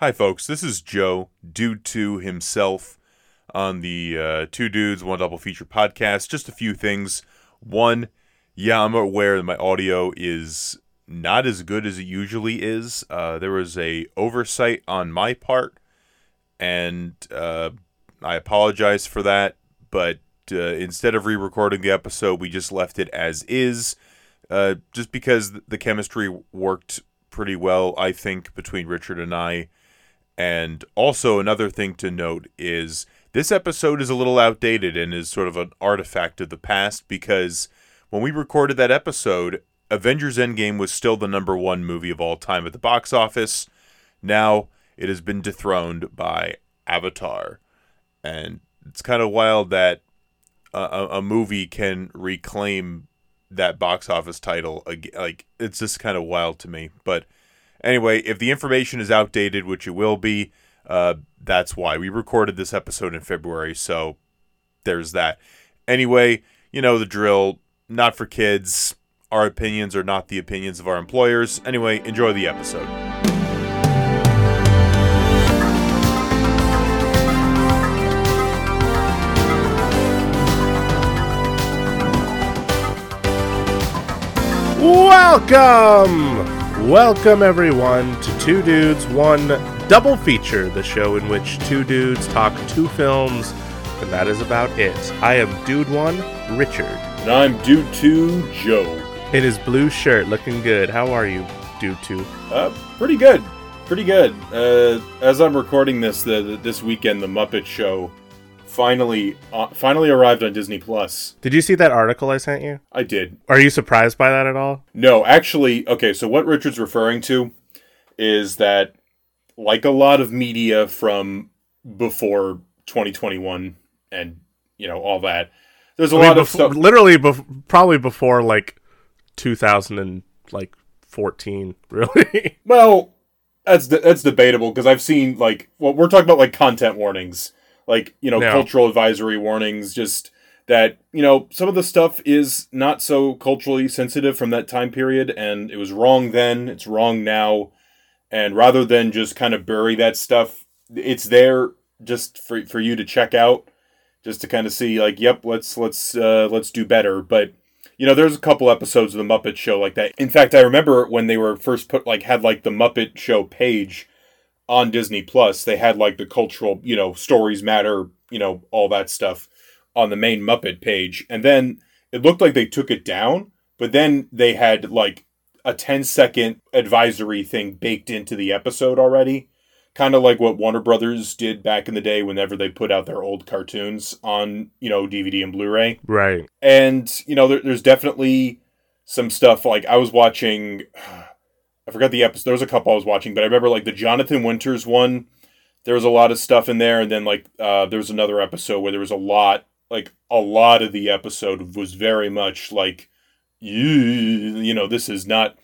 Hi, folks. This is Joe, Dude 2 himself, on the uh, Two Dudes, One Double Feature podcast. Just a few things. One, yeah, I'm aware that my audio is not as good as it usually is. Uh, there was a oversight on my part, and uh, I apologize for that. But uh, instead of re-recording the episode, we just left it as is, uh, just because the chemistry worked pretty well, I think, between Richard and I. And also, another thing to note is this episode is a little outdated and is sort of an artifact of the past because when we recorded that episode, Avengers Endgame was still the number one movie of all time at the box office. Now it has been dethroned by Avatar. And it's kind of wild that a, a movie can reclaim that box office title. Like, it's just kind of wild to me. But anyway, if the information is outdated, which it will be, uh, that's why we recorded this episode in February. So there's that. Anyway, you know the drill. Not for kids. Our opinions are not the opinions of our employers. Anyway, enjoy the episode. Welcome! Welcome, everyone, to Two Dudes, One Double Feature, the show in which two dudes talk two films, and that is about it. I am Dude One, Richard. And I'm Dude 2, Joe. In his blue shirt, looking good. How are you, Dude 2? Uh, pretty good. Pretty good. Uh, as I'm recording this, the, the, this weekend, the Muppet Show finally uh, finally arrived on Disney Plus. Did you see that article I sent you? I did. Are you surprised by that at all? No, actually, okay, so what Richard's referring to is that like a lot of media from before 2021 and you know all that there's a I mean, lot of before, stuff literally bef- probably before like 2014 really well that's de- that's debatable because i've seen like well we're talking about like content warnings like you know No. cultural advisory warnings just that you know some of the stuff is not so culturally sensitive from that time period and it was wrong then it's wrong now. And rather than just kind of bury that stuff it's there just for for you to check out just to kind of see like yep let's let's uh let's do better. But you know there's a couple episodes of the muppet show like that. In fact i remember when they were first put like had like the muppet show page on disney plus they had like the cultural you know stories matter you know all that stuff on the main muppet page. And then it looked like they took it down but then they had like a 10 second advisory thing baked into the episode already. Kind of like what Warner Brothers did back in the day whenever they put out their old cartoons on, you know, DVD and Blu-ray. right. And, you know, there, there's definitely some stuff like I was watching I forgot the episode. There was a couple I was watching, but I remember like the Jonathan Winters one. There was a lot of stuff in there, and then like uh, there was another episode where there was a lot, like a lot of the episode was very much like, you, know, this is not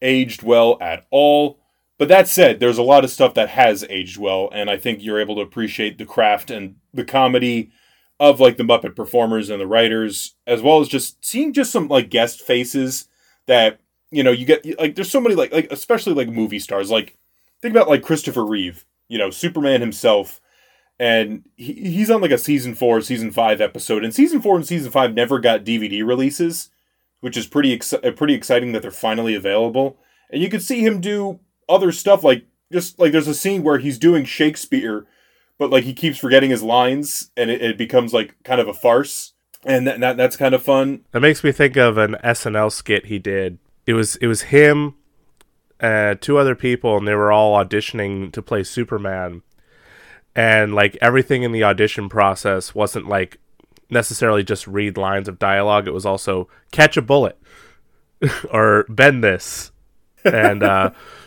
aged well at all. But that said, there's a lot of stuff that has aged well, and I think you're able to appreciate the craft and the comedy of like the Muppet performers and the writers, as well as just seeing just some like guest faces that you know you get like there's so many like like especially like movie stars. Like think about like Christopher Reeve, you know Superman himself, and he, he's on like a season four, season five episode, and season four and season five never got DVD releases, which is pretty ex- uh, pretty exciting that they're finally available, and you could see him do other stuff like just like there's a scene where he's doing Shakespeare but like he keeps forgetting his lines and it, it becomes like kind of a farce and that, that that's kind of fun. That makes me think of an snl skit he did it was it was him uh two other people and they were all auditioning to play superman. And like everything in the audition process wasn't like necessarily just read lines of dialogue. It was also catch a bullet or bend this. And uh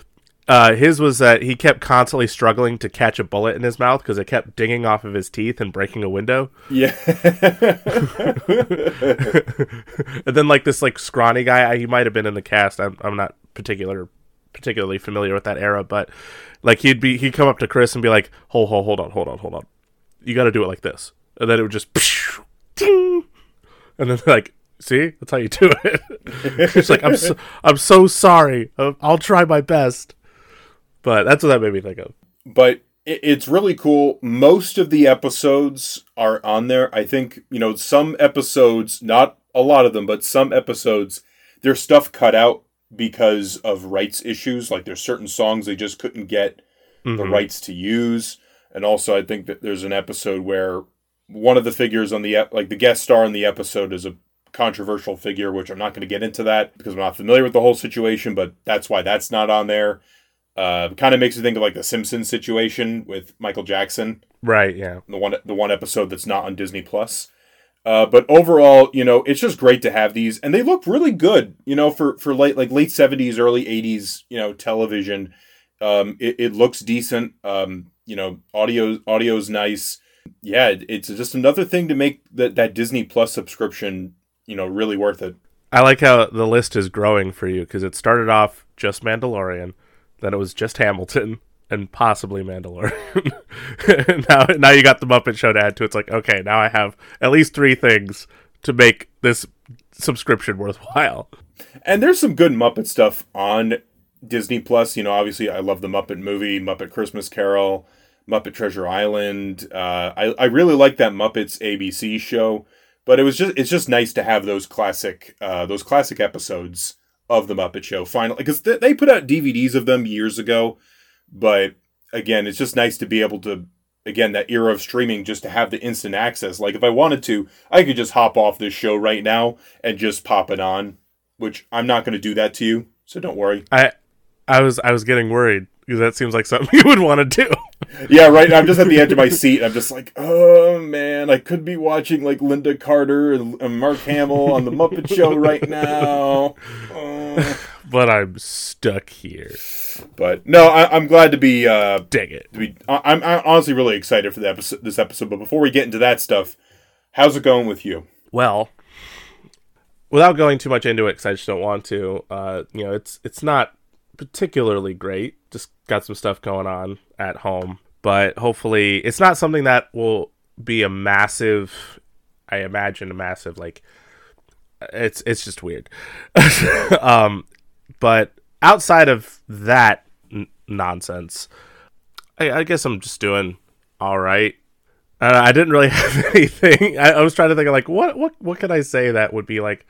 uh, his was that he kept constantly struggling to catch a bullet in his mouth because it kept dinging off of his teeth and breaking a window. yeah and then like this like scrawny guy, he might have been in the cast. I'm I'm not particular particularly familiar with that era, but like he'd be he'd come up to Chris and be like, "Hold hold hold on hold on hold on, you got to do it like this," and then it would just, ding, and then like. See, that's how you do it. it's like I'm so, I'm so sorry. I'll, I'll try my best, but that's what that made me think of. but it's really cool. Most of the episodes are on there. I think you know some episodes, not a lot of them, but some episodes, there's stuff cut out because of rights issues. Like there's certain songs they just couldn't get the Mhm. rights to use, and also I think that there's an episode where one of the figures on the ep- like the guest star in the episode is a controversial figure, which I'm not going to get into that because I'm not familiar with the whole situation, but that's why that's not on there. Uh, kind of makes you think of like the Simpsons situation with Michael Jackson, Right, yeah. the one the one episode that's not on Disney Plus. Uh, but overall, you know, it's just great to have these, and they look really good. You know, for for late like late seventies, early eighties, you know, television. Um, it, it looks decent. Um, you know, audio audio's nice. Yeah, it- it's just another thing to make that that Disney Plus subscription, you know, really worth it. I like how the list is growing for you because it started off just Mandalorian, then it was just Hamilton, and possibly Mandalorian. now, now you got the Muppet Show to add to. It's like okay, now I have at least three things to make this subscription worthwhile. And there's some good Muppet stuff on Disney Plus. You know, obviously, I love the Muppet movie, Muppet Christmas Carol, Muppet Treasure Island. Uh, I I really like that Muppets ABC show. But it was just it's just nice to have those classic uh, those classic episodes of the Muppet Show finally because they, they put out DVDs of them years ago. But again, it's just nice to be able to again that era of streaming just to have the instant access. Like if I wanted to, I could just hop off this show right now and just pop it on which I'm not going to do that to you, so don't worry. I, I was I was getting worried because that seems like something you would want to do. Yeah, right. I'm just at the edge of my seat. I'm just like, oh man, I could be watching like Lynda Carter and, Mark Hamill on the Muppet Show right now. Oh. but I'm stuck here. But no, I, I'm glad to be. Uh, Dang it. to be. I- I'm, I'm honestly really excited for the episode, this episode. But before we get into that stuff, how's it going with you? Well, without going too much into it, because I just don't want to. Uh, you know, it's it's not particularly great. Just got some stuff going on at home, but hopefully, it's not something that will be a massive. I imagine a massive like. It's it's just weird, um, but outside of that n- nonsense, I, I guess I'm just doing all right. Uh, I didn't really have anything. I, I was trying to think of like what what what could I say that would be like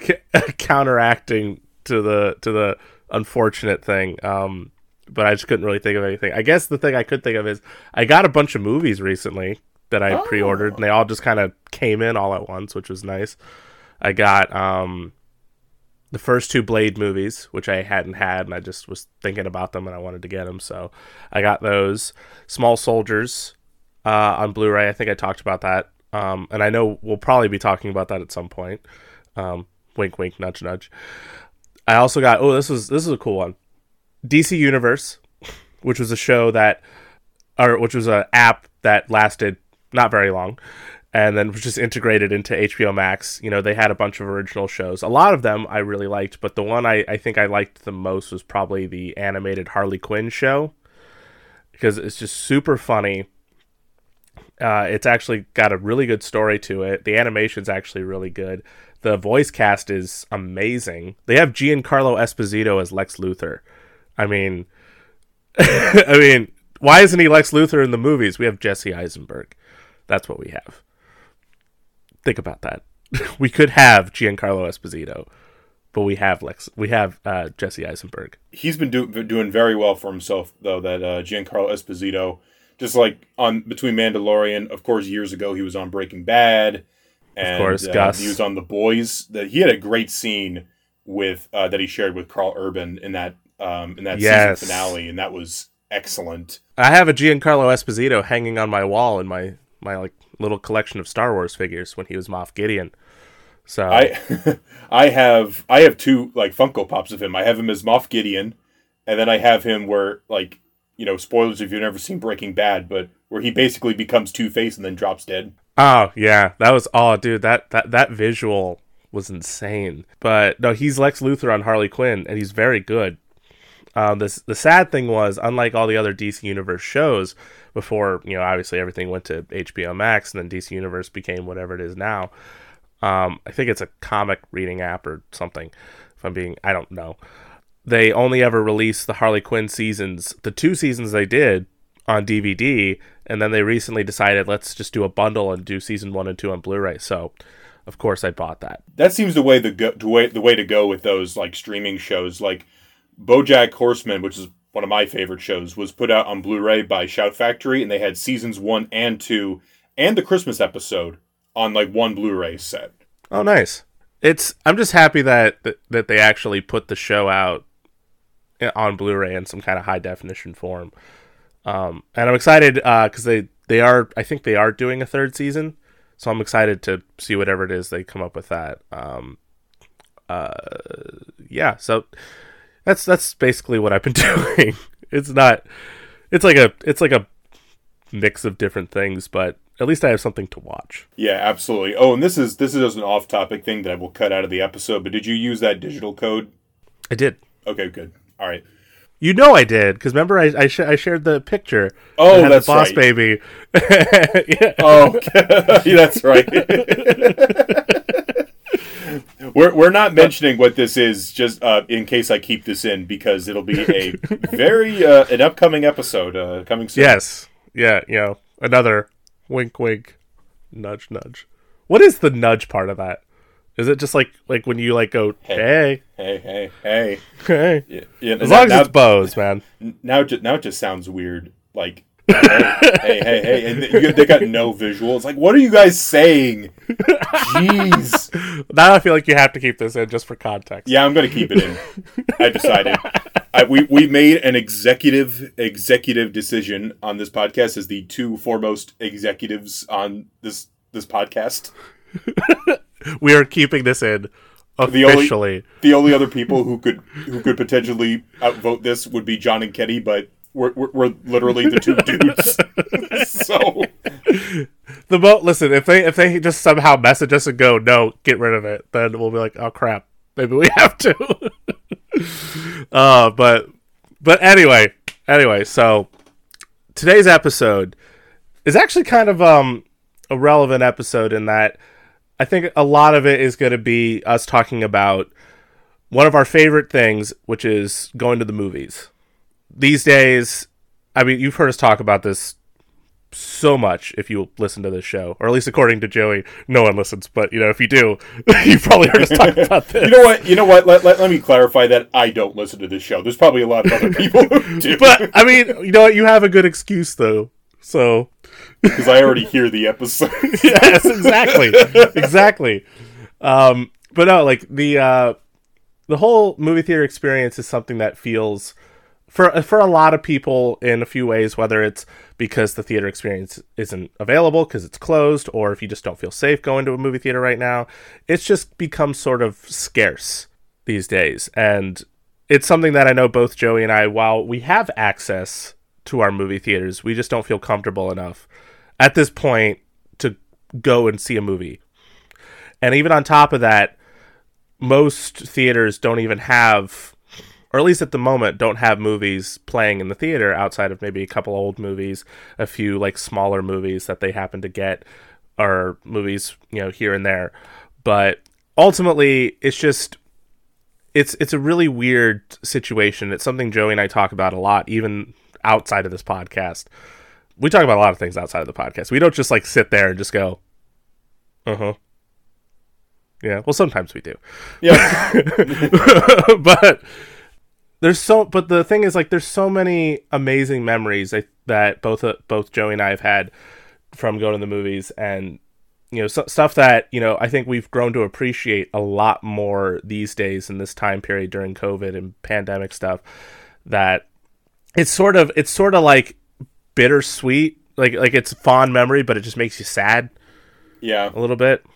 c- counteracting to the to the unfortunate thing. Um, but I just couldn't really think of anything. I guess the thing I could think of is I got a bunch of movies recently that I Oh. pre-ordered, and they all just kind of came in all at once, which was nice. I got um the first two Blade movies, which I hadn't had, and I just was thinking about them and I wanted to get them, so I got those. Small Soldiers uh, on Blu-ray. I think I talked about that, um, and I know we'll probably be talking about that at some point. Um, wink, wink, nudge, nudge. I also got oh, this was this is a cool one. DC Universe, which was a show that, or which was an app that lasted not very long, and then was just integrated into HBO Max. You know, they had a bunch of original shows. A lot of them I really liked, but the one I, I think I liked the most was probably the animated Harley Quinn show because it's just super funny. Uh, it's actually got a really good story to it. The animation's actually really good. The voice cast is amazing. They have Giancarlo Esposito as Lex Luthor. I mean, I mean, why isn't he Lex Luthor in the movies? We have Jesse Eisenberg. That's what we have. Think about that. we could have Giancarlo Esposito, but we have Lex. We have uh, Jesse Eisenberg. He's been do- doing very well for himself, though. That uh, Giancarlo Esposito, just like on between Mandalorian, of course, years ago he was on Breaking Bad, and course, uh, Gus. he was on The Boys. That he had a great scene with uh, that he shared with Karl Urban in that um, in that Yes. season finale, and that was excellent. I have a Giancarlo Esposito hanging on my wall in my my like little collection of Star Wars figures when he was Moff Gideon. So I I have I have two like Funko Pops of him. I have him as Moff Gideon, and then I have him where like you know spoilers if you've never seen Breaking Bad, but where he basically becomes Two Face and then drops dead. Oh yeah, that was oh dude that that that visual was insane. But no, he's Lex Luthor on Harley Quinn, and he's very good. Um, this the sad thing was, unlike all the other DC Universe shows, before you know, obviously everything went to HBO Max, and then DC Universe became whatever it is now. Um, I think it's a comic reading app or something. If I'm being, I don't know. they only ever released the Harley Quinn seasons, the two seasons they did on DVD, and then they recently decided let's just do a bundle and do season one and two on Blu-ray. So, of course, I bought that. That seems the way the go, the way the way to go with those like streaming shows. Like BoJack Horseman, which is one of my favorite shows, was put out on Blu-ray by Shout Factory, and they had seasons one and two, and the Christmas episode on like one Blu-ray set. Oh, nice. It's I'm just happy that that, they actually put the show out on Blu-ray in some kind of high definition form. Um, and I'm excited because they they are I think they are doing a third season, so I'm excited to see whatever it is they come up with that. Um, uh, yeah, so that's that's basically what I've been doing. it's not it's like a it's like a mix of different things, but at least I have something to watch. Yeah, absolutely. Oh, and this is this is just an off-topic thing that I will cut out of the episode. But did you use that digital code? I did. Okay, good. All right. You know I did because remember I I, sh- I, shared the picture. Oh, that that's the boss right. baby. yeah. Oh, yeah, that's right. We're we're not mentioning what this is, just uh, in case I keep this in, because it'll be a very uh, an upcoming episode uh, coming soon. Yes. Yeah. You know another wink, wink, nudge, nudge. What is the nudge part of that? Is it just like like when you like go hey Hey, hey, hey. hey? Yeah, yeah, As now, long as now, it's bows, man. now, now it just sounds weird. Like, hey, hey, hey, hey, and they got no visual. It's like, what are you guys saying? Jeez. Now I feel like you have to keep this in just for context. Yeah, I'm gonna keep it in. I decided. I, we we made an executive executive decision on this podcast as the two foremost executives on this this podcast. We are keeping this in The only- officially. The only other people who could who could potentially outvote this would be John and Kenny, but we're we're, we're literally the two dudes. so The mo listen, if they if they just somehow message us and go, no, get rid of it, then we'll be like, oh crap, maybe we have to. uh, but but anyway, anyway, so today's episode is actually kind of um a relevant episode in that I think a lot of it is going to be us talking about one of our favorite things, which is going to the movies. These days, I mean, you've heard us talk about this so much if you listen to this show, or at least according to Joey, no one listens. But you know, if you do, you've probably heard us talk about this. you know what? You know what? Let, let, let me clarify that I don't listen to this show. There's probably a lot of other people who do. But I mean, you know what? You have a good excuse though. So because I already hear the episode. yes, exactly, exactly. Um, but no, like the uh, the whole movie theater experience is something that feels for for a lot of people in a few ways, whether it's because the theater experience isn't available because it's closed, or if you just don't feel safe going to a movie theater right now, it's just become sort of scarce these days, and it's something that I know both Joey and I, while we have access to our movie theaters, we just don't feel comfortable enough at this point to go and see a movie. And even on top of that, most theaters don't even have, or at least at the moment, don't have movies playing in the theater outside of maybe a couple old movies, a few like smaller movies that they happen to get, or movies, you know, here and there. But ultimately, it's just it's it's a really weird situation. It's something Joey and I talk about a lot, even outside of this podcast. We talk about a lot of things outside of the podcast. We don't just like sit there and just go, uh huh. Yeah, well, sometimes we do, yeah, but there's so. But the thing is, like, there's so many amazing memories I, that both uh, both Joey and I have had from going to the movies, and you know, so, stuff that you know I think we've grown to appreciate a lot more these days in this time period during COVID and pandemic stuff. That it's sort of it's sort of like bittersweet, like like it's fond memory, but it just makes you sad yeah. a little bit.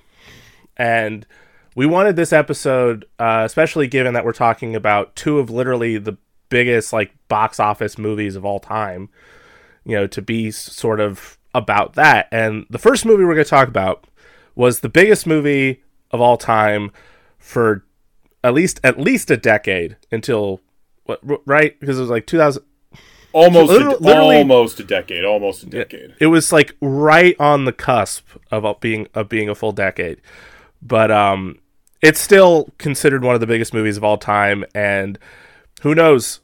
And we wanted this episode, uh, especially given that we're talking about two of literally the biggest like box office movies of all time, you know, to be sort of about that. And the first movie we're going to talk about was the biggest movie of all time for at least at least a decade until what right because it was like 2000 Almost, Literally- a, almost a decade. Almost a decade. it was like right on the cusp of uh, being of being a full decade but um it's still considered one of the biggest movies of all time and who knows?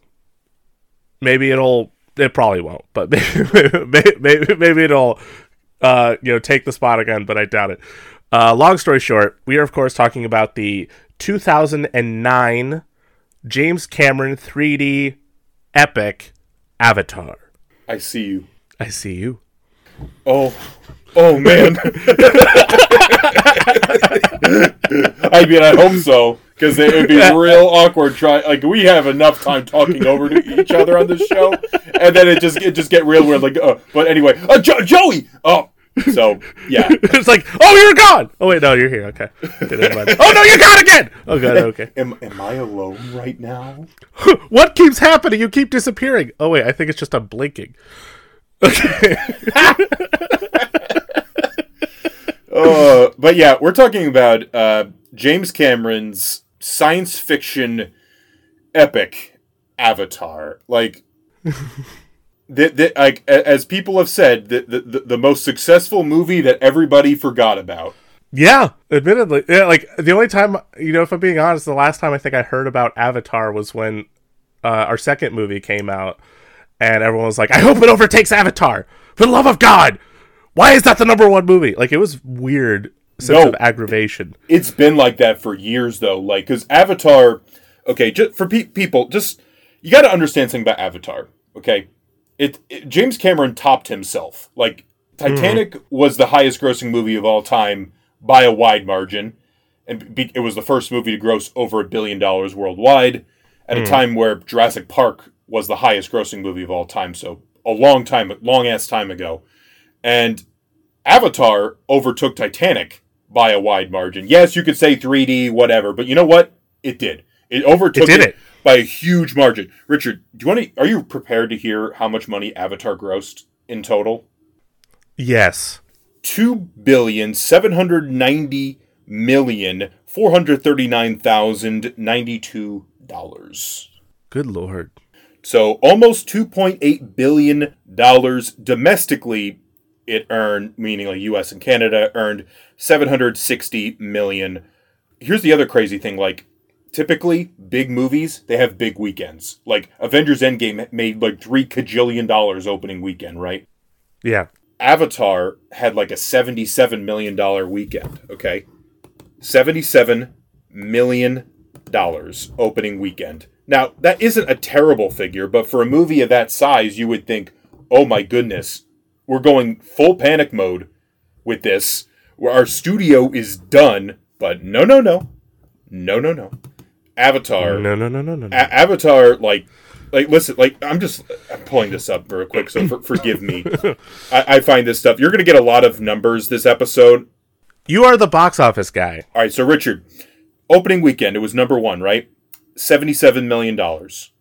Maybe it'll. It probably won't, but maybe maybe, maybe it'll. Uh, you know, take the spot again, but I doubt it. Uh, long story short, we are of course talking about the 2009 James Cameron 3D epic Avatar. I see you. I see you. Oh, oh man. I mean, I hope so because it would be real awkward. Try like we have enough time talking over to each other on this show, and then it just it just get real weird. Like, uh, but anyway, uh, jo- Joey. Oh, so yeah, it's like, oh, you're gone. Oh wait, no, you're here. Okay. okay never mind. oh no, you're gone again. Oh god. Okay. am am I alone right now? what keeps happening? You keep disappearing. Oh wait, I think it's just I'm blinking. Okay. But yeah, we're talking about uh, James Cameron's science fiction epic Avatar. Like, the, the, like as people have said, the, the the most successful movie that everybody forgot about. Yeah, admittedly, yeah. Like the only time, you know, if I'm being honest, the last time I think I heard about Avatar was when uh, our second movie came out, and everyone was like, "I hope it overtakes Avatar." For the love of God, why is that the number one movie? Like it was weird sense No. of aggravation. It's been like that for years, though. Like, because Avatar, okay, just for pe- people, just you got to understand something about Avatar. Okay, it, it James Cameron topped himself. Like, Titanic mm-hmm. was the highest grossing movie of all time by a wide margin, and be- it was the first movie to gross over a billion dollars worldwide at a mm. time where Jurassic Park was the highest grossing movie of all time. So a long time, long ass time ago, and Avatar overtook Titanic by a wide margin. Yes, you could say 3D, whatever, but you know what? It did. It overtook It did it. by a huge margin. Richard, do you want to? Are you prepared to hear how much money Avatar grossed in total? Yes. Two billion seven hundred ninety million four hundred thirty nine thousand ninety two dollars. Good lord. So almost two point eight billion dollars domestically. It earned, meaning like U.S. and Canada earned seven hundred sixty million. Here's the other crazy thing: like typically big movies, they have big weekends. Like Avengers Endgame made like three cajillion dollars opening weekend, right? Yeah. Avatar had like a seventy-seven million dollar weekend. Okay, seventy-seven million dollars opening weekend. Now that isn't a terrible figure, but for a movie of that size, you would think, "Oh my goodness, we're going full panic mode with this. Where our studio is done." But no, no, no, no, no, no. Avatar No, no, no, no, no. no. a- Avatar, like, like, listen, like, I'm just I'm pulling this up real quick, so for, forgive me. I, I find this stuff. You're going to get a lot of numbers this episode. You are the box office guy. All right, so Richard, opening weekend, it was number one, right? Seventy-seven million dollars.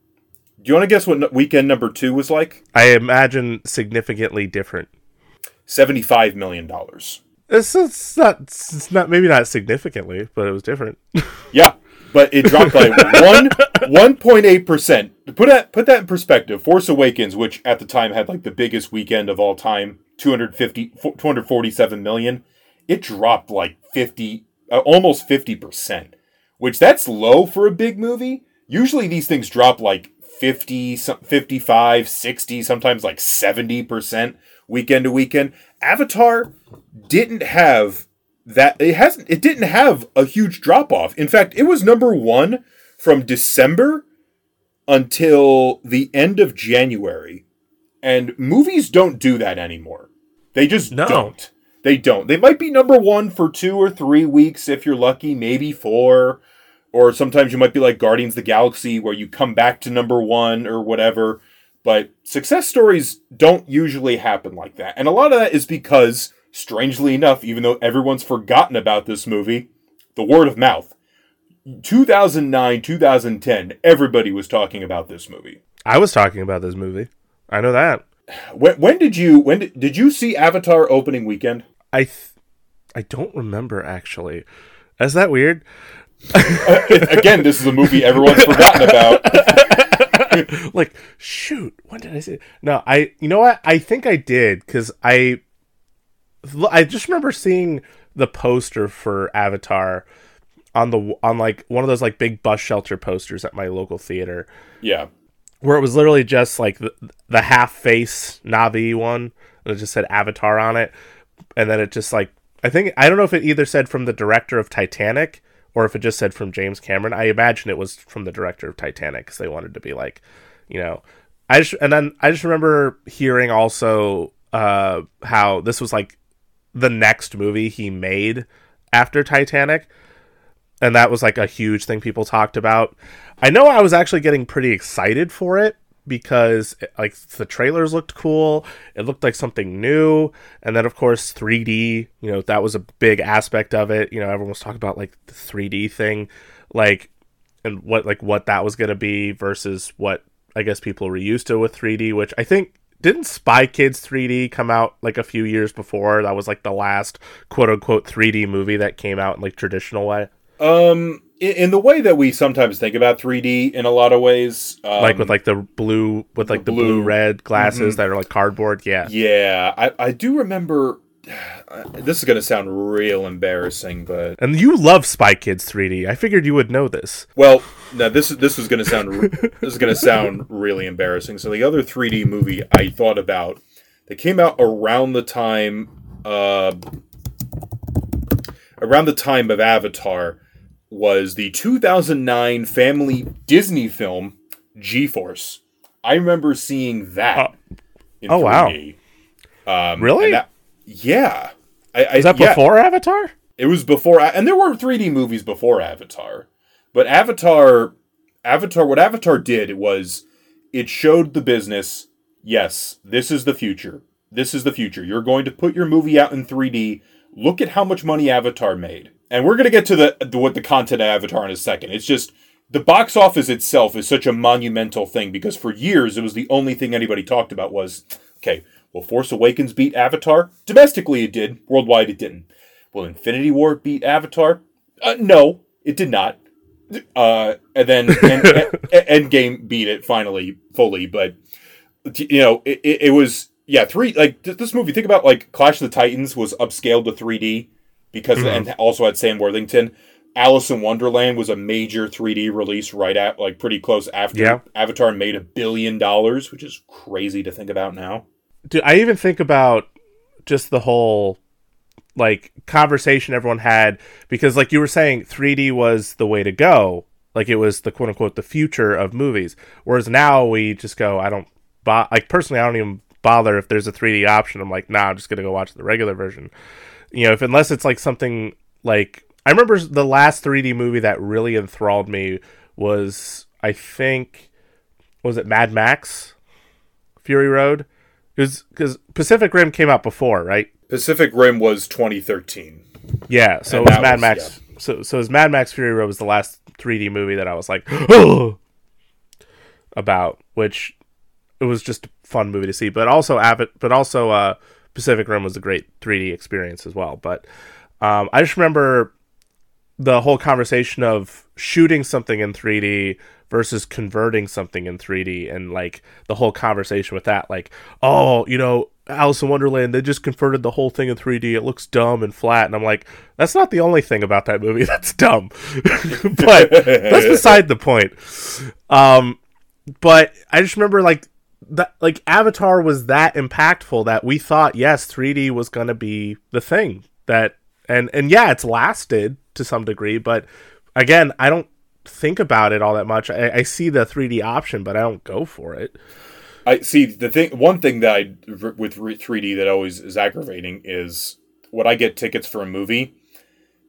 Do you want to guess what weekend number two was like? I imagine significantly different. Seventy-five million dollars. It's, it's not. It's not. Maybe not significantly, but it was different. Yeah, but it dropped by one one point eight percent. Put that put that in perspective. Force Awakens, which at the time had like the biggest weekend of all time, 250, 247 million, it dropped like fifty, uh, almost fifty percent. Which that's low for a big movie. Usually these things drop like 50, 55, 60, sometimes like 70% weekend to weekend. Avatar didn't have that it hasn't it didn't have a huge drop off. In fact, it was number 1 from December until the end of January. And movies don't do that anymore. They just No. don't. They don't. They might be number 1 for 2 or 3 weeks if you're lucky, maybe 4 or sometimes you might be like Guardians of the Galaxy where you come back to number 1 or whatever. But success stories don't usually happen like that. And a lot of that is because, strangely enough, even though everyone's forgotten about this movie, the word of mouth. 2009, 2010, everybody was talking about this movie. I was talking about this movie. I know that. When, when did you when did, did you see Avatar opening weekend? I th- I don't remember actually. Is that weird? Again, this is a movie everyone's forgotten about. like shoot, when did I? It? No, I. You know what? I think I did because I. I just remember seeing the poster for Avatar on the on like one of those like big bus shelter posters at my local theater Yeah. where it was literally just like the, the half face Navi one and it just said Avatar on it and then it just like I think I don't know if it either said from the director of Titanic or if it just said from James Cameron. I imagine it was from the director of Titanic because they wanted to be like, you know, I just and then I just remember hearing also uh, how this was like the next movie he made after Titanic, and that was like a huge thing people talked about. I know I was actually getting pretty excited for it because eh, like the trailers looked cool it looked like something new and then of course 3d you know that was a big aspect of it you know everyone was talking about like the 3d thing like and what like what that was going to be versus what i guess people were used to with 3d which i think didn't spy kids 3d come out like a few years before? That was like the last quote unquote 3d movie that came out in like traditional way Um, in, in the way that we sometimes think about 3D in a lot of ways, um, like with like the blue with like the, blue blue- red glasses that are like cardboard yeah yeah, I, I do remember. This is going to sound real embarrassing, but And you love Spy Kids 3D. I figured you would know this. well, now this this was going to sound this is going to sound really embarrassing. So the other 3D movie I thought about that came out around the time uh, around the time of Avatar was the 2009 family Disney film G-Force. I remember seeing that. in oh, wow. 3D. Um, Really? that- yeah. I, I, Is that yeah. before Avatar? It was before, and there were 3D movies before Avatar, but Avatar, Avatar, what Avatar did was it showed the business. Yes, this is the future. This is the future. You're going to put your movie out in 3D. Look at how much money Avatar made, and we're going to get to the, the what the content of Avatar in a second. It's just the box office itself is such a monumental thing because for years it was the only thing anybody talked about was okay. Will Force Awakens beat Avatar? Domestically, it did. Worldwide, it didn't. Will Infinity War beat Avatar? Uh, no, it did not. Uh, and then and, and, Endgame beat it finally fully, but you know it, it, it was yeah three like this movie. Think about like Clash of the Titans was upscaled to 3D because mm-hmm. and also had Sam Worthington. Alice in Wonderland was a major 3D release right at like pretty close after Yeah. Avatar made a billion dollars, which is crazy to think about now. Dude, I even think about just the whole like conversation everyone had because like you were saying 3D was the way to go. Like it was the quote unquote the future of movies. Whereas now we just go, I don't bo- like personally I don't even bother if there's a 3D option. I'm like, nah, I'm just gonna go watch the regular version. You know, if unless it's like something like I remember the last 3D movie that really enthralled me was I think was it Mad Max Fury Road? It was because Pacific Rim came out before, right? Pacific Rim was 2013. Yeah, so And it was Mad was- Max. So so it was Mad Max Fury Road was the last 3D movie that I was like about, which it was just a fun movie to see. But also but also uh, Pacific Rim was a great 3D experience as well. But um, I just remember the whole conversation of shooting something in 3D versus converting something in 3D and like the whole conversation with that like oh you know Alice in Wonderland they just converted the whole thing in 3D it looks dumb and flat and I'm like that's not the only thing about that movie that's dumb but that's beside the point um but I just remember like that like Avatar was that impactful that we thought yes 3D was going to be the thing that and and yeah it's lasted to some degree but again I don't think about it all that much I, I see the 3D option but I don't go for it I see the thing. One thing that I with 3D that always is aggravating is when I get tickets for a movie.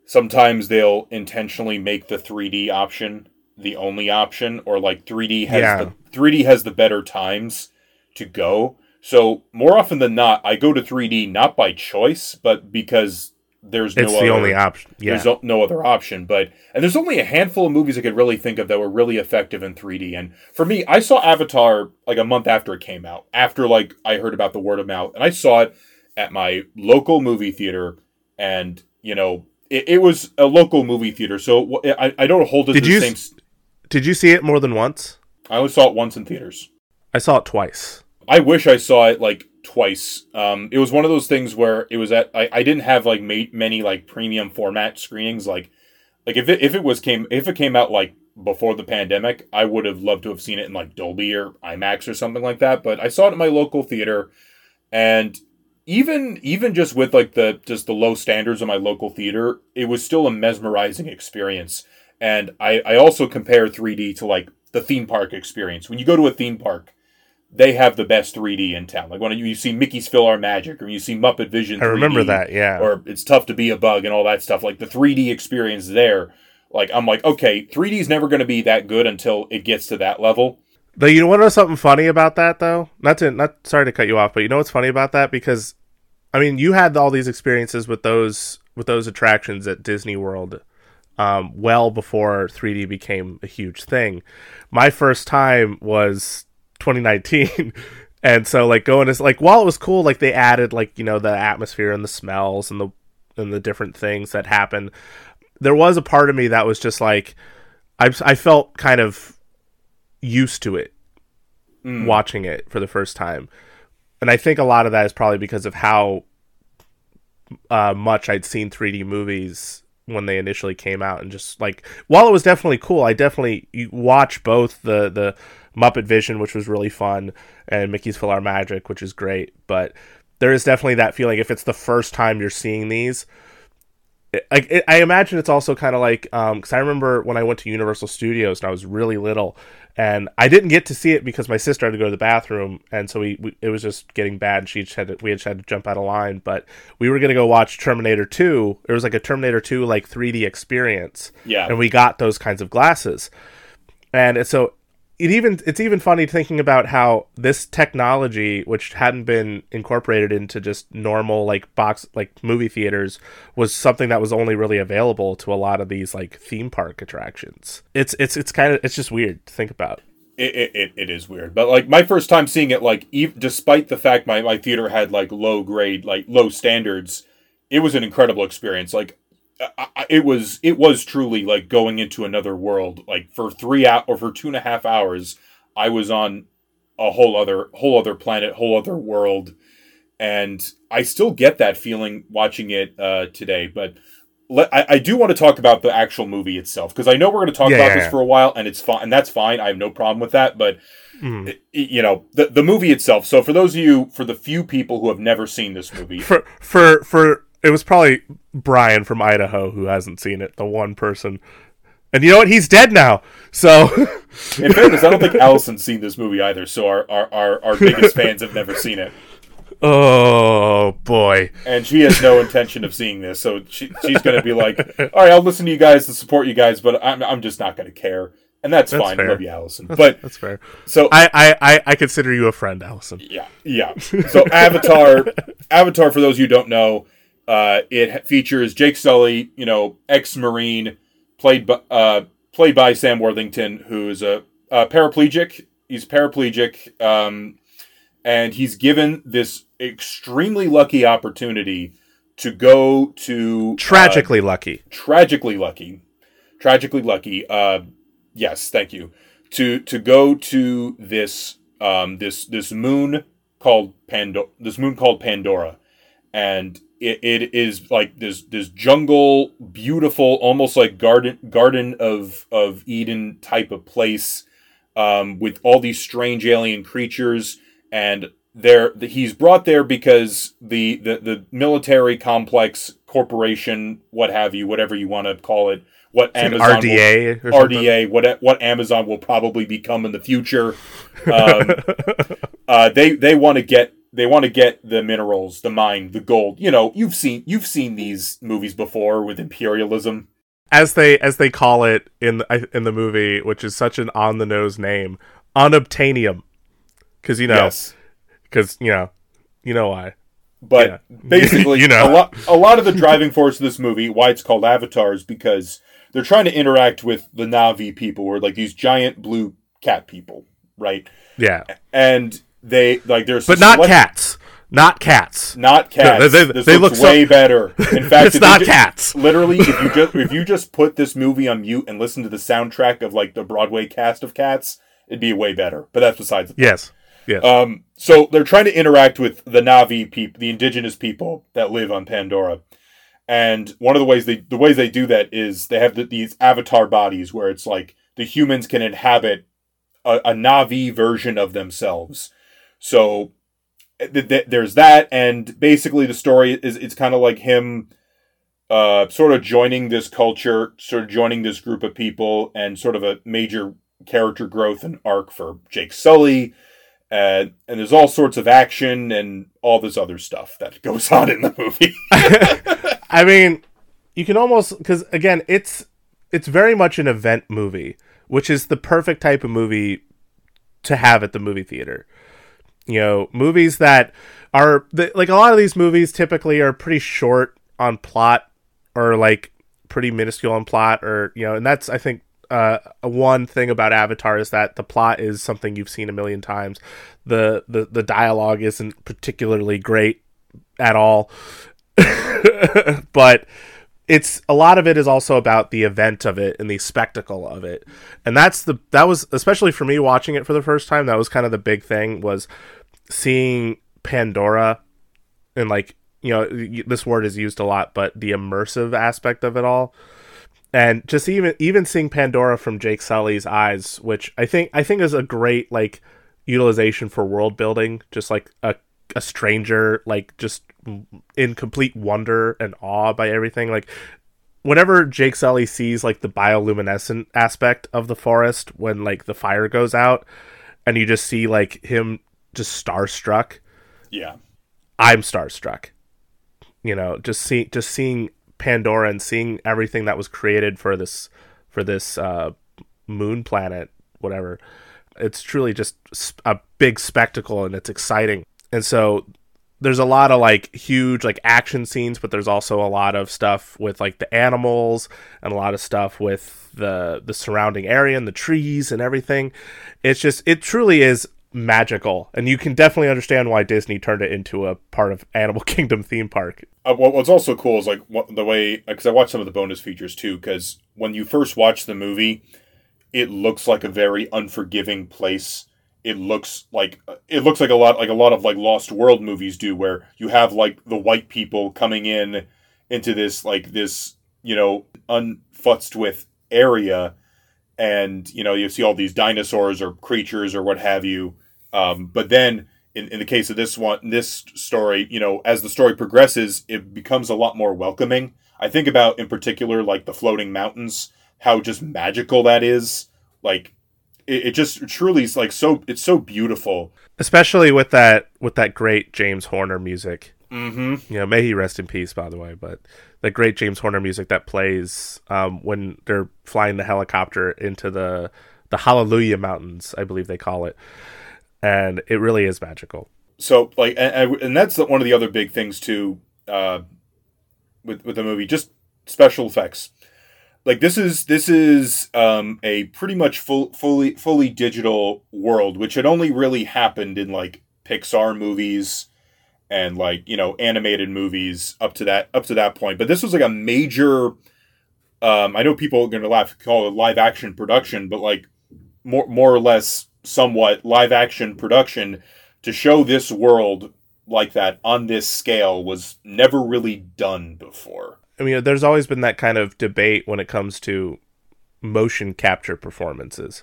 Sometimes they'll intentionally make the 3D option the only option, or like 3D has Yeah. the 3D has the better times to go. So more often than not, I go to 3D not by choice, but because there's no it's the other, only option yeah there's no other option. But and there's only a handful of movies I could really think of that were really effective in 3D. And for me, I saw Avatar like a month after it came out. After like I heard about the word of mouth, and I saw it at my local movie theater, and you know it, it was a local movie theater, so I, I don't hold it Did to you same. Did you see it more than once I only saw it once in theaters. I saw it twice I wish I saw it like twice. Um, it was one of those things where it was at I, I didn't have like ma- many like premium format screenings. Like like if it if it was came if it came out like before the pandemic, I would have loved to have seen it in like Dolby or IMAX or something like that. But I saw it in my local theater, and even even just with like the just the low standards of my local theater, it was still a mesmerizing experience. And I I also compare 3D to like the theme park experience. When you go to a theme park, they have the best 3D in town. Like when you see Mickey's PhilharMagic or you see Muppet Vision. 3D, I remember that, yeah. Or it's tough to be a bug and all that stuff. Like the 3D experience there, like I'm like, okay, 3D is never going to be that good until it gets to that level. Though you want to know something funny about that though? Not to not sorry to cut you off, but you know what's funny about that because I mean, you had all these experiences with those with those attractions at Disney World um, well before 3D became a huge thing. My first time was 2019. and so like going as like while it was cool, like they added like, you know, the atmosphere and the smells and the and the different things that happen. There was a part of me that was just like I I felt kind of used to it mm. watching it for the first time. And I think a lot of that is probably because of how uh, much I'd seen 3D movies when they initially came out and just like while it was definitely cool i definitely watch both the the muppet vision which was really fun and mickey's PhilharMagic which is great but there is definitely that feeling if it's the first time you're seeing these I, I imagine it's also kind of like because um, I remember when I went to Universal Studios and I was really little, and I didn't get to see it because my sister had to go to the bathroom, and so we, we it was just getting bad. She had to, we had, had to jump out of line, but we were gonna go watch Terminator Two. It was like a Terminator Two like 3D experience, yeah, and we got those kinds of glasses, and so it even it's even funny thinking about how this technology which hadn't been incorporated into just normal like box like movie theaters was something that was only really available to a lot of these like theme park attractions. It's it's it's kind of it's just weird to think about. It, it, it is weird. But like my first time seeing it like even despite the fact my, my theater had like low grade like low standards it was an incredible experience. Like I, it was it was truly like going into another world. Like for three out or for two and a half hours, I was on a whole other whole other planet, whole other world, and I still get that feeling watching it uh, today. But let, I, I do want to talk about the actual movie itself because I know we're going to talk yeah, about yeah, this yeah. for a while, and it's fine, and that's fine. I have no problem with that. But mm. it, you know the the movie itself. So for those of you, for the few people who have never seen this movie, for for for it was probably Brian from Idaho who hasn't seen it, the one person. And you know what? He's dead now. So, in fairness, I don't think Allison's seen this movie either. So our our, our, our biggest fans have never seen it. Oh boy! And she has no intention of seeing this, so she, she's going to be like, "All right, I'll listen to you guys to support you guys, but I'm I'm just not going to care." And that's, that's fine. Fair. Love you, Allison. That's, but that's fair. So I, I I consider you a friend, Allison. Yeah, yeah. So Avatar, Avatar, for those you don't know, uh, it features Jake Sully, you know, ex-marine, played by, uh, played by Sam Worthington, who is a, a paraplegic. He's paraplegic, um, and he's given this extremely lucky opportunity to go to tragically uh, lucky, tragically lucky, tragically lucky. Uh, yes, thank you. To to go to this um, this this moon called Pandora, this moon called Pandora, and it, it is like this this jungle, beautiful, almost like garden Garden of of Eden type of place, um, with all these strange alien creatures, and there he's brought there because the, the the military complex corporation, what have you, whatever you want to call it, what it's Amazon RDA will, RDA what what Amazon will probably become in the future. Um, uh, they they want to get they want to get the minerals, the mine, the gold. You know, you've seen you've seen these movies before with imperialism, as they as they call it in the, in the movie, which is such an on the nose name, unobtainium, because you know, because you know, you know why. But yeah. basically, you know, a lot a lot of the driving force of this movie, why it's called Avatar, is because they're trying to interact with the Navi people, or like these giant blue cat people, right? Yeah, and they like there's but not cats. Not cats. Not cats. No, they, they, this they looks look way so... better. In fact, it's not just, cats. Literally, if you just if you just put this movie on mute and listen to the soundtrack of like the Broadway cast of Cats, it'd be way better. But that's besides. The point. yes. Yes. Um. So they're trying to interact with the Navi people, the indigenous people that live on Pandora, And one of the ways they the ways they do that is they have the, these avatar bodies where it's like the humans can inhabit a, a Navi version of themselves. So th- th- there's that, and basically the story is it's kind of like him, uh, sort of joining this culture, sort of joining this group of people, and sort of a major character growth and arc for Jake Sully. Uh, and there's all sorts of action and all this other stuff that goes on in the movie. I mean, you can almost because again, it's it's very much an event movie, which is the perfect type of movie to have at the movie theater. You know, movies that are like a lot of these movies typically are pretty short on plot or like pretty minuscule on plot or you know, and that's I think uh, one thing about Avatar is that the plot is something you've seen a million times. The the the dialogue isn't particularly great at all. but it's a lot of it is also about the event of it and the spectacle of it. And that's the that was especially for me watching it for the first time that was kind of the big thing was seeing pandora and like you know this word is used a lot but the immersive aspect of it all. And just even even seeing pandora from jake sully's eyes which i think i think is a great like utilization for world building just like a, a stranger like just in complete wonder and awe by everything. Like whenever Jake Sully sees like the bioluminescent aspect of the forest when like the fire goes out and you just see like him just starstruck. Yeah. I'm starstruck. You know, just see just seeing Pandora and seeing everything that was created for this for this uh moon planet whatever. It's truly just a big spectacle and it's exciting. And so there's a lot of like huge like action scenes but there's also a lot of stuff with like the animals and a lot of stuff with the the surrounding area and the trees and everything. It's just it truly is magical. And you can definitely understand why disney turned it into a part of animal kingdom theme park. Uh, what's also cool is like what, the way because i watched some of the bonus features too because when you first watch the movie it looks like a very unforgiving place it looks like it looks like a lot like a lot of like lost world movies do where you have like the white people coming in into this like this you know unfutzed with area and you know you see all these dinosaurs or creatures or what have you um, but then in, in the case of this one this story you know as the story progresses it becomes a lot more welcoming. I think about in particular like the floating mountains how just magical that is. Like it, it just truly is like so it's so beautiful. Especially with that with that great james horner music. Mm-hmm. you know may he rest in peace by the way but the great james horner music that plays um, when they're flying the helicopter into the the hallelujah mountains i believe they call it. And it really is magical. So like and, and that's one of the other big things too uh, with with the movie. Just special effects like this is this is um, a pretty much full fully fully digital world which had only really happened in like pixar movies and like you know animated movies up to that up to that point. But this was like a major um, i know people are going to laugh call it live action production but like more more or less somewhat live action production to show this world like that on this scale was never really done before I mean, there's always been that kind of debate when it comes to motion capture performances,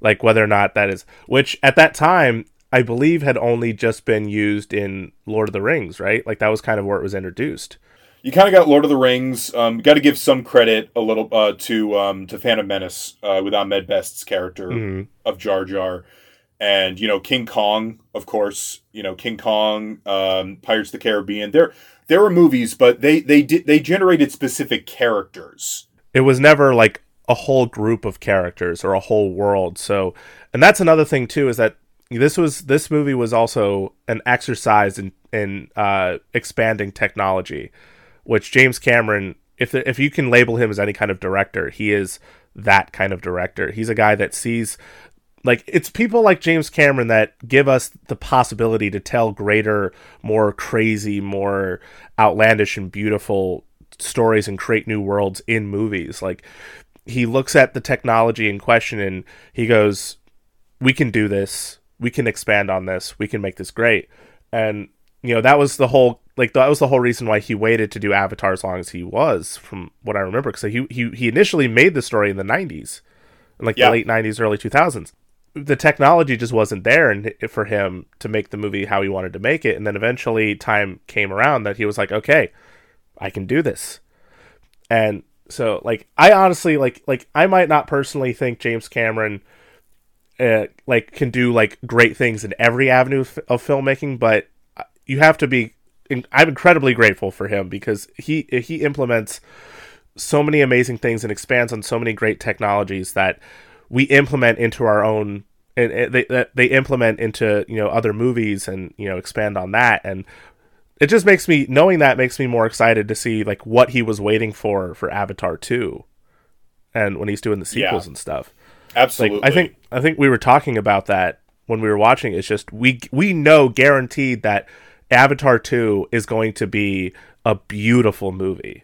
like whether or not that is, which at that time I believe had only just been used in Lord of the Rings, right? Like that was kind of where it was introduced. You kind of got Lord of the Rings. Um, got to give some credit a little uh, to um, to Phantom Menace uh, with Ahmed Best's character mm-hmm. of Jar Jar, and you know King Kong, of course. You know King Kong, um, Pirates of the Caribbean. They're there were movies, but they they did they generated specific characters. It was never like a whole group of characters or a whole world. So, and that's another thing too is that this was this movie was also an exercise in in uh, expanding technology, which James Cameron, if if you can label him as any kind of director, he is that kind of director. He's a guy that sees like it's people like James Cameron that give us the possibility to tell greater, more crazy, more outlandish and beautiful stories and create new worlds in movies. Like he looks at the technology in question and he goes, "We can do this. We can expand on this. We can make this great." And you know, that was the whole like that was the whole reason why he waited to do Avatar as long as he was, from what I remember, because he he he initially made the story in the '90s, in like Yeah. the late '90s, early 2000s. The technology just wasn't there and for him to make the movie how he wanted to make it, and then eventually time came around that he was like, okay, I can do this, and so like I honestly like like I might not personally think James Cameron uh, like can do like great things in every avenue of, filmmaking, but you have to be. I'm incredibly grateful for him because he he implements so many amazing things and expands on so many great technologies that we implement into our own and they they implement into you know other movies and you know expand on that and it just makes me knowing that makes me more excited to see like what he was waiting for for Avatar 2 and when he's doing the sequels Yeah. and stuff Absolutely. like I think I think we were talking about that when we were watching. It's just we we know guaranteed that Avatar two is going to be a beautiful movie.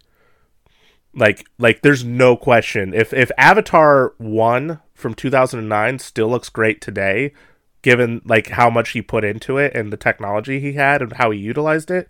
Like like there's no question if if Avatar one from 2009 still looks great today, given like how much he put into it and the technology he had and how he utilized it.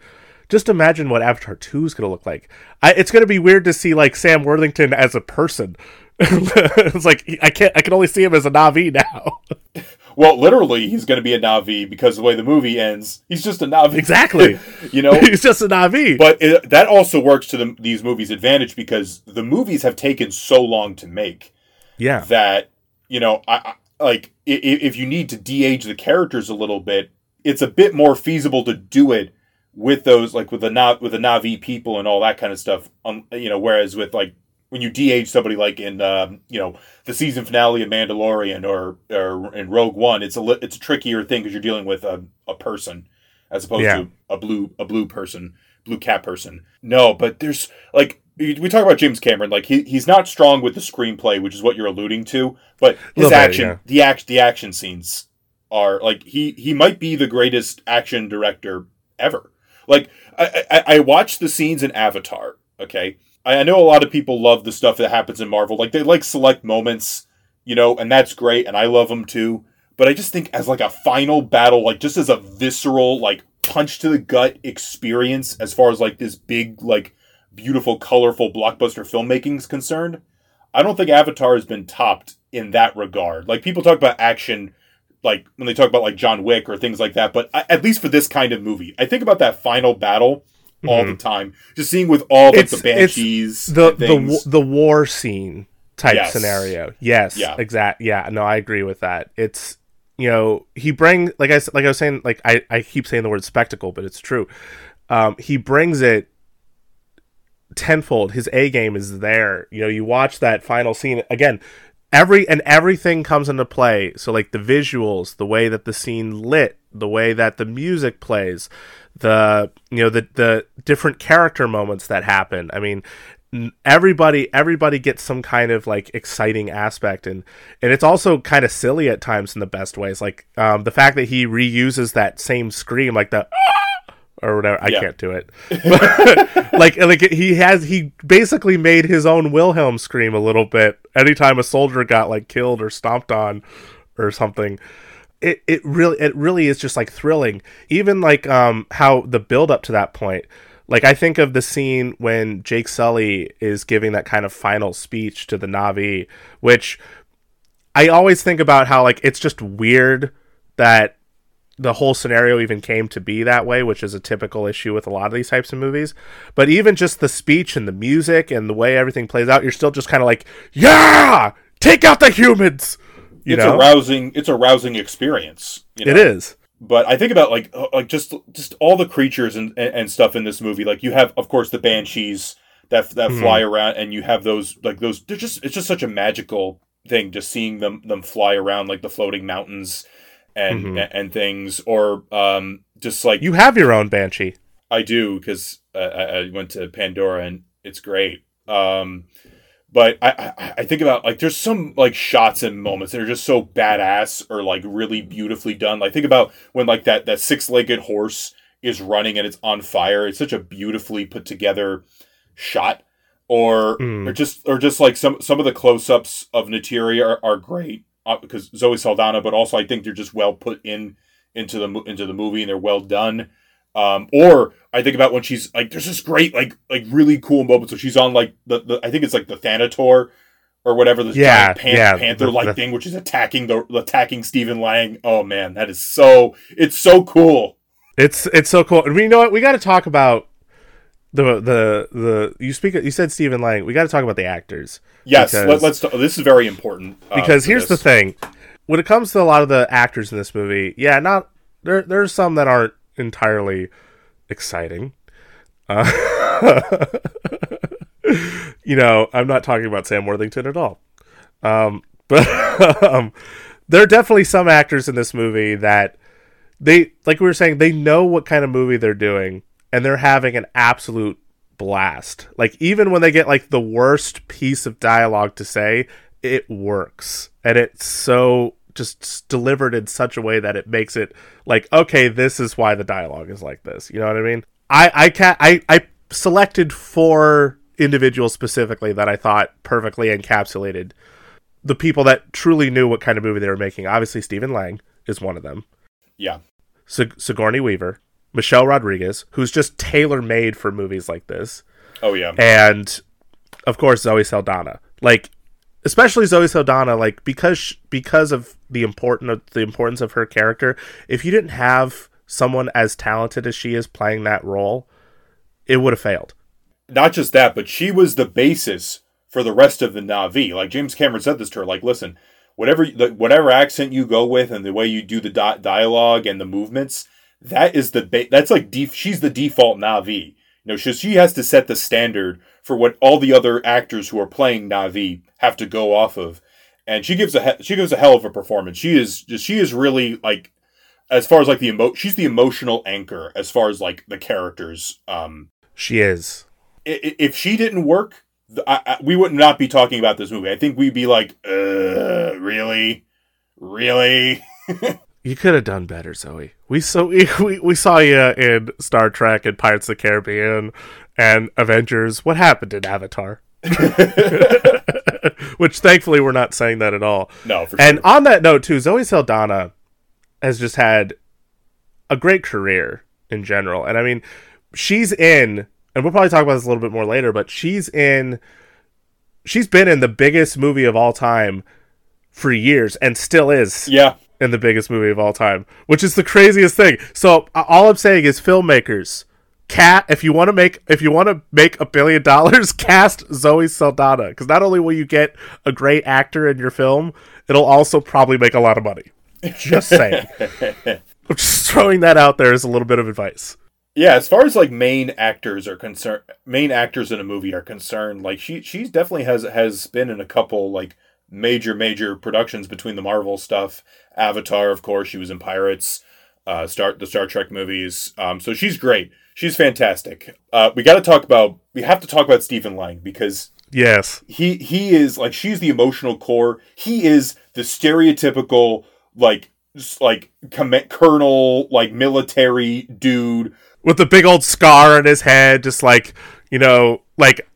Just imagine what Avatar 2 is going to look like. I, it's going to be weird to see like Sam Worthington as a person. it's like I can't. I can only see him as a Navi now. Well, literally, he's going to be a Navi because the way the movie ends, he's just a Navi. Exactly. you know, He's just a Navi. but it, that also works to the, these movies' advantage because the movies have taken so long to make yeah, that you know, I, I like i- i- if you need to de-age the characters a little bit, it's a bit more feasible to do it with those like with the Nav with the Navi people and all that kind of stuff. Um, you know, whereas with like when you de-age somebody like in um, you know the season finale of Mandalorian or or in Rogue One, it's a li- it's a trickier thing because you're dealing with a, a person as opposed Yeah. to a blue a blue person, blue cat person. No, but there's like we talk about James Cameron, like he he's not strong with the screenplay, which is what you're alluding to, but his Little bit, action yeah. the act the action scenes are like he he might be the greatest action director ever. Like I I, I watched the scenes in Avatar. Okay, I, I know a lot of people love the stuff that happens in Marvel. Like they like select moments, you know, and that's great, and I love them too. But I just think as like a final battle, like just as a visceral like punch to the gut experience, as far as like this big like beautiful colorful blockbuster filmmaking is concerned, I don't think Avatar has been topped in that regard. Like people talk about action like when they talk about like John Wick or things like that, but I, at least for this kind of movie, I think about that final battle all the time. Just seeing with all like, the Mm-hmm. Banshees, the the the war scene type Yes. scenario. Yes, Yeah. exact. Yeah, no, I agree with that. It's you know he bring like I like I was saying like I I keep saying the word spectacle, but it's true. Um, he brings it tenfold. His A game is there. You know, you watch that final scene again. Every and everything comes into play. So like the visuals, the way that the scene lit, the way that the music plays, the you know the the different character moments that happen. I mean, everybody everybody gets some kind of like exciting aspect and and it's also kind of silly at times in the best ways. Like um, the fact that he reuses that same scream, like the or whatever. I Yeah. can't do it. But, like like he has he basically made his own Wilhelm scream a little bit anytime a soldier got like killed or stomped on or something. It it really it really is just like thrilling. Even like um how the build up to that point. Like I think of the scene when Jake Sully is giving that kind of final speech to the Navi, which I always think about how like it's just weird that the whole scenario even came to be that way, which is a typical issue with a lot of these types of movies. But even just the speech and the music and the way everything plays out, you're still just kind of like, yeah, take out the humans. You it's know, a rousing it's a rousing experience. You know? it is. but I think about like uh, like just just all the creatures and, and stuff in this movie. Like you have, of course, the banshees that that Mhm. fly around, and you have those like those. They're just it's just such a magical thing just seeing them them fly around like the floating mountains and Mhm. and, things, or um just like You have your own banshee. I do because uh, I, I went to Pandora and it's great. Um, but I, I I think about like there's some like shots and moments that are just so badass or like really beautifully done. Like think about when like that that six legged horse is running and it's on fire. It's such a beautifully put together shot. Or Mm. or just or just like some some of the close ups of Neytiri are, are great uh, because Zoe Saldana, but also I think they're just well put in into the into the movie and they're well done. Um, or I think about when she's like, there's this great, like, like really cool moment. So she's on like the, the I think it's like the Thanator or whatever this Yeah, pan- yeah, panther like thing, which is attacking the attacking Stephen Lang. Oh man, that is so it's so cool. It's it's so cool. And we know what we got to talk about the the the you speak you said Stephen Lang. We got to talk about the actors. Yes, Because- let, us This is very important uh, because here's the thing. When it comes to a lot of the actors in this movie yeah not there there's some that aren't entirely exciting. Uh, you know i'm not talking about sam worthington at all. Um, but um, there are definitely some actors in this movie that they like we were saying they know what kind of movie they're doing and they're having an absolute blast. Like even when they get like the worst piece of dialogue to say it works. And it's so just delivered in such a way that it makes it like okay this is why the dialogue is like this. You know what i mean? I i can't i i selected four individuals specifically that i thought perfectly encapsulated the people that truly knew what kind of movie they were making. Obviously stephen lang is one of them. Yeah, Sig- sigourney weaver michelle rodriguez who's just tailor made for movies like this oh yeah, and of course Zoe Saldana. Like especially Zoe Saldana like because because of the important of the importance of her character, if you didn't have someone as talented as she is playing that role, it would have failed. not just that, but she was the basis for the rest of the Navi. Like James Cameron said this to her, like, listen, whatever the, whatever accent you go with and the way you do the di- dialogue and the movements, that is the ba- that's like def- she's the default Navi. You know, she, she has to set the standard for what all the other actors who are playing Navi have to go off of. And she gives a he- she gives a hell of a performance. She is just she is really like as far as like the emo she's the emotional anchor as far as like the characters um She is. if she didn't work, I, I, we would not be talking about this movie. I think we'd be like, uh, really, really. You could have done better, Zoe. We so we, we saw you in Star Trek and Pirates of the Caribbean and Avengers. What happened in Avatar? Which thankfully we're not saying that at all. No, for And sure. on that note, too, Zoe Saldana has just had a great career in general. And I mean, she's in, and we'll probably talk about this a little bit more later, but she's in, she's been in the biggest movie of all time for years and still is Yeah, in the biggest movie of all time, which is the craziest thing. So all I'm saying is filmmakers, cat if you want to make if you want to make a billion dollars, cast Zoe Saldana because not only will you get a great actor in your film, it'll also probably make a lot of money. Just saying. I'm just throwing that out there as a little bit of advice. yeah. As far as like main actors are concerned, main actors in a movie are concerned, like she she's definitely has has been in a couple like major major productions between the Marvel stuff, Avatar, of course. She was in Pirates, uh, Star the Star Trek movies. Um, so she's great. She's fantastic. Uh, we got to talk about. We have to talk about Stephen Lang because Yes. he he is like she's the emotional core. He is the stereotypical like like com- colonel like military dude. With the big old scar on his head, just like, you know, like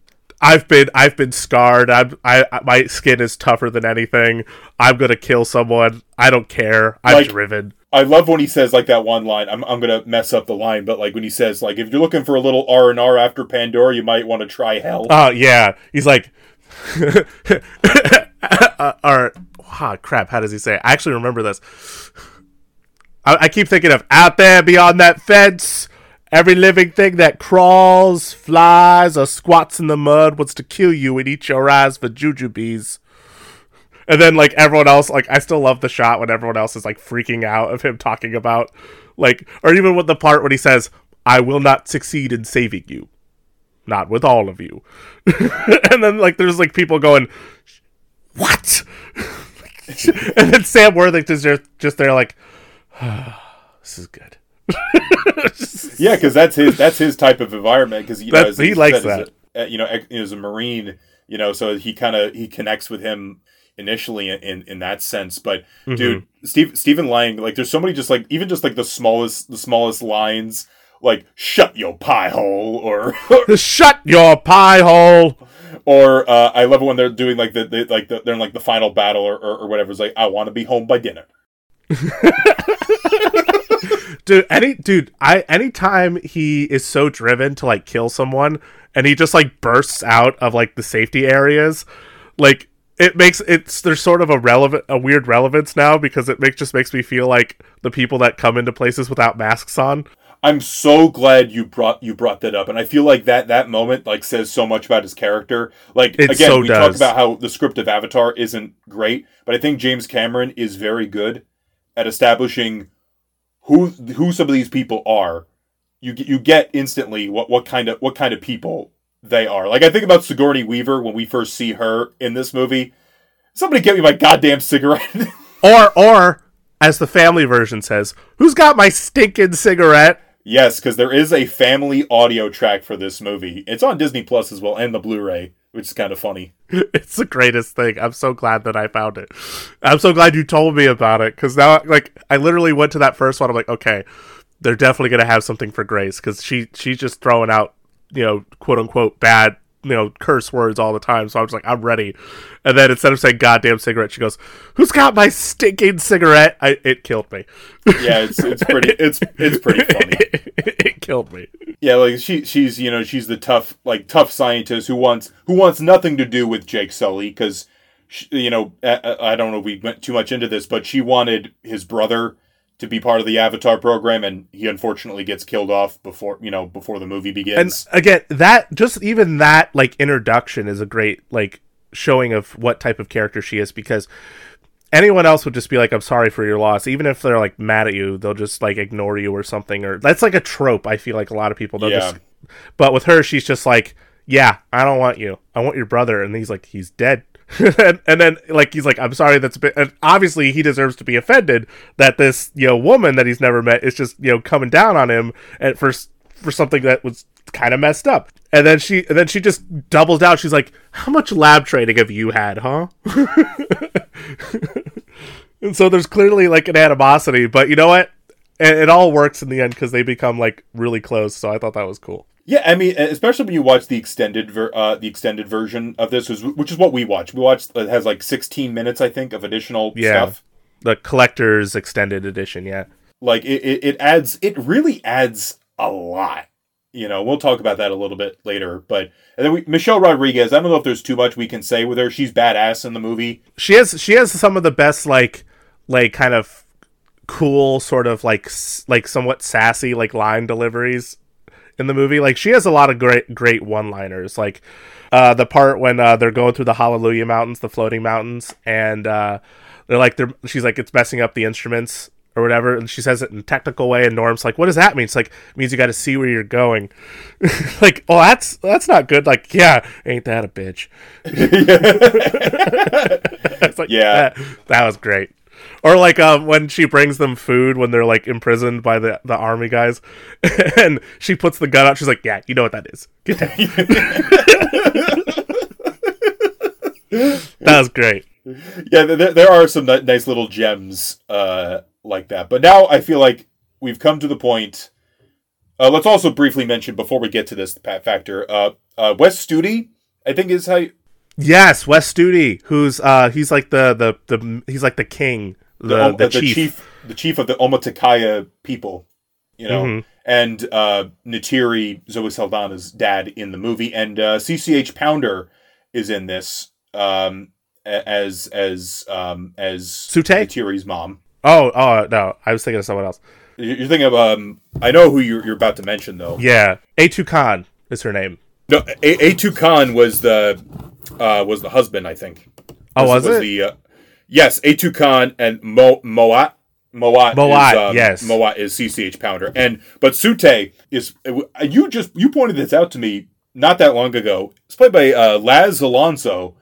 I've been I've been scarred. I'm I my skin is tougher than anything. I'm gonna kill someone. I don't care. I'm Like- driven. I love when he says like that one line. I'm I'm gonna mess up the line, but like when he says like if you're looking for a little R and R after Pandora, you might want to try hell. Oh yeah, he's like, uh, or ah, crap. How does he say? it? I actually remember this. I, I keep thinking of out there beyond that fence. Every living thing that crawls, flies, or squats in the mud wants to kill you and eat your eyes for jujubes. And then like everyone else, like I still love the shot when everyone else is like freaking out of him talking about like, or even with the part when he says, "I will not succeed in saving you." not with all of you. and then like there's like people going, what? and then Sam Worthington's just there like, this is good. Yeah, because that's his that's his type of environment. Because you know, as he likes that. as a- you know, as a marine, you know, so he kind of he connects with him initially in in, in that sense. But Mm-hmm. dude, Steve Stephen Lang, like, there's so many just like even just like the smallest the smallest lines, like "shut your pie hole" or Shut your pie hole. or uh, I love it when they're doing like the, the like the, they're in like the final battle or, or, or whatever. It's like I want to be home by dinner. dude any dude i anytime he is so driven to like kill someone and he just like bursts out of like the safety areas like it makes it's there's sort of a relevant a weird relevance now because it makes just makes me feel like the people that come into places without masks on I'm so glad you brought you brought that up, and I feel like that that moment like says so much about his character. Like It again, so we does. talk about how the script of Avatar isn't great, but I think James Cameron is very good at establishing who who some of these people are. You get you get instantly what what kind of what kind of people they are. Like I think about Sigourney Weaver when we first see her in this movie. Somebody get me my goddamn cigarette. or or as the family version says who's got my stinking cigarette yes, because there is a family audio track for this movie. It's on Disney Plus as well and the Blu-ray, which is kind of funny. it's the greatest thing. I'm so glad that i found it. I'm so glad you told me about it because now like i literally went to that first one. I'm like okay they're definitely gonna have something for grace because she she's just throwing out you know quote unquote bad you know curse words all the time. So i was like i'm ready. And then instead of saying goddamn cigarette she goes who's got my stinking cigarette? I, it killed me. Yeah, it's it's pretty it's it's pretty funny. it killed me. Yeah, like she she's you know she's the tough like tough scientist who wants who wants nothing to do with Jake Sully because you know I, I don't know if we went too much into this, but she wanted his brother to be part of the Avatar program, and he unfortunately gets killed off before you know before the movie begins. and again that just even that like introduction is a great like showing of what type of character she is because anyone else would just be like i'm sorry for your loss even if they're like mad at you they'll just like ignore you or something or that's like a trope i feel like a lot of people they'll Yeah. just but with her she's just like yeah i don't want you i want your brother and he's like he's dead and, and then like he's like i'm sorry that's a bit and obviously he deserves to be offended that this you know woman that he's never met is just you know coming down on him at first for something that was kind of messed up. And then she and then she just doubles down. She's like how much lab training have you had huh? And so there's clearly like an animosity but you know what? It, it all works in the end because they become like really close so i thought that was cool Yeah, I mean, especially when you watch the extended ver- uh, the extended version of this, which is what we watch. We watched it has like 16 minutes, I think, of additional Yeah. stuff. the collector's extended edition yeah like it, it, it adds it really adds a lot you know we'll talk about that a little bit later but and then we, michelle rodriguez i don't know if there's too much we can say with her she's badass in the movie she has she has some of the best like like kind of cool sort of like like somewhat sassy like line deliveries in the movie. Like she has a lot of great great one liners like uh the part when uh they're going through the hallelujah mountains the floating mountains and uh they're like they're she's like it's messing up the instruments or whatever and she says it in a technical way and norm's like what does that mean? It's like it means you got to see where you're going. Like oh that's that's not good. Like yeah ain't that a bitch? It's like Yeah. that, that was great or like um, when she brings them food when they're like imprisoned by the, the army guys and she puts the gun out she's like yeah you know what that is. Get that was great. Yeah there, there are some nice little gems uh like that. But now i feel like we've come to the point uh, let's also briefly mention before we get to this pat factor uh, uh wes studi i think is how you, yes wes studi who's uh he's like the the, the he's like the king the, the, the, the chief. chief the chief of the Omaticaya people, you know, Mhm. and uh, Neytiri Zoe Saldana's dad in the movie, and uh, CCH Pounder is in this um, as as um, as Tsu'tey? Neytiri's mom. oh oh no i was thinking of someone else You- You're thinking of um, I know who you're, you're about to mention though. yeah Eytukan is her name No, A- Eytukan was the uh, was the husband, I think. Oh, This was it? The, uh, yes, Eytukan and Mo Moat. Moat, Moat, is, um, yes. Moat is CCH Pounder, and but Tsu'tey is you just you pointed this out to me not that long ago. It's played by uh, Laz Alonso,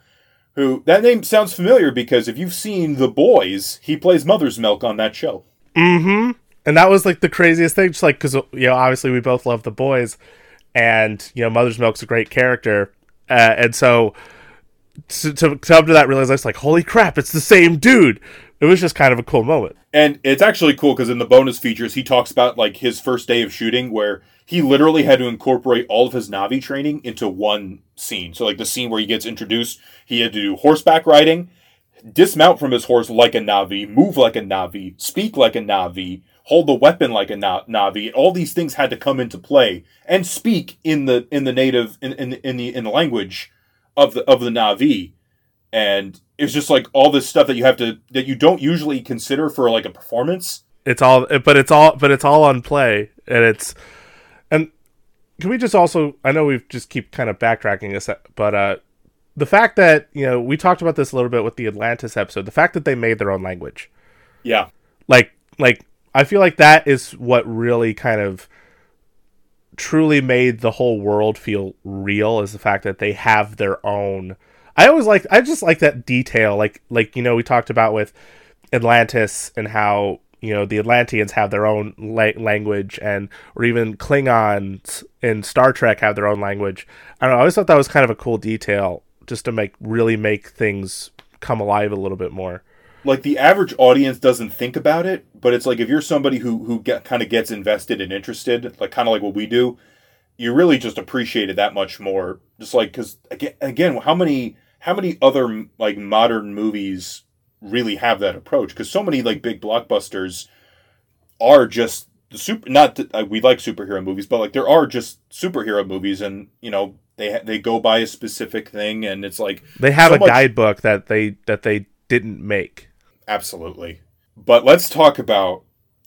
who that name sounds familiar because if you've seen The Boys, he plays Mother's Milk on that show. Mm-hmm. And that was like the craziest thing, just like because you know obviously we both love the boys, and you know Mother's Milk's a great character, uh, and so to, to come to that realization, like holy crap, it's the same dude. It was just kind of a cool moment. And it's actually cool because in the bonus features, he talks about like his first day of shooting where he literally had to incorporate all of his Navi training into one scene. So, like the scene where he gets introduced, he had to do horseback riding, dismount from his horse like a Navi, move like a Navi, speak like a Navi, hold the weapon like a Na- Navi. All these things had to come into play and speak in the in the native in, in, in the in the language of the of the Navi. And it's just like all this stuff that you have to that you don't usually consider for like a performance. It's all, but it's all, but it's all on play, and it's, and can we just also? I know we've just keep kind of backtracking this, but uh, the fact that you know we talked about this a little bit with the Atlantis episode, the fact that they made their own language, Yeah. like, like I feel like that is what really kind of truly made the whole world feel real is the fact that they have their own I always like I just like that detail like like you know we talked about with Atlantis and how you know the Atlanteans have their own la- language and or even Klingons in Star Trek have their own language. I don't know, I always thought that was kind of a cool detail just to make really make things come alive a little bit more. Like the average audience doesn't think about it, but it's like if you're somebody who who get kind of gets invested and interested, like kind of like what we do, you really just appreciate it that much more. Just like because again, again, how many how many other like modern movies really have that approach? Because so many like big blockbusters are just the super. Not that, uh, we like superhero movies, but like there are just superhero movies, and you know they they go by a specific thing, and it's like They have So a much- guidebook that they that they didn't make. Absolutely. But let's talk about.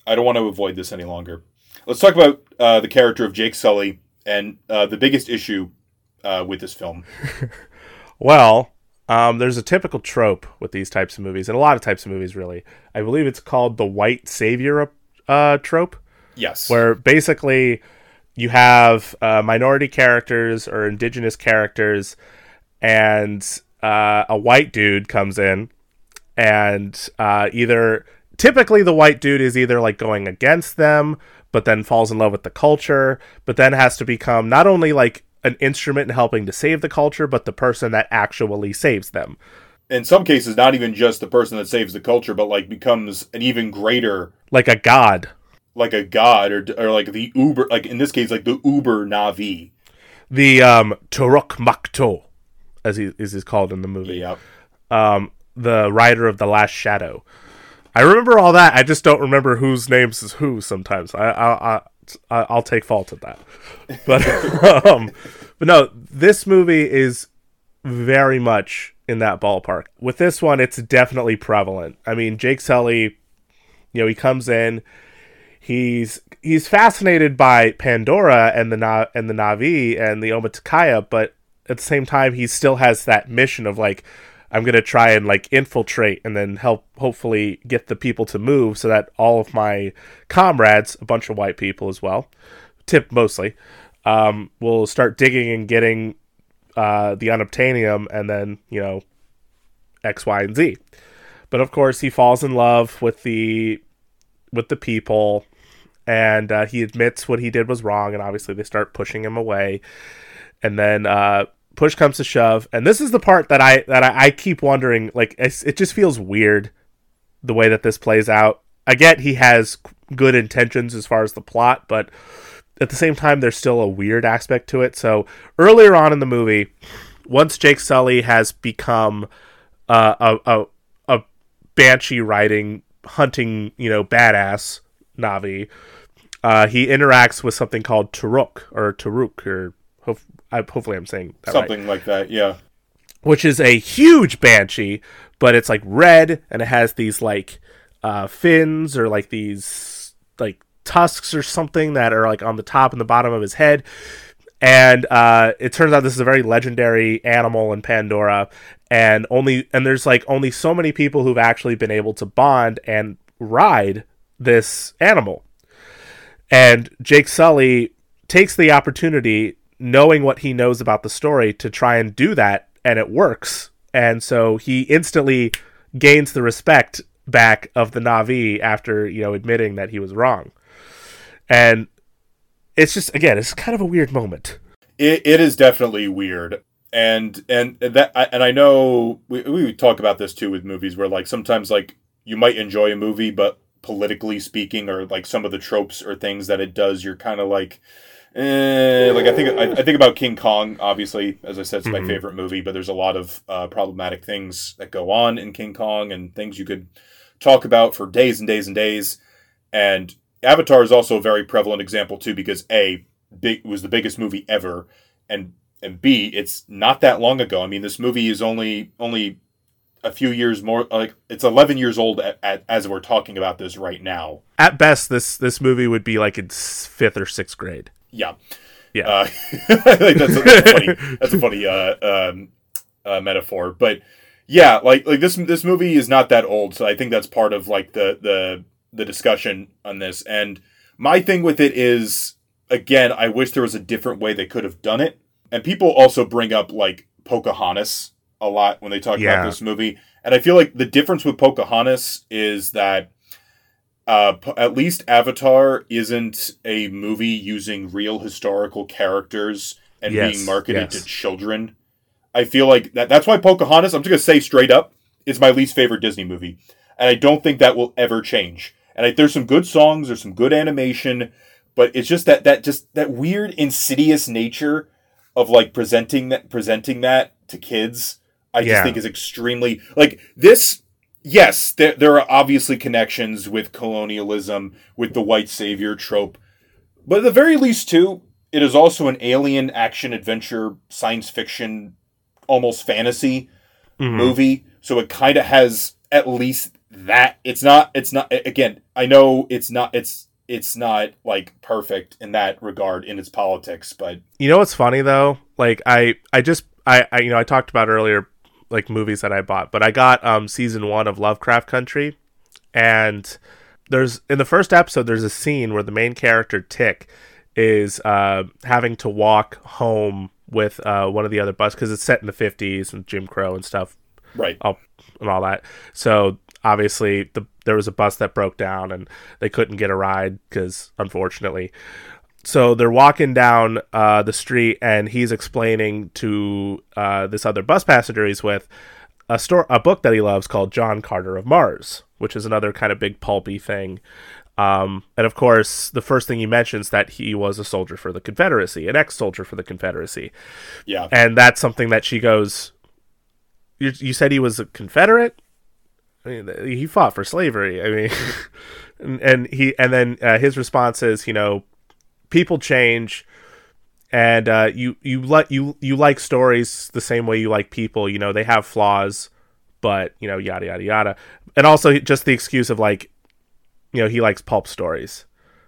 I don't want to avoid this any longer. Let's talk about uh, the character of Jake Sully and uh, the biggest issue uh, with this film. Well, um, there's a typical trope with these types of movies, and a lot of types of movies, really. I believe it's called the white savior uh, trope, Yes. where basically you have uh, minority characters or indigenous characters, and uh, a white dude comes in, and uh, either typically the white dude is either like going against them, but then falls in love with the culture, but then has to become not only like an instrument in helping to save the culture, but the person that actually saves them. in some cases, not even just the person that saves the culture, but like becomes an even greater, Like a god. like a god or or like the Uber, like in this case, like the Uber Navi. The um Toruk Makto, as he is called in the movie. Yep. um, the writer of the Last Shadow. I remember all that. I just don't remember whose names is who. Sometimes I I, I I'll take fault at that. But um, but no, this movie is very much in that ballpark. With this one, it's definitely prevalent. I mean, Jake Sully, you know, he comes in. He's he's fascinated by Pandora and the Na- and the Navi and the Omaticaya, but at the same time, he still has that mission of like, I'm gonna try and like infiltrate and then help hopefully get the people to move so that all of my comrades, a bunch of white people as well, tip mostly, um, will start digging and getting uh, the unobtainium and then you know X, Y, and Z. But of course, he falls in love with the with the people, and uh, he admits what he did was wrong, and obviously they start pushing him away, and then uh, push comes to shove, and this is the part that I that I, I keep wondering, like it just feels weird the way that this plays out. I get he has good intentions as far as the plot, but at the same time, there's still a weird aspect to it. So earlier on in the movie, once Jake Sully has become uh, a, a a banshee riding hunting you know badass Navi, uh, he interacts with something called Turuk or Turuk or I, hopefully I'm saying that right Something like that. Yeah. which is a huge banshee, but it's like red and it has these like uh, fins or like these like tusks or something that are like on the top and the bottom of his head. And uh, it turns out this is a very legendary animal in Pandora, and only and there's like only so many people who've actually been able to bond and ride this animal. And Jake Sully takes the opportunity, knowing what he knows about the story, to try and do that, and it works. And so he instantly gains the respect back of the Navi after, you know, admitting that he was wrong. And it's just again, it's kind of a weird moment. It, it is definitely weird, and and that and I know we we talk about this too with movies where like sometimes like you might enjoy a movie, but politically speaking, or like some of the tropes or things that it does, you're kind of like. Eh, like I think I, I think about King Kong. Obviously, as I said, it's my Mhm. favorite movie. But there's a lot of uh, problematic things that go on in King Kong, and things you could talk about for days and days and days. And Avatar is also a very prevalent example too because a big was the biggest movie ever, and and b it's not that long ago. I mean, this movie is only only a few years more like it's 11 years old at, at, as we're talking about this right now At best, this this movie would be like in fifth or sixth grade. Yeah Yeah. uh, think that's a, that's funny that's a funny uh, um, uh, metaphor but yeah like like this this movie is not that old so i think that's part of like the the the discussion on this and my thing with it is again i wish there was a different way they could have done it and people also bring up like pocahontas a lot when they talk Yeah. about this movie and i feel like the difference with pocahontas is that uh, at least Avatar isn't a movie using real historical characters and Yes, being marketed yes. to children. I feel like that. That's why Pocahontas. I'm just gonna say straight up, is my least favorite Disney movie, and I don't think that will ever change. And I, there's some good songs, there's some good animation, but it's just that that just that weird insidious nature of like presenting that presenting that to kids. I just think is extremely like this yes, there, there are obviously connections with colonialism, with the white savior trope, but at the very least, too, it is also an alien action adventure, science fiction, almost fantasy Mhm. movie. So it kind of has at least that. It's not. It's not. Again, I know it's not. It's it's not like perfect in that regard in its politics, but You know what's funny though? Like I I just I, I you know I talked about earlier like movies that I bought, but I got um season 1 of Lovecraft Country and there's in the first episode there's a scene where the main character Tick is uh having to walk home with uh one of the other bus cuz it's set in the 50s and Jim Crow and stuff right. all and all that. So obviously, the there was a bus that broke down and they couldn't get a ride because unfortunately. So they're walking down uh, the street and he's explaining to uh, this other bus passenger he's with a store a book that he loves called John Carter of Mars, which is another kind of big pulpy thing. Um, and of course, the first thing he mentions that he was a soldier for the Confederacy, an ex-soldier for the Confederacy Yeah. and that's something that she goes you, you said he was a confederate I mean, he fought for slavery i mean and, and he and then uh, his response is you know people change and uh, you you like you you like stories the same way you like people you know they have flaws but you know yada yada yada and also just the excuse of like you know he likes pulp stories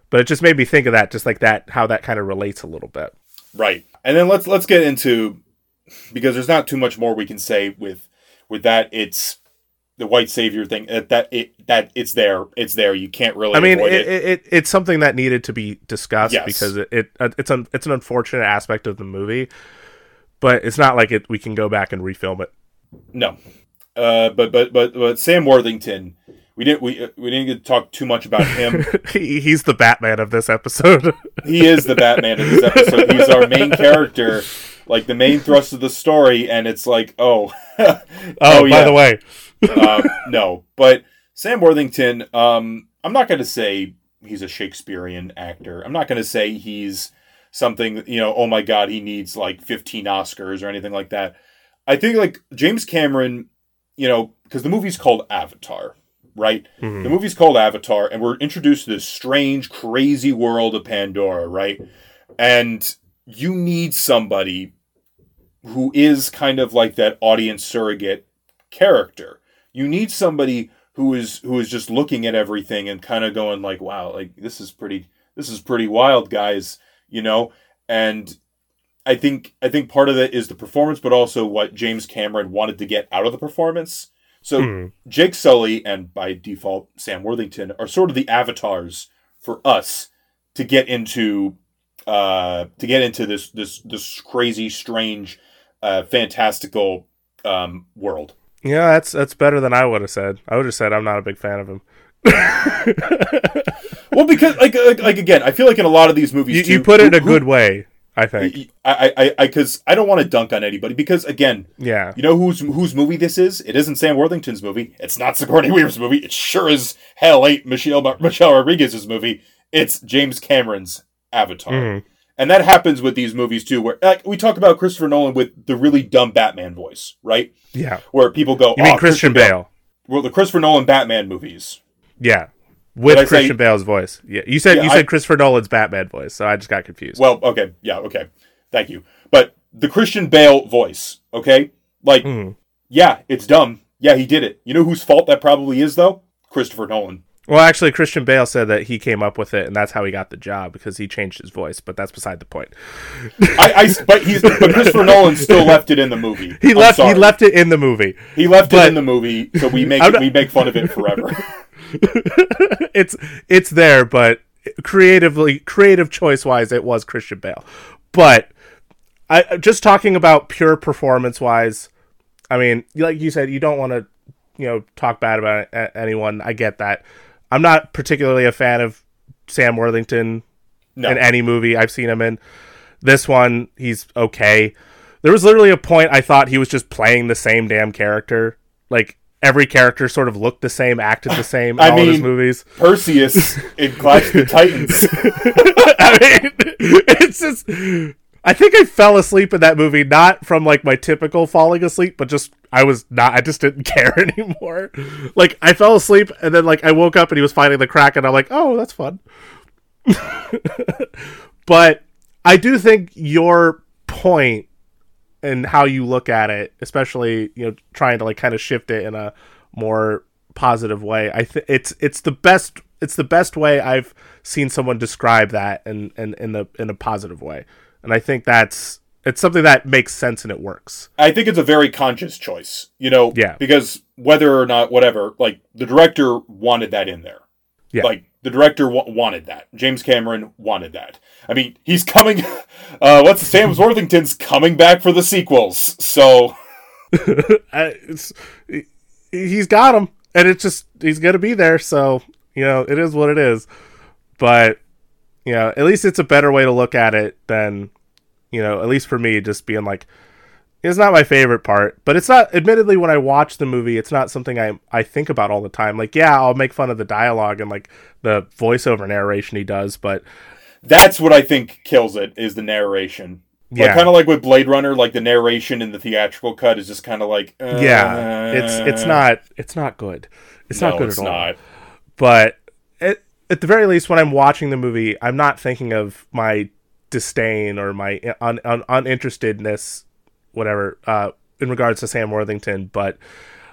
but it just made me think of that just like that how that kind of relates a little bit Right. And then let's let's get into because there's not too much more we can say with with that. It's the white savior thing that that it that it's there. It's there. You can't really. I mean, avoid it, it. it, it, it's something that needed to be discussed Yes. because it, it uh, it's an it's an unfortunate aspect of the movie, but it's not like it we can go back and refilm it. No. Uh, but but but but Sam Worthington, we didn't we uh, we didn't get to talk too much about him. he, he's the Batman of this episode. he is the Batman of this episode. He's our main character, like the main thrust of the story, and it's like, oh, oh, Oh, by yeah. the way, um, no. But Sam Worthington, um, I'm not going to say he's a Shakespearean actor. I'm not going to say he's something, you know, oh my God, he needs like 15 Oscars or anything like that. I think like James Cameron, you know, because the movie's called Avatar, right? Mhm. The movie's called Avatar, and we're introduced to this strange, crazy world of Pandora, right? And you need somebody who is kind of like that audience surrogate character. You need somebody who is who is just looking at everything and kind of going like, "Wow, like this is pretty this is pretty wild, guys," you know? And I think I think part of it is the performance, but also what James Cameron wanted to get out of the performance. So Mhm. Jake Sully and by default Sam Worthington are sort of the avatars for us to get into uh, to get into this this this crazy, strange, uh, fantastical um, world. Yeah, that's that's better than I would have said. I would have said I'm not a big fan of him. Well, because like, like like again, I feel like in a lot of these movies, you, too, you put it in a good way, I think. I I I because I don't want to dunk on anybody because again, Yeah, you know whose whose movie this is? It isn't Sam Worthington's movie. It's not Sigourney Weaver's movie. It sure as hell ain't Michelle Michelle Rodriguez's movie. It's James Cameron's Avatar. Mhm. And that happens with these movies too, where like we talk about Christopher Nolan with the really dumb Batman voice, right? yeah. Where people go, You mean "Oh, Christian Bale." Bale? Well, the Christopher Nolan Batman movies. Yeah, with I say- Christian Bale's voice. Yeah, you said Yeah, you I- said Christopher Nolan's Batman voice, so I just got confused. Well, okay, yeah, okay, thank you. But the Christian Bale voice, okay, like, Mhm. yeah, it's dumb. Yeah, he did it. You know whose fault that probably is, though? Christopher Nolan. Well, actually, Christian Bale said that he came up with it, and that's how he got the job because he changed his voice. But that's beside the point. I, I but he's but Christopher Nolan still left it in the movie. He I'm left. He left it in the movie. He left it in the movie, so we make we make fun of it forever. it's it's there, but creatively, creative choice wise, it was Christian Bale. But I just talking about pure performance wise. I mean, like you said, you don't want to, you know, talk bad about anyone. I get that. I'm not particularly a fan of Sam Worthington No, in any movie I've seen him in. This one, he's okay. There was literally a point I thought he was just playing the same damn character. Like every character sort of looked the same, acted the same in I all his mean- movies. Perseus in Clash of the Titans. I mean, it's just. I think I fell asleep in that movie, not from like my typical falling asleep, but just I was not. I just didn't care anymore. Like I fell asleep, and then like I woke up and he was fighting the Kraken, and I'm like, oh, that's fun. but I do think your point and how you look at it, especially you know trying to like kind of shift it in a more positive way. I think it's it's the best it's the best way I've seen someone describe that in in in a in a positive way, and I think that's it's something that makes sense and it works. I think it's a very conscious choice, you know, Yeah. because whether or not whatever, like the director wanted that in there. Yeah. Like the director wa- wanted that. James Cameron wanted that. I mean, he's coming uh what's Sam Worthington's coming back for the sequels. So it's, he's got him, and it's just he's gonna be there. So you know it is what it is. But you know, at least it's a better way to look at it than you know, at least for me, just being like, it's not my favorite part. But it's not. Admittedly, when I watch the movie, it's not something I I think about all the time. Like, yeah, I'll make fun of the dialogue and like the voiceover narration he does, but that's what I think kills it is the narration. Like Yeah. kind of like with Blade Runner, like the narration in the theatrical cut is just kind of like uh, yeah, it's it's not it's not good. It's no, not good it's at all. not. but at, at the very least when i'm watching the movie i'm not thinking of my disdain or my un, un, uninterestedness whatever uh, in regards to sam worthington but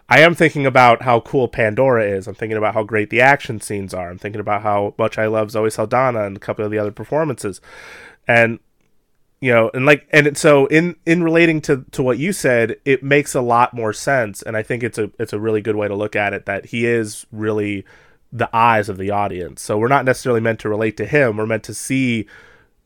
i am thinking about how cool pandora is. I'm thinking about how great the action scenes are. I'm thinking about how much i love zoe saldana and a couple of the other performances. And you know and like and so in in relating to to what you said it makes a lot more sense. And i think it's a it's a really good way to look at it that he is really the eyes of the audience. So we're not necessarily meant to relate to him. We're meant to see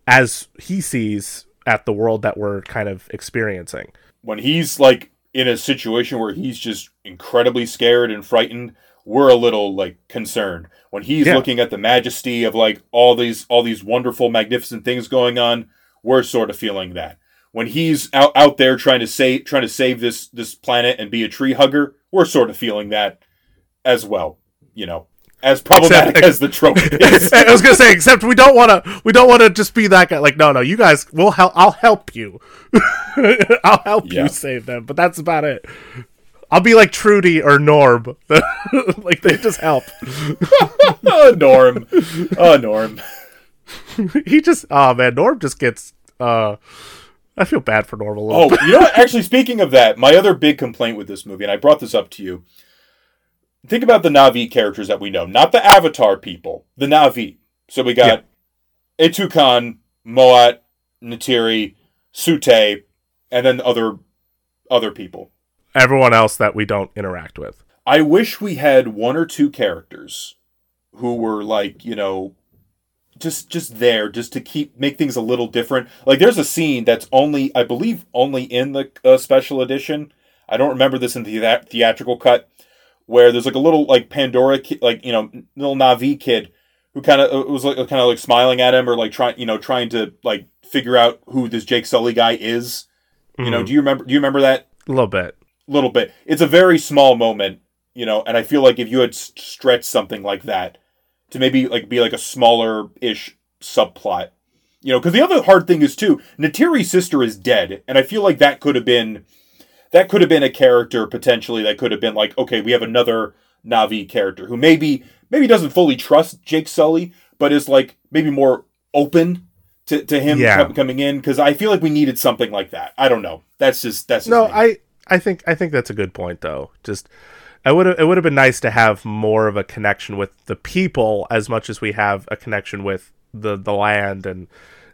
as he sees at the world that we're kind of experiencing. When he's like in a situation where he's just incredibly scared and frightened we're a little like concerned. When he's Yeah. looking at the majesty of like all these all these wonderful magnificent things going on we're sort of feeling that. When he's out out there trying to save trying to save this this planet and be a tree hugger we're sort of feeling that as well you know as problematic Except- as the trope is I was gonna say, except we don't want to. We don't want to just be that guy. Like, no, no, you guys, we'll help. I'll help you. I'll help Yeah. you save them. But that's about it. I'll be like Trudy or Norm. like they just help. oh norm oh norm he just, oh man, Norm just gets. uh I feel bad for Norm a little. Oh, you know what? Actually, speaking of that, my other big complaint with this movie, and I brought this up to you. Think about the Na'vi characters that we know, not the Avatar people, the Na'vi. So we got Eytukan, Mo'at, Neytiri, Tsu'tey, and then other other people. Everyone else that we don't interact with. I wish we had one or two characters who were like, you know, just just there just to keep make things a little different. Like there's a scene that's only I believe only in the uh, special edition. I don't remember this in the thea- theatrical cut where there's like a little like Pandora ki- like, you know, little Na'vi kid who kind of was like kind of like smiling at him or like trying, you know, trying to like figure out who this Jake Sully guy is. You know, Mhm. do you remember do you remember that? a little bit. A little bit. It's a very small moment, you know, and I feel like if you had stretched something like that to maybe like be like a smaller ish subplot, you know, because the other hard thing is too, Neytiri's sister is dead, and I feel like that could have been that could have been a character potentially that could have been like, okay, we have another Na'vi character who maybe maybe doesn't fully trust Jake Sully, but is like maybe more open to, to him Yeah. com- coming in because I feel like we needed something like that. I don't know. That's just that's just No, me. I I think I think that's a good point though. Just I would it would have been nice to have more of a connection with the people as much as we have a connection with the the land and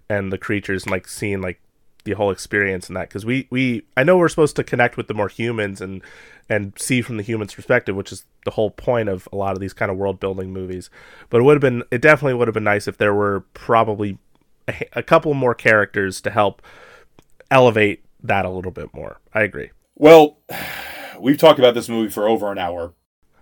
and the creatures and like seeing like the whole experience and that because we we I know we're supposed to connect with the more humans and and see from the human's perspective, which is the whole point of a lot of these kind of world building movies. But it would have been it definitely would have been nice if there were probably a, a couple more characters to help elevate that a little bit more. I agree. well, we've talked about this movie for over an hour.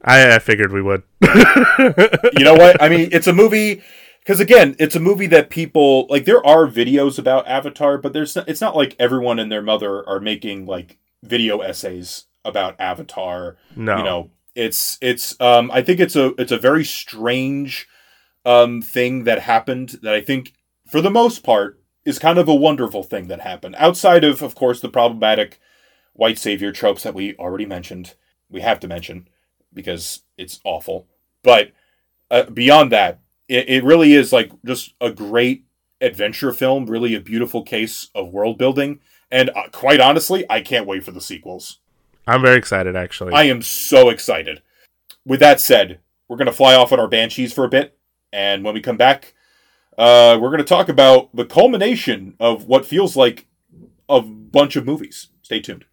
I, I figured we would. you know what? I mean, it's a movie because again, it's a movie that people like. There are videos about Avatar, but there's it's not like everyone and their mother are making like video essays about Avatar. no, You know, it's it's. Um, I think it's a it's a very strange um thing that happened that I think for the most part is kind of a wonderful thing that happened outside of of course the problematic white savior tropes that we already mentioned. We have to mention because it's awful. But uh, beyond that, it, it really is like just a great adventure film, really a beautiful case of world building. And uh, quite honestly, I can't wait for the sequels. I'm very excited actually. I am so excited. With that said, we're going to fly off on our banshees for a bit. And when we come back, uh, we're going to talk about the culmination of what feels like a bunch of movies. Stay tuned.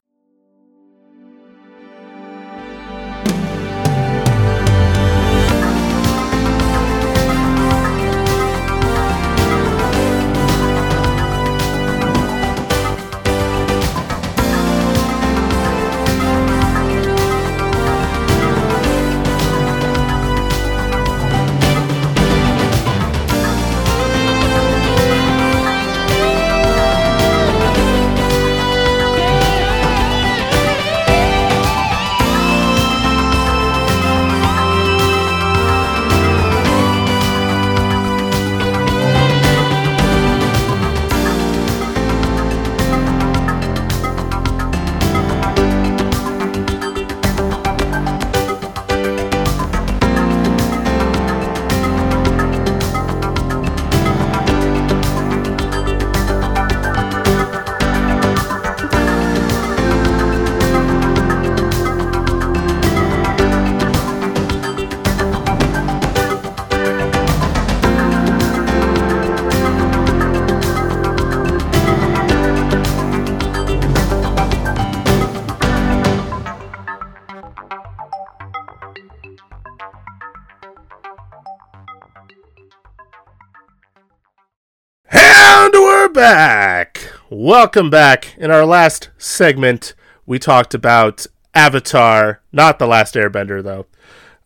Welcome back. In our last segment, we talked about Avatar, not the last Airbender though.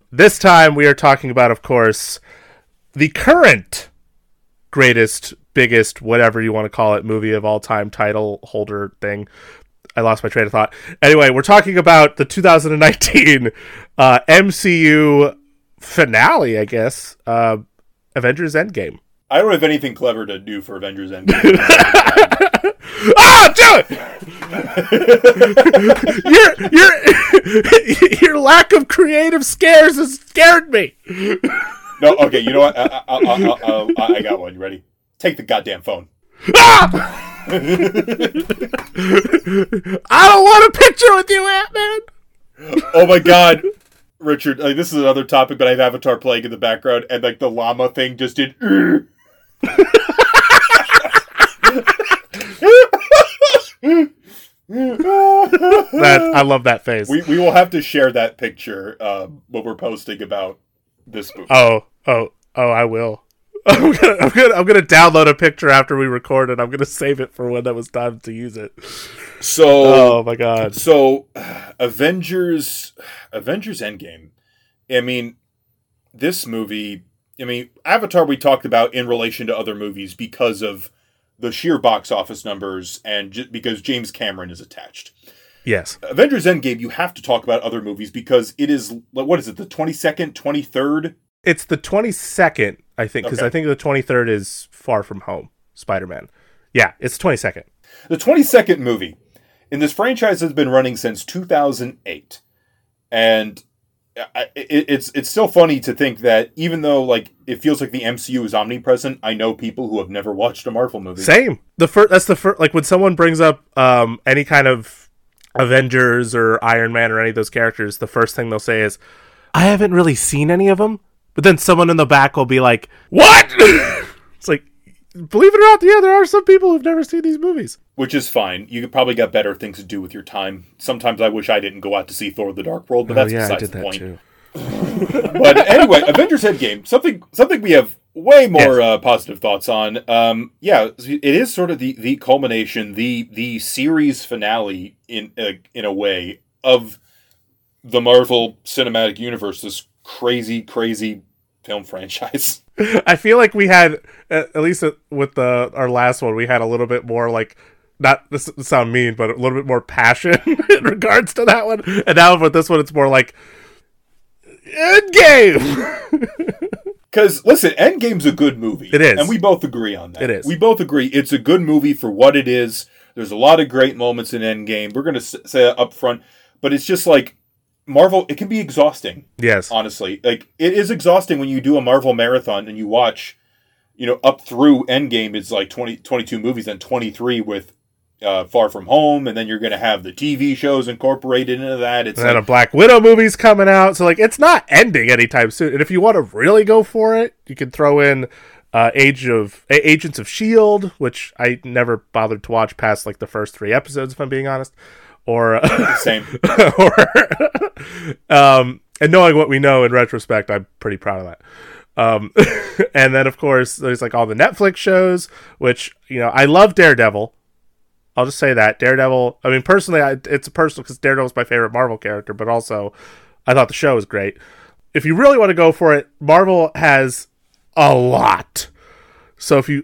This time we are talking about of course the current greatest, biggest, whatever you want to call it, movie of all time title holder thing. I lost my train of thought. Anyway, we're talking about the 2019 uh, MCU finale, I guess. Uh, Avengers Endgame. I don't have anything clever to do for Avengers Endgame. Ah, do it! your your your lack of creative scares has scared me. no, okay, you know what? I, I, I, I, I, I got one. You ready? Take the goddamn phone. Ah! I don't want a picture with you, Ant Man. Oh my god. Richard, like, this is another topic, but I have Avatar playing in the background, and like the llama thing just did. "Ugh." That I love that face. we we will have to share that picture um, when we're posting about this movie. oh, oh, oh! I will. I'm gonna, I'm gonna, I'm gonna download a picture after we record it. I'm gonna save it for when that was time to use it. so Oh my god! So, Avengers, Avengers Endgame. I mean, this movie. I mean, Avatar. We talked about in relation to other movies because of the sheer box office numbers and j- because James Cameron is attached. Yes, Avengers Endgame. You have to talk about other movies because it is what is it? The twenty second, twenty third. it's the 22nd, I think, because Okay. I think the 23rd is Far From Home, Spider Man. Yeah, it's the 22nd. The 22nd movie. in this franchise has been running since 2008. And I, it, it's it's still funny to think that even though like it feels like the MCU is omnipresent, I know people who have never watched a Marvel movie. Same. The first that's the first like when someone brings up um any kind of Avengers or Iron Man or any of those characters, the first thing they'll say is, "I haven't really seen any of them." But then someone in the back will be like, "What?" it's like, believe it or not, yeah, there are some people who've never seen these movies. Which is fine. You probably got better things to do with your time. Sometimes I wish I didn't go out to see Thor: The Dark World, but that's oh, yeah, I besides did the that point. too. but anyway, Avengers Endgame, something something we have way more uh, positive thoughts on. Um, yeah, it is sort of the the culmination, the the series finale in uh, in a way of the Marvel Cinematic Universe. This crazy, crazy film franchise. I feel like we had at at least with the our last one, we had a little bit more like not this sound mean, but a little bit more passion in regards to that one. And now with this one, it's more like Endgame. Because listen, Endgame's a good movie. It is. and we both agree on that. It is. We both agree it's a good movie for what it is. There's a lot of great moments in Endgame. We're gonna say that up front, but it's just like Marvel. It can be exhausting. yes, honestly. Like it is exhausting when you do a Marvel marathon and you watch, you know, up through Endgame it's like 20, 22 movies and 23 with uh, Far From Home and then you're going to have the TV shows incorporated into that. It's and then a Black Widow movie's coming out, so like it's not ending anytime soon. And if you want to really go for it, you can throw in uh, Age of Agents of Shield, which I never bothered to watch past like the first three episodes, if I'm being honest. Or same. or um, and knowing what we know in retrospect, I'm pretty proud of that. Um, and then of course there's like all the Netflix shows, which you know I love Daredevil. I'll just say that Daredevil. I mean, personally, I, it's personal because Daredevil's my favorite Marvel character, but also I thought the show was great. If you really want to go for it, Marvel has a lot. So if you,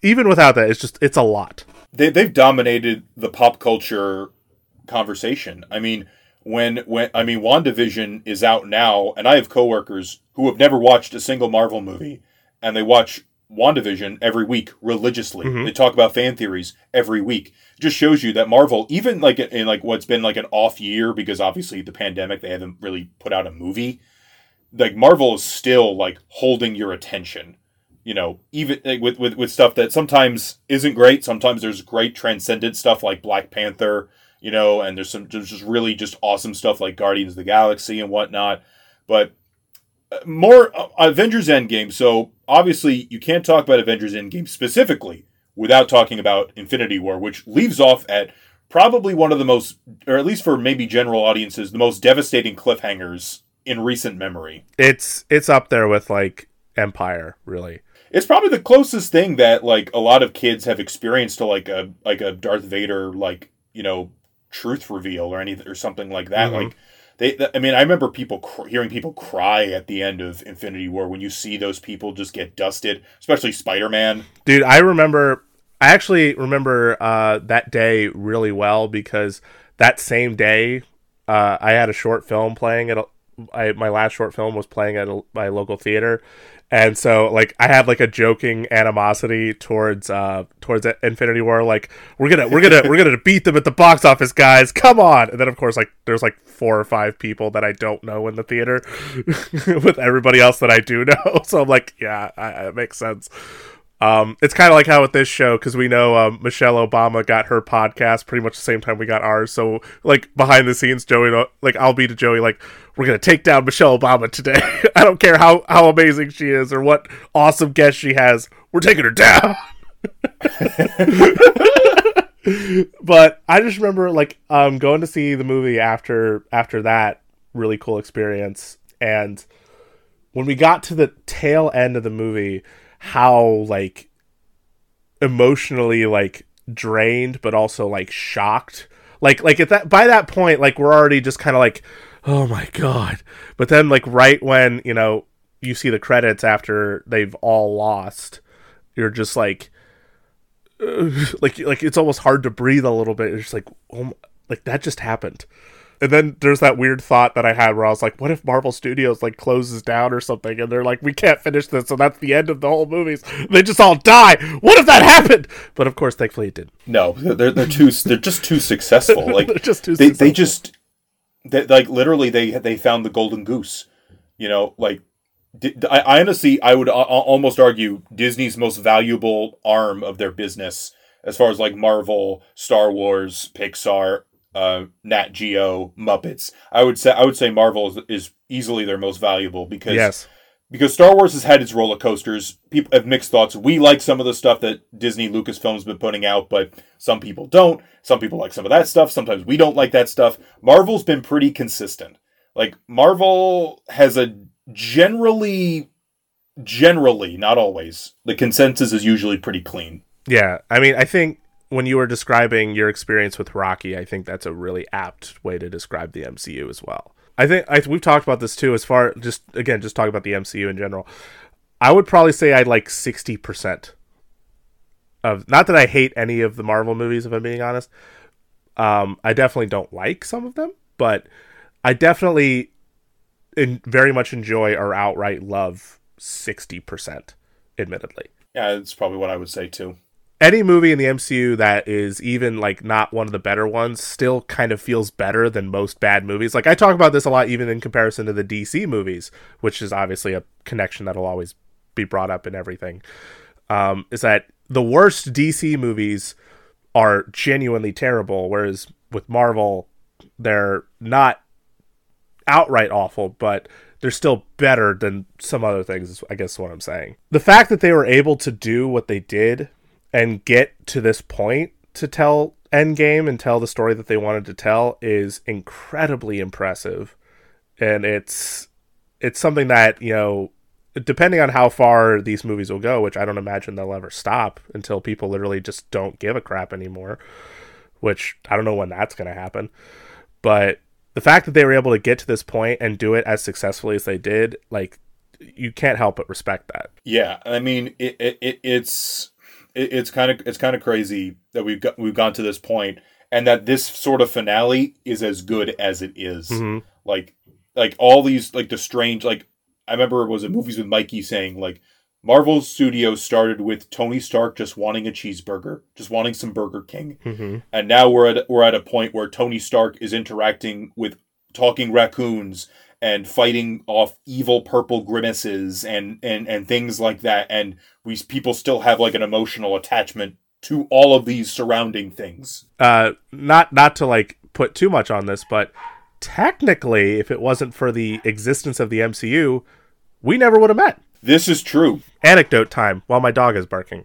even without that, it's just it's a lot. they they've dominated the pop culture conversation. I mean, when when I mean WandaVision is out now and I have coworkers who have never watched a single Marvel movie and they watch WandaVision every week religiously. They talk about fan theories every week. It just shows you that Marvel even like in like what's been like an off year because obviously the pandemic they haven't really put out a movie. Like Marvel is still like holding your attention you know, even like, with, with with stuff that sometimes isn't great. Sometimes there's great transcendent stuff like Black Panther, you know, and there's some there's just really just awesome stuff like Guardians of the Galaxy and whatnot. But uh, more uh, Avengers Endgame. So obviously you can't talk about Avengers Endgame specifically without talking about Infinity War, which leaves off at probably one of the most, or at least for maybe general audiences, the most devastating cliffhangers in recent memory. It's it's up there with like Empire, really. It's probably the closest thing that like a lot of kids have experienced to like a like a Darth Vader like you know truth reveal or anything or something like that. Mhm. Like they, th- I mean, I remember people cr- hearing people cry at the end of Infinity War when you see those people just get dusted, especially Spider Man. Dude, I remember I actually remember uh, that day really well because that same day uh, I had a short film playing at a, I, my last short film was playing at a, my local theater and so like I had like a joking animosity towards uh towards Infinity War like we're gonna we're gonna we're gonna beat them at the box office guys. Come on! And then of course like there's like four or five people that I don't know in the theater with everybody else that I do know. So I'm like yeah I, it makes sense um, it's kind of like how with this show because we know um, Michelle Obama got her podcast pretty much the same time we got ours. So like behind the scenes, Joey, like I'll be to Joey, like we're gonna take down Michelle Obama today. I don't care how how amazing she is or what awesome guest she has. We're taking her down. but I just remember like um going to see the movie after after that really cool experience and when we got to the tail end of the movie how like emotionally like drained but also like shocked. Like like at that by that point like we're already just kind of like oh my god. But then like right when you know you see the credits after they've all lost you're just like like like it's almost hard to breathe a little bit. It's just like oh my, like that just happened and then there's that weird thought that I had where I was like, what if Marvel Studios like closes down or something and they're like, we can't finish this, so that's the end of the whole movies. They just all die. What if that happened? But of course, thankfully it didn't. No, they're they're too they're just too successful. Like They're just too they they just That like literally they they found the golden goose. You know, like I, I honestly I would a- a- almost argue Disney's most valuable arm of their business as far as like Marvel, Star Wars, Pixar, uh, Nat Geo, Muppets. I would say I would say Marvel is, is easily their most valuable because Yes. because Star Wars has had its roller coasters. People have mixed thoughts. We like some of the stuff that Disney Lucasfilm's been putting out, but some people don't. Some people like some of that stuff. Sometimes we don't like that stuff. Marvel's been pretty consistent. Like Marvel has a generally generally, not always. The consensus is usually pretty clean. Yeah, I mean, I think when you were describing your experience with Rocky, I think that's a really apt way to describe the MCU as well. I think I, we've talked about this too. As far just again, just talk about the MCU in general. I would probably say I like sixty percent of. Not that I hate any of the Marvel movies, if I'm being honest. Um, I definitely don't like some of them, but I definitely in, very much enjoy or outright love sixty percent. Admittedly, Yeah, that's probably what I would say too. Any movie in the MCU that is even like not one of the better ones still kind of feels better than most bad movies. Like I talk about this a lot even in comparison to the DC movies, which is obviously a connection that'll always be brought up in everything. Um, is that the worst DC movies are genuinely terrible, whereas with Marvel, they're not outright awful, but they're still better than some other things, I guess what I'm saying. The fact that they were able to do what they did and get to this point to tell Endgame and tell the story that they wanted to tell is incredibly impressive. And it's it's something that, you know, depending on how far these movies will go, which I don't imagine they'll ever stop until people literally just don't give a crap anymore, which I don't know when that's going to happen. But the fact that they were able to get to this point and do it as successfully as they did, like you can't help but respect that. Yeah, I mean it, it, it it's it, it's kind of it's kind of crazy that we've got we've gone to this point and that this sort of finale is as good as it is. Mhm. Like like all these like the strange like I remember it was it movies with Mikey saying like Marvel Studios started with Tony Stark just wanting a cheeseburger, just wanting some Burger King. Mm-hmm. And now we're at we're at a point where Tony Stark is interacting with talking raccoons and fighting off evil purple grimaces and and and things like that and we people still have like an emotional attachment to all of these surrounding things. uh not not to like put too much on this but technically if it wasn't for the existence of the MCU we never would have met This is true. anecdote time while my dog is barking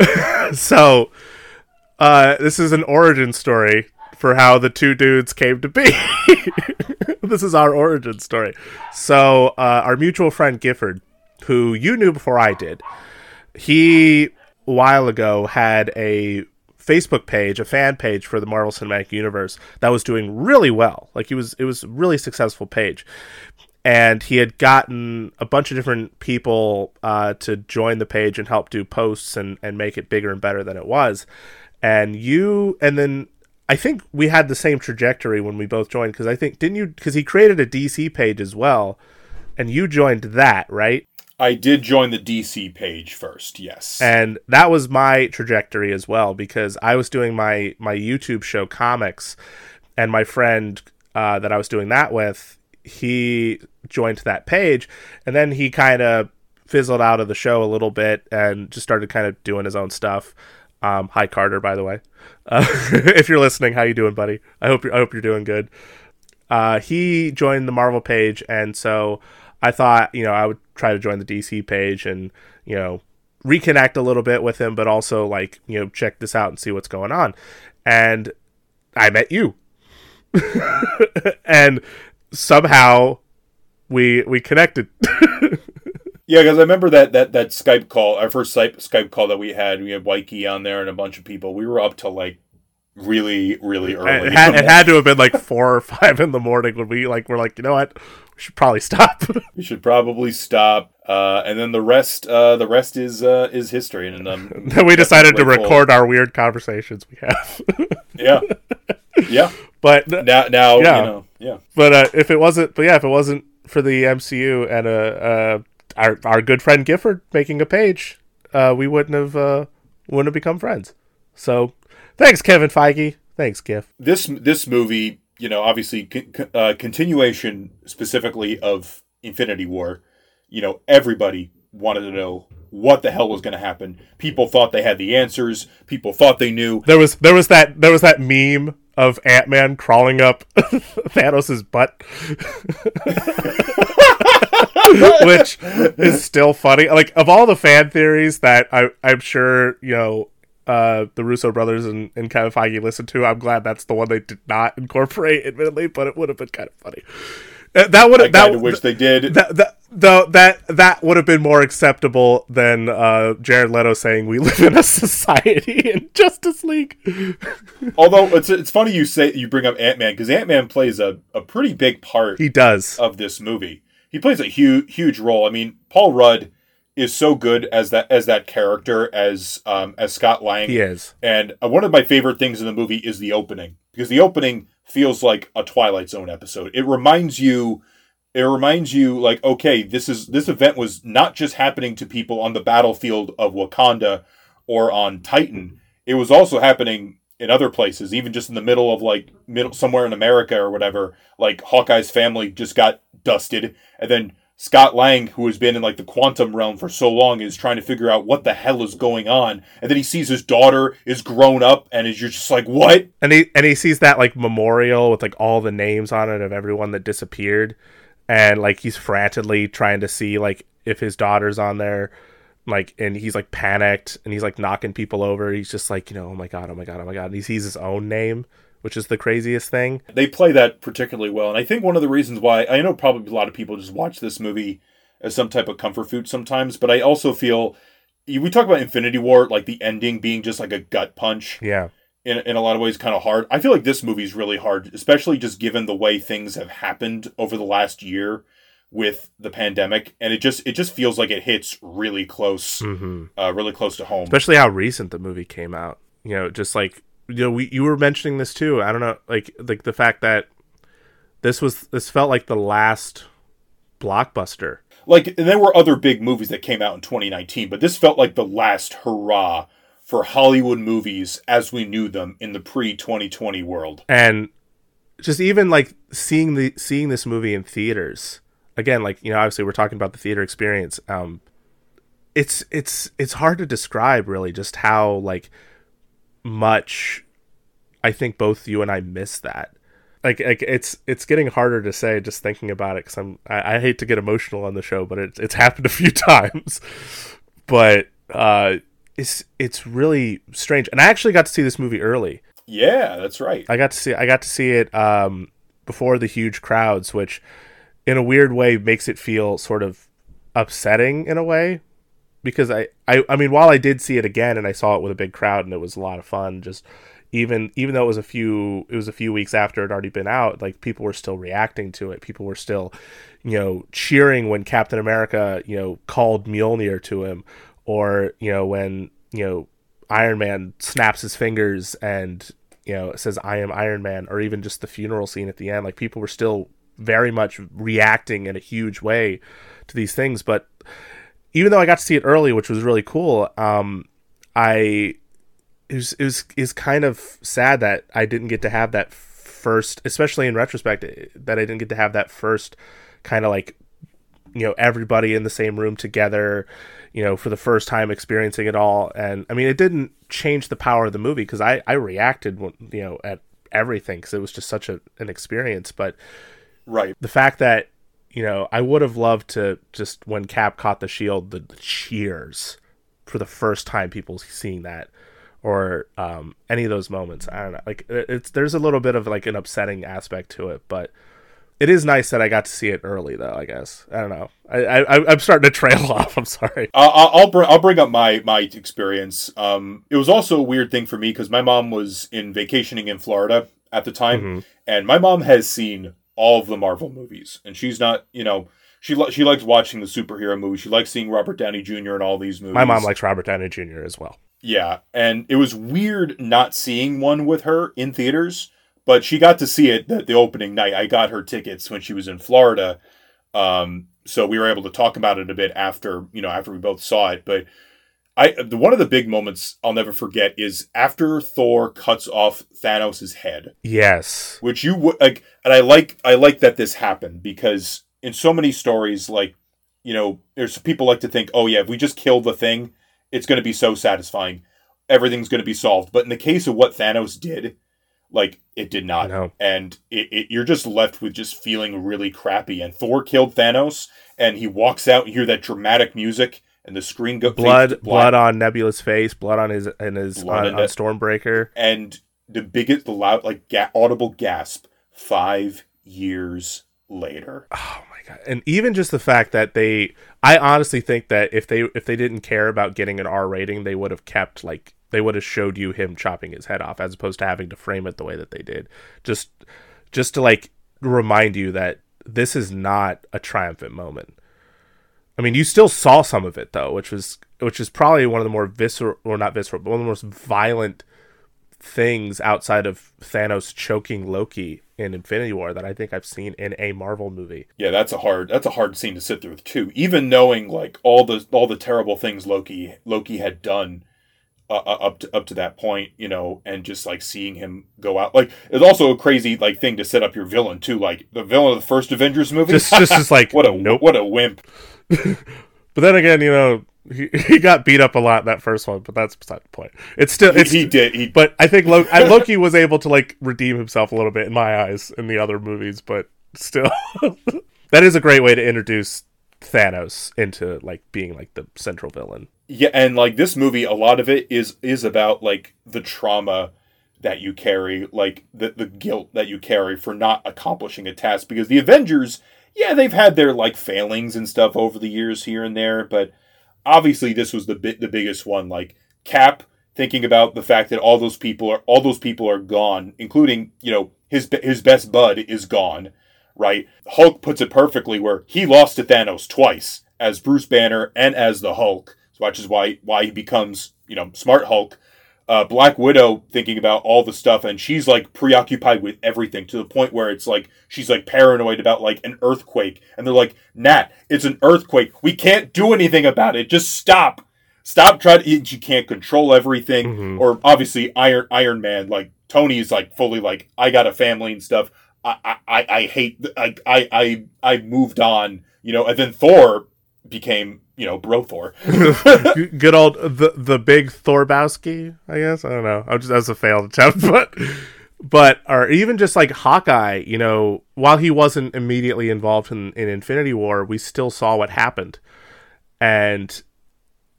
so uh this is an origin story for how the two dudes came to be this is our origin story so uh our mutual friend gifford who you knew before i did he a while ago had a Facebook page, a fan page for the Marvel Cinematic Universe that was doing really well. Like he was it was a really successful page. And he had gotten a bunch of different people uh, to join the page and help do posts and, and make it bigger and better than it was. And you and then I think we had the same trajectory when we both joined because I think didn't you because he created a DC page as well, and you joined that right? I did join the DC page first. Yes. and that was my trajectory as well because I was doing my my YouTube show comics, and my friend uh, that I was doing that with, he joined that page, and then he kind of fizzled out of the show a little bit and just started kind of doing his own stuff. Um, hi Carter, by the way, uh, if you're listening, how you doing, buddy? I hope you're, I hope you're doing good. Uh, he joined the Marvel page, and so I thought, you know, I would try to join the DC page and, you know, reconnect a little bit with him, but also like, you know, check this out and see what's going on. And I met you. and somehow we we connected. yeah, because I remember that that that Skype call, our first Skype Skype call that we had. We had Mikey on there and a bunch of people. We were up to like really really early. it, had, it had to have been like four or five in the morning when we like were like, you know what, we should probably stop. we should probably stop. Uh, and then the rest, uh, the rest is uh, is history. And um, then we decided to record our weird conversations we have. yeah, yeah. but Now, now, Yeah. you know, yeah. but uh, if it wasn't, but yeah, if it wasn't for the MCU and uh, uh our our good friend Gifford making a page, uh, we wouldn't have uh wouldn't have become friends. So thanks, Kevin Feige. Thanks, Giff. This this movie, you know, obviously, con- uh, continuation specifically of Infinity War. You know, everybody wanted to know what the hell was going to happen. People thought they had the answers. People thought they knew. There was there was that there was that meme of Ant Man crawling up Thanos' butt, which is still funny. Like of all the fan theories that I I'm sure you know uh, the Russo brothers and, and Kevin Feige listened to, I'm glad that's the one they did not incorporate, admittedly, but it would have been kind of funny. Uh, that would I have that kind of wish they did. that that though that that would have been more acceptable than uh, Jared Leto saying we live in a society in Justice League. Although it's it's funny you say you bring up Ant Man because Ant Man plays a, a pretty big part He does. of this movie. He plays a huge huge role. I mean, Paul Rudd is so good as that as that character as um, as Scott Lang. He is. And uh, one of my favorite things in the movie is the opening because the opening feels like a Twilight Zone episode. It reminds you it reminds you like okay, this is this event was not just happening to people on the battlefield of Wakanda or on Titan. It was also happening in other places, even just in the middle of like middle somewhere in America or whatever. Like Hawkeye's family just got dusted and then Scott Lang, who has been in like the quantum realm for so long, is trying to figure out what the hell is going on. And then he sees his daughter is grown up, and is you're just like, what? And he and he sees that like memorial with like all the names on it of everyone that disappeared, and like he's frantically trying to see like if his daughter's on there, like and he's like panicked and he's like knocking people over. He's just like you know oh my god oh my god oh my god. And he sees his own name, which is the craziest thing. They play that particularly well, and I think one of the reasons why I know probably a lot of people just watch this movie as some type of comfort food sometimes, but I also feel we talk about Infinity War, like the ending being just like a gut punch. Yeah. in, in a lot of ways kind of hard. I feel like this movie's really hard, especially just given the way things have happened over the last year with the pandemic, and it just it just feels like it hits really close, Mm-hmm. uh, really close to home. especially how recent the movie came out. You know, just like you know, we you were mentioning this too. I don't know, like like the fact that this was this felt like the last blockbuster. Like, and there were other big movies that came out in 2019, but this felt like the last hurrah for Hollywood movies as we knew them in the pre 2020 world. and just even like seeing the seeing this movie in theaters again like you know obviously we're talking about the theater experience um it's it's it's hard to describe really just how like much i think both you and i miss that. Like, like it's it's getting harder to say just thinking about it because i'm I, I hate to get emotional on the show but it's it's happened a few times. But uh it's it's really strange. And i actually got to see this movie early. Yeah, that's right. I got to see I got to see it um, before the huge crowds, which in a weird way makes it feel sort of upsetting in a way. Because I, I I mean while I did see it again and I saw it with a big crowd and it was a lot of fun just even even though it was a few it was a few weeks after it already been out like people were still reacting to it. People were still you know cheering when Captain America you know called Mjolnir to him or you know when you know Iron Man snaps his fingers and you know says I am Iron Man or even just the funeral scene at the end like people were still very much reacting in a huge way to these things. But even though I got to see it early which was really cool um I it was it was is kind of sad that I didn't get to have that first especially in retrospect that I didn't get to have that first kind of like you know everybody in the same room together you know for the first time experiencing it all. And i mean it didn't change the power of the movie because i i reacted you know at everything because it was just such a, an experience. But Right. the fact that you know i would have loved to just when cap caught the shield the, the cheers for the first time people seeing that or um, any of those moments i don't know like it's there's a little bit of like an upsetting aspect to it but it is nice that i got to see it early though i guess i don't know i, I i'm starting to trail off i'm sorry Uh, I'll I'll bring I'll bring up my my experience. Um, it was also a weird thing for me because my mom was in vacationing in Florida at the time, Mhm. and my mom has seen all of the Marvel movies, and she's not, you know, she li- she likes watching the superhero movies. She likes seeing Robert Downey Jr. in all these movies. my mom likes robert downey jr as well Yeah, and it was weird not seeing one with her in theaters, but she got to see it the, the opening night. I got her tickets when she was in Florida, um, so we were able to talk about it a bit after you know after we both saw it. But I the, one of the big moments I'll never forget is after Thor cuts off Thanos' head, Yes. which you would like, and I like I like that this happened because in so many stories, like you know, there's people like to think, oh yeah, if we just kill the thing, it's going to be so satisfying, everything's going to be solved. But in the case of what Thanos did, like it did not, No. and it, it you're just left with just feeling really crappy. And Thor killed Thanos, and he walks out, you hear that dramatic music, and the screen go Blood fades to black. blood on Nebula's face, blood on his and his Blood on, on on. Stormbreaker. and the biggest, the loud, like ga- audible gasp. Five years later, Oh my god. And even just the fact that they I honestly think that if they if they didn't care about getting an R rating, they would have kept like they would have showed you him chopping his head off as opposed to having to frame it the way that they did. Just just to like remind you that this is not a triumphant moment. I mean, you still saw some of it though, which was which is probably one of the more visceral or not visceral, but one of the most violent things outside of Thanos choking Loki in Infinity War that I think I've seen in a Marvel movie. yeah, that's a hard, that's a hard scene to sit through too. Even knowing like all the all the terrible things Loki Loki had done uh, uh, up to up to that point, you know, and just like seeing him go out, like it's also a crazy like thing to set up your villain too. Like the villain of the first Avengers movie, Just just just like what a nope. what a wimp. But then again, you know, he, he got beat up a lot in that first one, but that's beside the point. It's still He, it's he did. He but I think Loki, Loki was able to like redeem himself a little bit in my eyes in the other movies, but still, that is a great way to introduce Thanos into like being like the central villain. Yeah, and like this movie, a lot of it is is about like the trauma that you carry, like the the guilt that you carry for not accomplishing a task. Because the Avengers, yeah, they've had their like failings and stuff over the years here and there, but obviously this was the bit the biggest one. Like Cap thinking about the fact that all those people are all those people are gone, including you know his his best bud is gone. Right, Hulk puts it perfectly where he lost to Thanos twice as Bruce Banner and as the Hulk, which is why why he becomes you know smart Hulk. Uh, Black Widow thinking about all the stuff, and she's like preoccupied with everything to the point where it's like she's like paranoid about like an earthquake, and they're like, "Nat, it's an earthquake. We can't do anything about it. Just stop, stop trying." To, she can't control everything, Mhm. or obviously Iron Iron Man, like Tony's like fully like, "I got a family and stuff. I I I, I hate. I I I I moved on." You know, and then Thor became you know bro Thor. Good old the the big Thorbowski, I guess. I don't know. I just as a failed attempt, but but or even just like Hawkeye, you know, while he wasn't immediately involved in, in Infinity War, we still saw what happened, and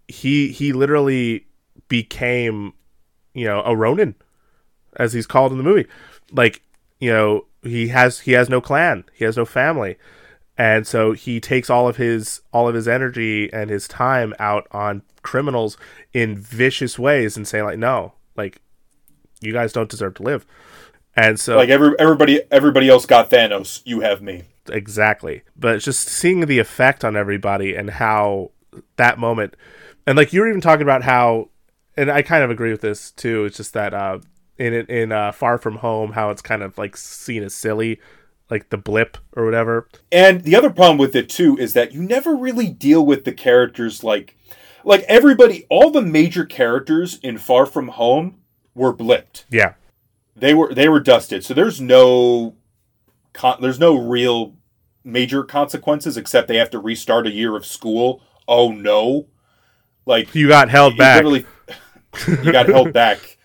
he he literally became, you know, a Ronin, as he's called in the movie. Like you know, he has he has no clan, he has no family and so he takes all of his all of his energy and his time out on criminals in vicious ways and saying like no like you guys don't deserve to live and so like every everybody everybody else got Thanos. You have me. exactly but just seeing the effect on everybody and how that moment and like you were even talking about how and i kind of agree with this too it's just that uh in in uh far from home how it's kind of like seen as silly like the blip or whatever And the other problem with it too is that you never really deal with the characters like like everybody all the major characters in Far From Home were blipped. yeah They were they were dusted. So there's no con- there's no real major consequences except they have to restart a year of school. Oh no. Like you got held you back literally you got held back.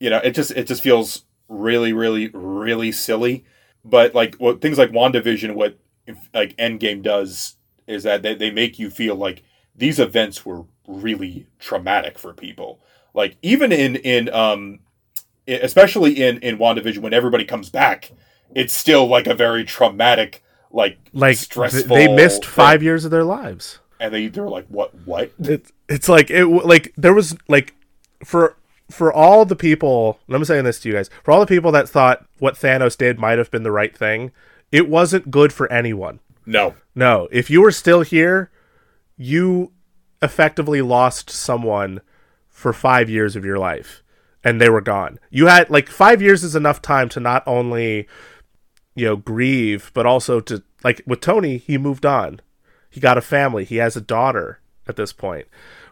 You know, it just it just feels really really really silly. But like what things like WandaVision what like Endgame does is that they, they make you feel like these events were really traumatic for people. Like even in in um especially in in WandaVision when everybody comes back, it's still like a very traumatic like like stressful they missed thing. five years of their lives and they they're like what what it's it's like it like there was like for for all the people i'm saying this to you guys for all the people that thought what thanos did might have been the right thing it wasn't good for anyone. No. No. If you were still here you effectively lost someone for five years of your life and they were gone. You had like five years is enough time to not only you know grieve but also to like with tony he moved on. He got a family. He has a daughter at this point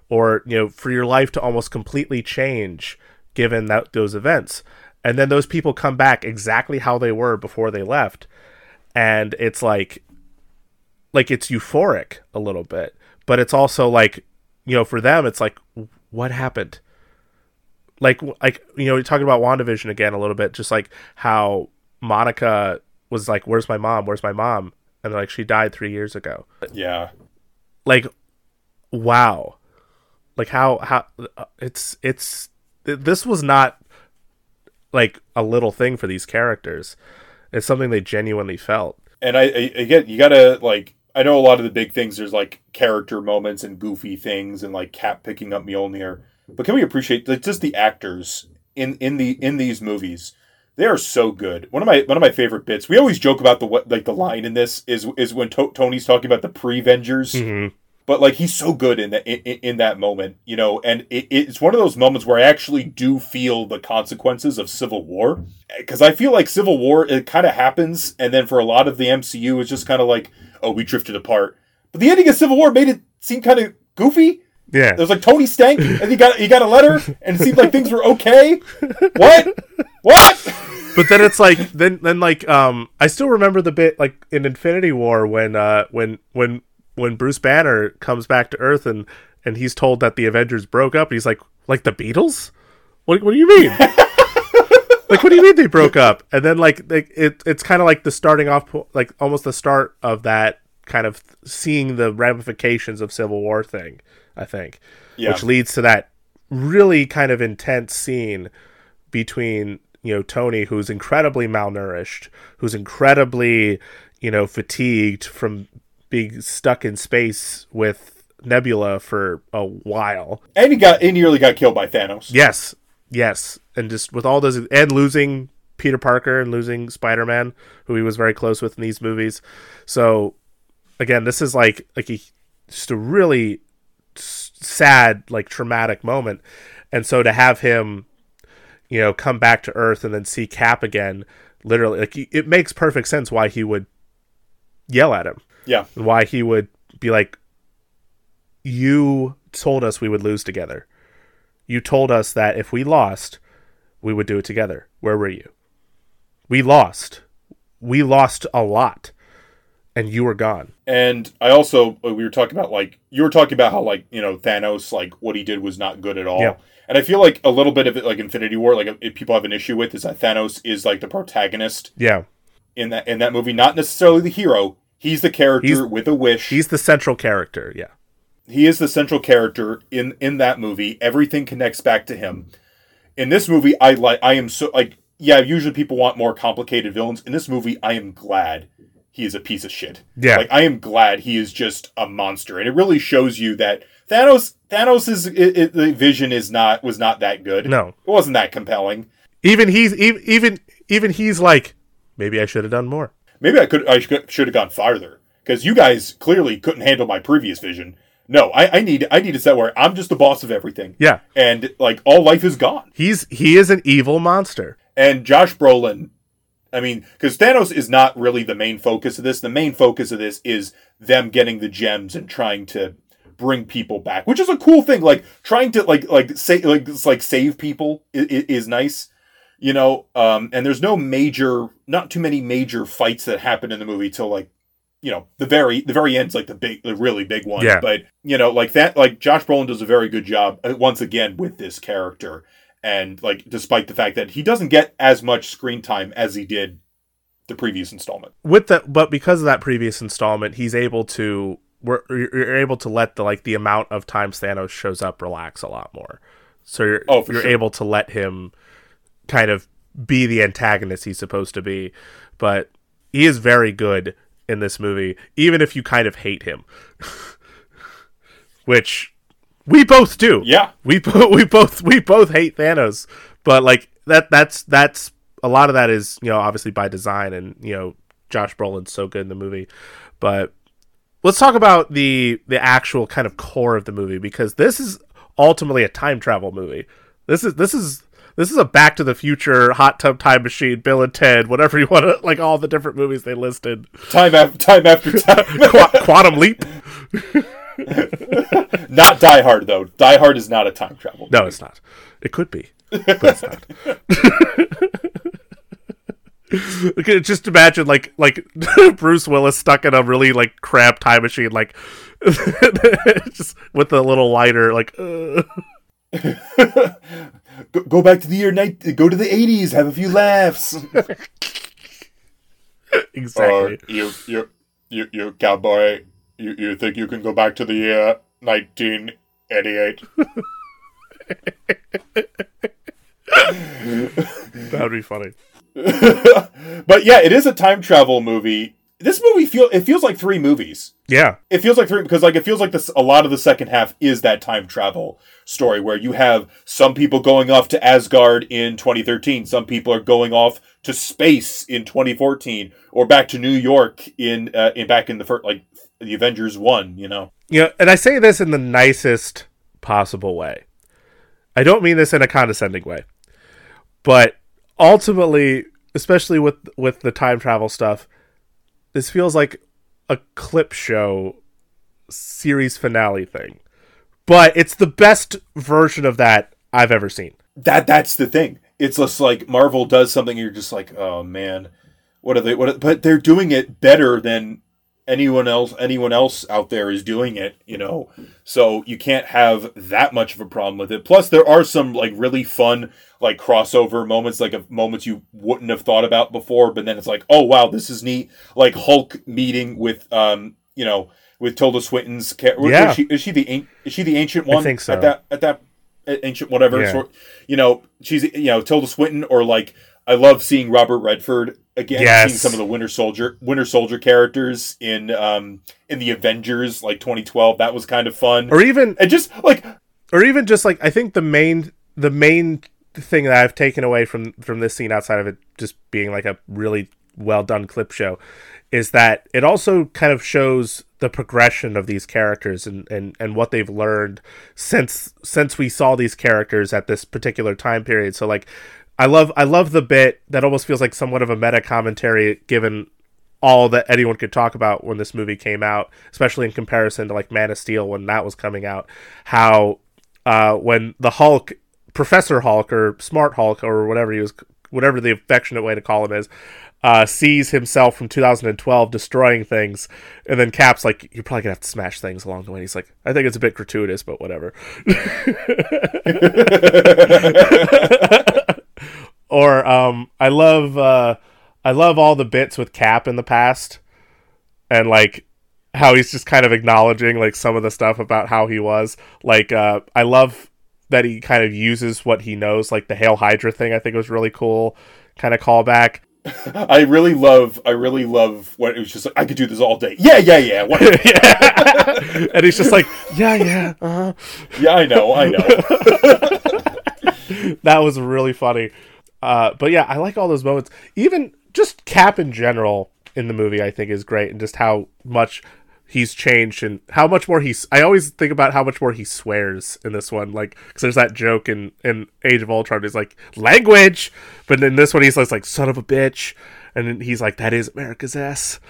or you know for your life to almost completely change given that those events and then those people come back exactly how they were before they left and it's like like it's euphoric a little bit but it's also like you know for them it's like what happened like like you know, you're talking about WandaVision again a little bit, just like how Monica was like, "Where's my mom? Where's my mom?" And like she died three years ago. Yeah. Like, wow, like how how it's it's this was not like a little thing for these characters. It's something they genuinely felt. And I, I again, you gotta like. I know a lot of the big things. There's like character moments and goofy things, and like Cap picking up Mjolnir. But can we appreciate like, just the actors in in the in these movies? They are so good. One of my one of my favorite bits. We always joke about the what like the line in this is is when to- Tony's talking about the pre-Vengers. Mm-hmm. But like he's so good in that in, in that moment, you know, and it, it's one of those moments where I actually do feel the consequences of Civil War, because I feel like Civil War it kind of happens, and then for a lot of the MCU, it's just kind of like, oh, we drifted apart. But the ending of Civil War made it seem kind of goofy. Yeah. There's like Tony Stank, and he got he got a letter, and it seemed like things were okay. What? What? but then it's like then then like um I still remember the bit like in Infinity War when uh when when when Bruce Banner comes back to Earth and and he's told that the Avengers broke up he's like like the Beatles? What what do you mean? like what do you mean they broke up? And then like, like it it's kind of like the starting off like almost the start of that kind of seeing the ramifications of Civil War thing, I think. Yeah. Which leads to that really kind of intense scene between you know Tony who's incredibly malnourished, who's incredibly you know fatigued from being stuck in space with Nebula for a while. And he got he nearly got killed by Thanos. Yes, yes, and just with all those and losing Peter Parker and losing Spider Man, who he was very close with in these movies. So again, this is like like a, just a really sad, like traumatic moment, and so to have him, you know, come back to Earth and then see Cap again, literally, like it makes perfect sense why he would yell at him Yeah. and why he would be like, "You told us we would lose together. You told us that if we lost, we would do it together. Where were you? We lost. We lost a lot, and you were gone. And I also uh, we were talking about like you were talking about how like you know Thanos like what he did was not good at all. Yeah. And I feel like a little bit of it like Infinity War like if people have an issue with is that Thanos is like the protagonist Yeah, in that in that movie, not necessarily the hero. He's the character He's- with a wish. he's the central character. Yeah, he is the central character in in that movie. Everything connects back to him. In this movie, I like I am so like yeah. Usually people want more complicated villains. In this movie, I am glad he is a piece of shit. Yeah. like I am glad he is just a monster, and it really shows you that Thanos Thanos' i i the vision is not was not that good. No. it wasn't that compelling. even he's even even even he's like, maybe I should have done more. Maybe I could I should have gone farther because you guys clearly couldn't handle my previous vision. No, I, I need I need a set where I'm just the boss of everything. Yeah, and like all life is gone. he's he is an evil monster. And Josh Brolin, I mean, because Thanos is not really the main focus of this. The main focus of this is them getting the gems and trying to bring people back, which is a cool thing. Like trying to like like say like like save people is, is nice, you know. Um, and there's no major, not too many major fights that happen in the movie till like you know the very the very end's like the big the really big one Yeah. but you know like that like josh brolin does a very good job uh, once again with this character and like despite the fact that he doesn't get as much screen time as he did the previous installment with that but because of that previous installment he's able to we're you're able to let the like the amount of times thanos shows up relax a lot more so you're Oh, you're sure. able to let him kind of be the antagonist he's supposed to be. But he is very good in this movie even if you kind of hate him. Which we both do. Yeah. We both we both we both hate Thanos, but like that that's that's a lot of that is you know obviously by design and you know Josh Brolin's so good in the movie, but let's talk about the the actual kind of core of the movie because this is ultimately a time travel movie. This is this is this is a Back to the Future, Hot Tub Time Machine, Bill and Ted, whatever you want to like all the different movies they listed. time after time after time Qu- Quantum Leap. Not Die Hard though. Die Hard is not a time travel. No, it's not. It could be, but it's not. Just imagine like like Bruce Willis stuck in a really like crap time machine, like just with a little lighter, like uh. Go, go back to the year night. Go to the eighties. Have a few laughs. exactly. Uh, you, you, you, you, cowboy. You, you think you can go back to the year nineteen eighty-eight? That'd be funny. but yeah, it is a time travel movie. This movie feel it feels like three movies. Yeah, It feels like three because like it feels like this. A lot of the second half is that time travel story where you have some people going off to Asgard in 2013, some people are going off to space in 2014, or back to New York in uh, in back in the first like the Avengers one. You know, know, and I say this in the nicest possible way. I don't mean this in a condescending way, but ultimately, especially with with the time travel stuff, this feels like a clip show series finale thing. But it's the best version of that I've ever seen. that that's the thing. It's just like Marvel does something, you're just like, oh man, what are they? What? Are, but they're doing it better than anyone else. Anyone else out there is doing it, you know. So you can't have that much of a problem with it. Plus, there are some like really fun like crossover moments, like of moments you wouldn't have thought about before. But then it's like, oh wow, this is neat. Like Hulk meeting with um, you know, with Tilda Swinton's. Ca- Yeah. is she, is she the is she the ancient one? think so. At that at that ancient whatever Yeah. sort you know she's you know Tilda Swinton or like I love seeing Robert Redford again Yes. seeing some of the Winter Soldier Winter Soldier characters in um in the Avengers like 2012 that was kind of fun Or even and just like or even just like I think the main the main thing that I've taken away from from this scene outside of it just being like a really well done clip show is that it also kind of shows the progression of these characters and, and, and what they've learned since since we saw these characters at this particular time period. So like I love I love the bit that almost feels like somewhat of a meta commentary given all that anyone could talk about when this movie came out, especially in comparison to like Man of Steel when that was coming out. How uh, when the Hulk, Professor Hulk or Smart Hulk or whatever he was, whatever the affectionate way to call him is, uh, sees himself from 2012 destroying things, and then Cap's like, "You're probably gonna have to smash things along the way." And he's like, "I think it's a bit gratuitous, but whatever." or um, I love uh, I love all the bits with Cap in the past, and like how he's just kind of acknowledging like some of the stuff about how he was. Like uh, I love that he kind of uses what he knows, like the Hail Hydra thing. I think was really cool, kind of callback. I really love I really love when it was just like I could do this all day yeah yeah yeah yeah. and he's just like, yeah, yeah, uh-huh. yeah I know I know that was really funny. Uh, but yeah, I like all those moments. Even just Cap in general in the movie, I think is great, and just how much he's changed and how much more he's. I always think about how much more he swears in this one, like because there's that joke in in Age of Ultron. He's like language, but in this one he's like, son of a bitch, and then he's like that is America's ass.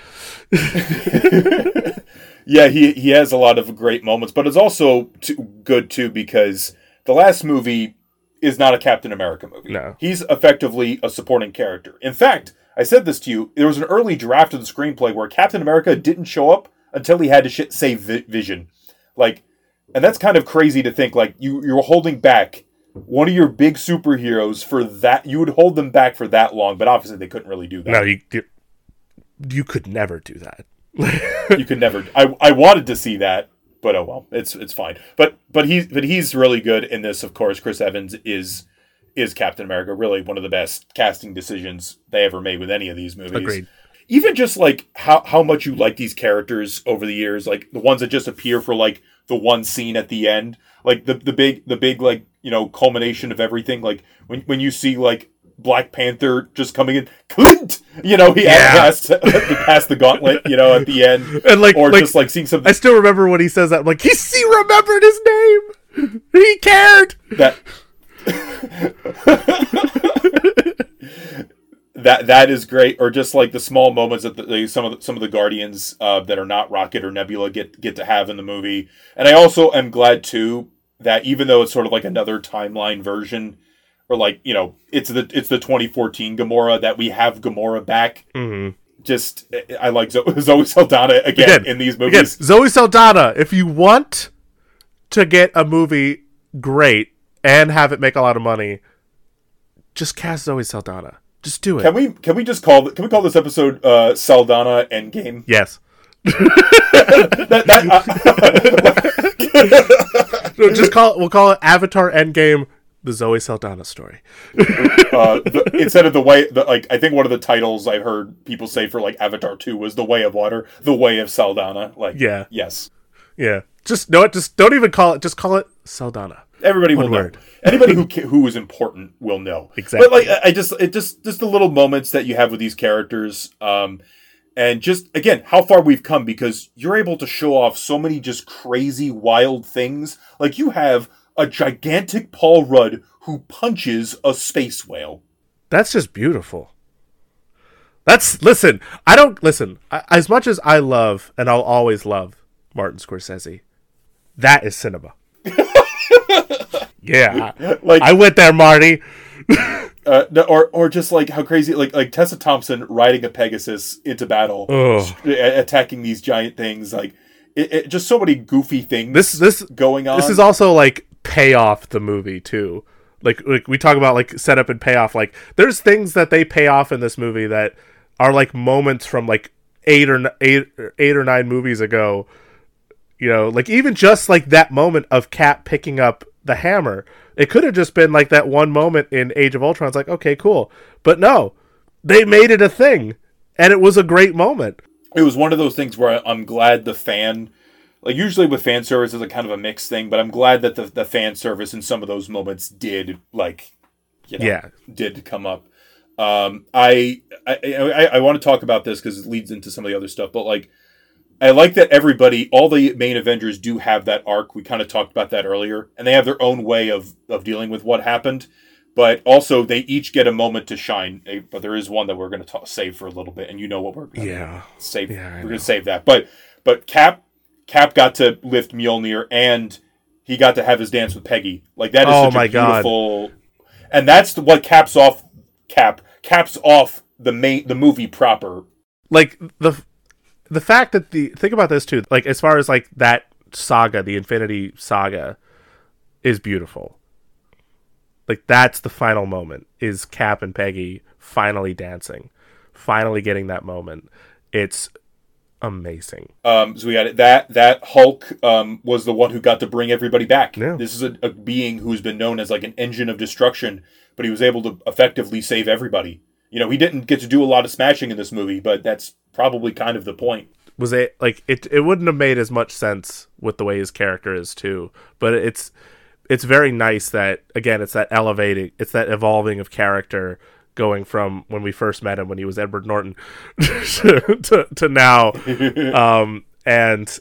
yeah he he has a lot of great moments but it's also t- good too because the last movie is not a Captain America movie. No. He's effectively a supporting character. In fact, I said this to you, there was an early draft of the screenplay where Captain America didn't show up until he had to sh- save Vi- Vision. Like, and that's kind of crazy to think. Like, you, you're holding back one of your big superheroes for that. You would hold them back for that long, but obviously they couldn't really do that. No, you you, you could never do that. you could never. I, I wanted to see that, but oh well, it's it's fine. But but he's but he's really good in this. Of course, Chris Evans is is Captain America. Really one of the best casting decisions they ever made with any of these movies. Agreed. Even just like how how much you like these characters over the years, like the ones that just appear for like the one scene at the end, like the the big the big like you know culmination of everything. Like when when you see like Black Panther just coming in, Clint, you know he Yeah. has to pass the gauntlet, you know, at the end And like, or like just like seeing something I still remember when he says that. I'm like, he, he remembered his name. He cared. that that that is great. Or just like the small moments that the, some of the, some of the Guardians uh, that are not Rocket or Nebula get get to have in the movie. And I also am glad too that even though it's sort of like another timeline version, or like you know it's the it's the 2014 Gamora that we have Gamora back. hmm Just I like Zo- Zoe Saldana again, Again, in these Again, movies. Zoe Saldana. If you want to get a movie great and have it make a lot of money, just cast Zoe Saldana. Just do it. Can we can we just call can we call this episode uh, Saldana Endgame? yes. That, that, uh, No, just call it. We'll call it Avatar Endgame: The Zoe Saldana Story. uh, the, instead of the way, the, like I think one of the titles I heard people say for like Avatar Two was the Way of Water, the Way of Saldana. Like, Yeah. yes, Yeah. Just no. Just don't even call it. Just call it Saldana. Everybody will One know. Anybody who who is important will know. Exactly. But like I I just it just just the little moments that you have with these characters, um, and just again how far we've come because you're able to show off so many just crazy wild things. Like you have a gigantic Paul Rudd who punches a space whale. That's just beautiful. That's listen. I don't listen I, as much as I love and I'll always love Martin Scorsese. That is cinema. yeah, Like I went there, Marty. uh, no, or or just like how crazy like like Tessa Thompson riding a Pegasus into battle, Ugh. attacking these giant things. Like it, it, just so many goofy things. This this going on. this is also like pay off the movie too. Like like we talk about like setup and payoff. Like there's things that they pay off in this movie that are like moments from like eight or eight eight or nine movies ago. You know, like even just like that moment of Cap picking up the hammer. It could have just been like that one moment in Age of Ultron. It's like, okay, cool. But no, they made it a thing. And it was a great moment. it was one of those things where I'm glad the fan. Like usually with fan service is a kind of a mixed thing, but I'm glad that the, the fan service in some of those moments did like, you know, Yeah. did come up. Um, I I, I, I want to talk about this because it leads into some of the other stuff, but like I like that everybody, all the main Avengers do have that arc. We kind of talked about that earlier, and they have their own way of of dealing with what happened. But also, they each get a moment to shine. But there is one that we're going to save for a little bit, and you know what we're going to Yeah. save. Yeah, we're going to save that. But but Cap Cap got to lift Mjolnir, and he got to have his dance with Peggy. Like that is Oh such my a God. beautiful, and that's the, what caps off Cap caps off the main the movie proper. like the the fact that the think about this too like as far as like that saga the infinity saga is beautiful like that's the final moment is cap and peggy finally dancing finally getting that moment it's amazing Um, so we got it. That that Hulk um, was the one who got to bring everybody back. Yeah. This is a, a being who's been known as like an engine of destruction, but he was able to effectively save everybody. You know, he didn't get to do a lot of smashing in this movie, but that's probably kind of the point. was it like it it wouldn't have made as much sense with the way his character is too but it's it's very nice that again it's that elevating it's that evolving of character going from when we first met him when he was Edward Norton to, to, to now um and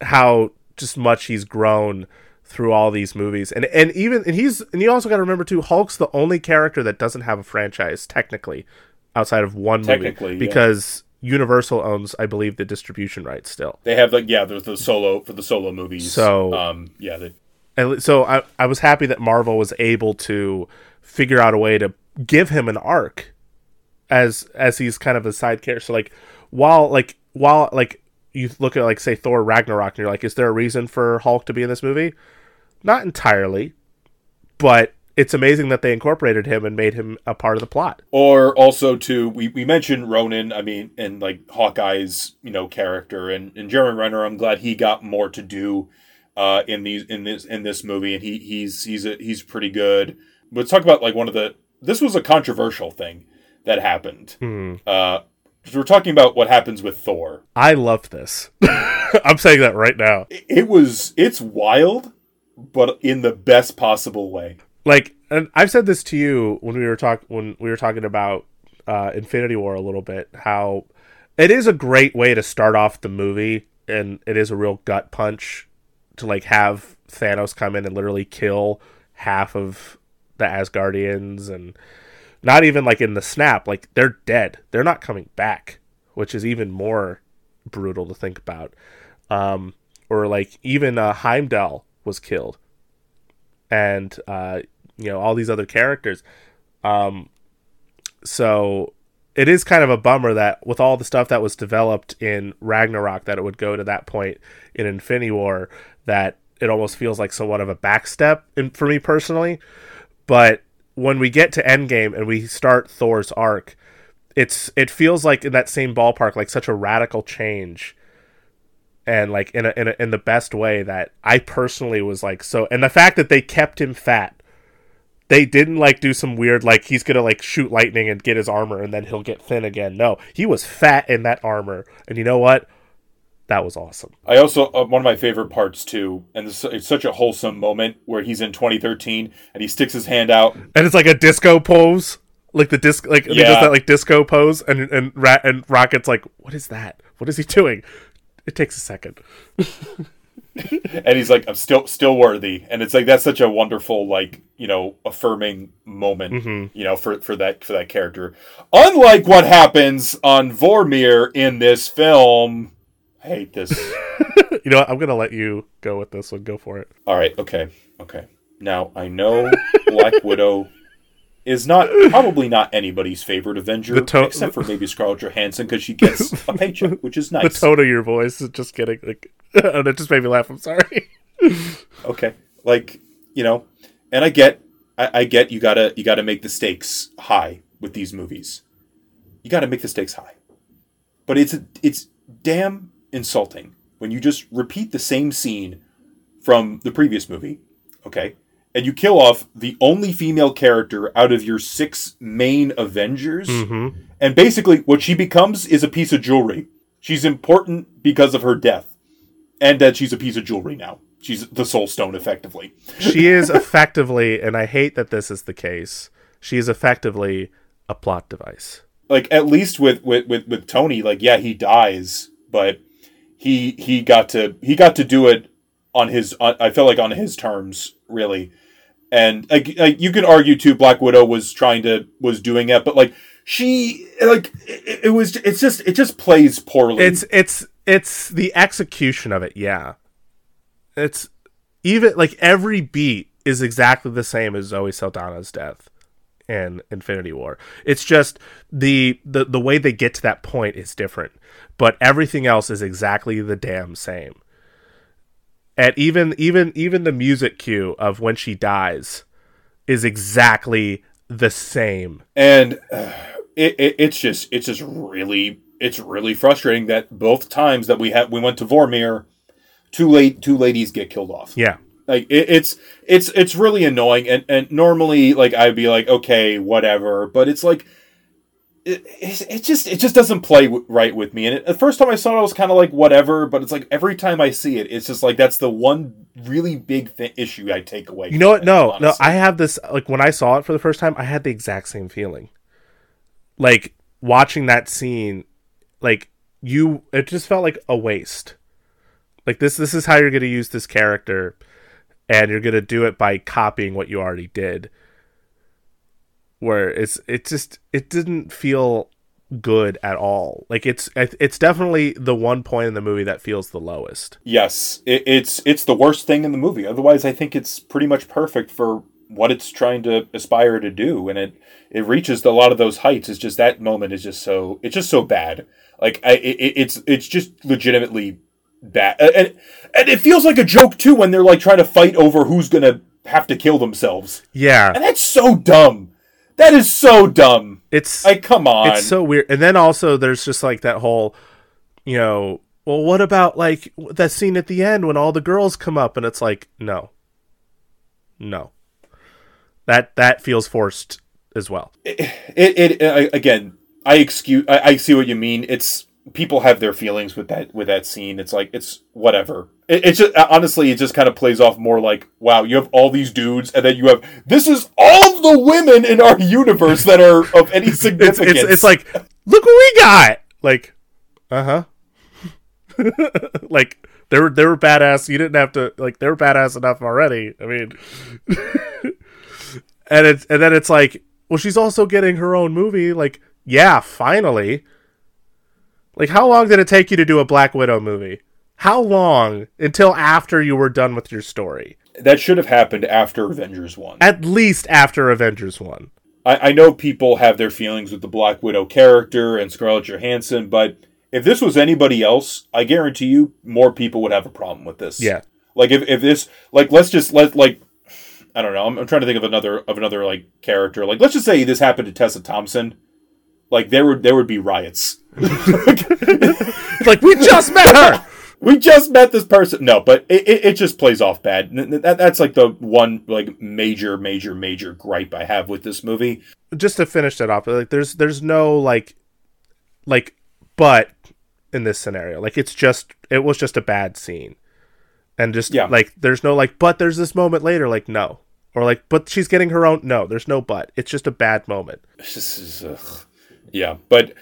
how just much he's grown through all these movies and and even and he's and you also got to remember too Hulk's the only character that doesn't have a franchise technically outside of one Technically, movie yeah. because Universal owns I believe the distribution rights still They have like yeah, there's the solo for the solo movies. So- um, yeah, they, and so I, I was happy that Marvel was able to figure out a way to give him an arc as as he's kind of a side character. So like while like while like you look at like say Thor Ragnarok and you're like, is there a reason for Hulk to be in this movie? Not entirely, but it's amazing that they incorporated him and made him a part of the plot. or also to we, we mentioned Ronin, I mean, and like Hawkeye's you know character and and Jeremy Renner. I'm glad he got more to do uh, in these in this in this movie, and he he's he's a, he's pretty good. Let's talk about like one of the this was a controversial thing that happened. Uh, 'cause we're talking about what happens with Thor. I love this. I'm saying that right now. It- It was it's wild, but in the best possible way. like and I've said this to you when we were talk when we were talking about uh, Infinity War a little bit how it is a great way to start off the movie and it is a real gut punch to like have Thanos come in and literally kill half of the Asgardians and not even like in the snap, like they're dead. They're not coming back, which is even more brutal to think about. Um, or like even uh, Heimdall was killed, and uh, you know all these other characters. Um, so it is kind of a bummer that with all the stuff that was developed in Ragnarok, that it would go to that point in Infinity War that it almost feels like somewhat of a backstep in, for me personally. But when we get to Endgame and we start Thor's arc, it's it feels like in that same ballpark, like such a radical change, and like in a, in a, in the best way that I personally was like so. And the fact that they kept him fat, they didn't like do some weird like he's gonna like shoot lightning and get his armor and then he'll get thin again. No, he was fat in that armor, and you know what? That was awesome. I also uh, one of my favorite parts too, and this, it's such a wholesome moment where he's in 2013 and he sticks his hand out, and it's like a disco pose, like the disc, like he does that like disco pose, and and Rat and Rocket's like, what is that? What is he doing? It takes a second. and he's like, "I'm still still worthy," and it's like that's such a wonderful like you know affirming moment, mm-hmm. you know, for for that for that character. Unlike what happens on Vormir in this film, I hate this. You know what? I'm gonna let you go with this one. Go for it. All right, okay, okay. Now I know Black Widow is not probably not anybody's favorite Avenger, to- except for maybe Scarlett Johansson because she gets a paycheck, which is nice. The tone of your voice is just getting like, and it just made me laugh. I'm sorry. okay, like you know, and I get, I, I get you gotta you gotta make the stakes high with these movies. You gotta make the stakes high, but it's it's damn insulting when you just repeat the same scene from the previous movie, okay, and you kill off the only female character out of your six main Avengers, Mm-hmm. and basically what she becomes is a piece of jewelry. She's important because of her death, and that she's a piece of jewelry now. She's the Soul Stone, effectively. She is effectively, and I hate that this is the case. She is effectively a plot device. Like at least with with with, with Tony, like yeah, he dies, but he he got to he got to do it on his. On, I felt like on his terms, really. And like, you can argue too, Black Widow was trying to was doing it, but like she like it, it was. It's just it just plays poorly. It's it's it's the execution of it. Yeah, it's even like every beat is exactly the same as Zoe Saldana's death in Infinity War. It's just the the the way they get to that point is different, but everything else is exactly the damn same. And even even even the music cue of when she dies is exactly the same. and uh, it, it it's just it's just really it's really frustrating that both times that we had we went to Vormir, two late two ladies get killed off. Yeah. Like it, it's it's it's really annoying, and and normally like I'd be like okay whatever, but it's like. It, it, just it just doesn't play w- right with me and it, the first time I saw it I was kind of like whatever but it's like every time I see it it's just like that's the one really big th- issue I take away You know what? it, No, no. I have this like when I saw it for the first time, I had the exact same feeling. Like watching that scene, like you, it just felt like a waste. Like this, this is how you're going to use this character, and you're going to do it by copying what you already did. Where it's, it just, it didn't feel good at all. Like it's, it's definitely the one point in the movie that feels the lowest. Yes, it, it's it's the worst thing in the movie. Otherwise, I think it's pretty much perfect for what it's trying to aspire to do, and it it reaches a lot of those heights. It's just that moment is just so it's just so bad. Like I, it, it- it's it's just legitimately bad, and and- and it feels like a joke too when they're like trying to fight over who's gonna have to kill themselves, Yeah, and that's so dumb. That is so dumb. it's Like, come on. it's so weird. And then also there's just like that whole you know well what about like that scene at the end when all the girls come up and it's like no. No. That that feels forced as well. It, it, it again i excuse I, I see what you mean. It's people have their feelings with that with that scene. It's like it's whatever. It, it's just honestly it just kind of plays off more like wow you have all these dudes and then you have this is all the women in our universe that are of any it's significance. it's, it's like look what we got! Like uh-huh. Like they were they were badass. You didn't have to like they were badass enough already. I mean and it's and then it's like well, she's also getting her own movie. Like, yeah, finally. Like, how long did it take you to do a Black Widow movie? How long until after you were done with your story? That should have happened after Avengers 1. At least after Avengers 1. I, I know people have their feelings with the Black Widow character and Scarlett Johansson, but if this was anybody else, I guarantee you more people would have a problem with this. Yeah. Like if, if this like let's just let like I don't know, I'm, I'm trying to think of another of another like character. Like let's just say this happened to Tessa Thompson. Like there would there would be riots. Like, we just met her! we just met this person. No, but it, it, it just plays off bad. N- n- That, that's like the one like major, major, major gripe I have with this movie. just to finish that off, like there's there's no like like but in this scenario. Like it's just it was just a bad scene. And just Yeah. like there's no like but there's this moment later like no. Or like but she's getting her own no, there's no but. It's just a bad moment. This is, ugh. Yeah. But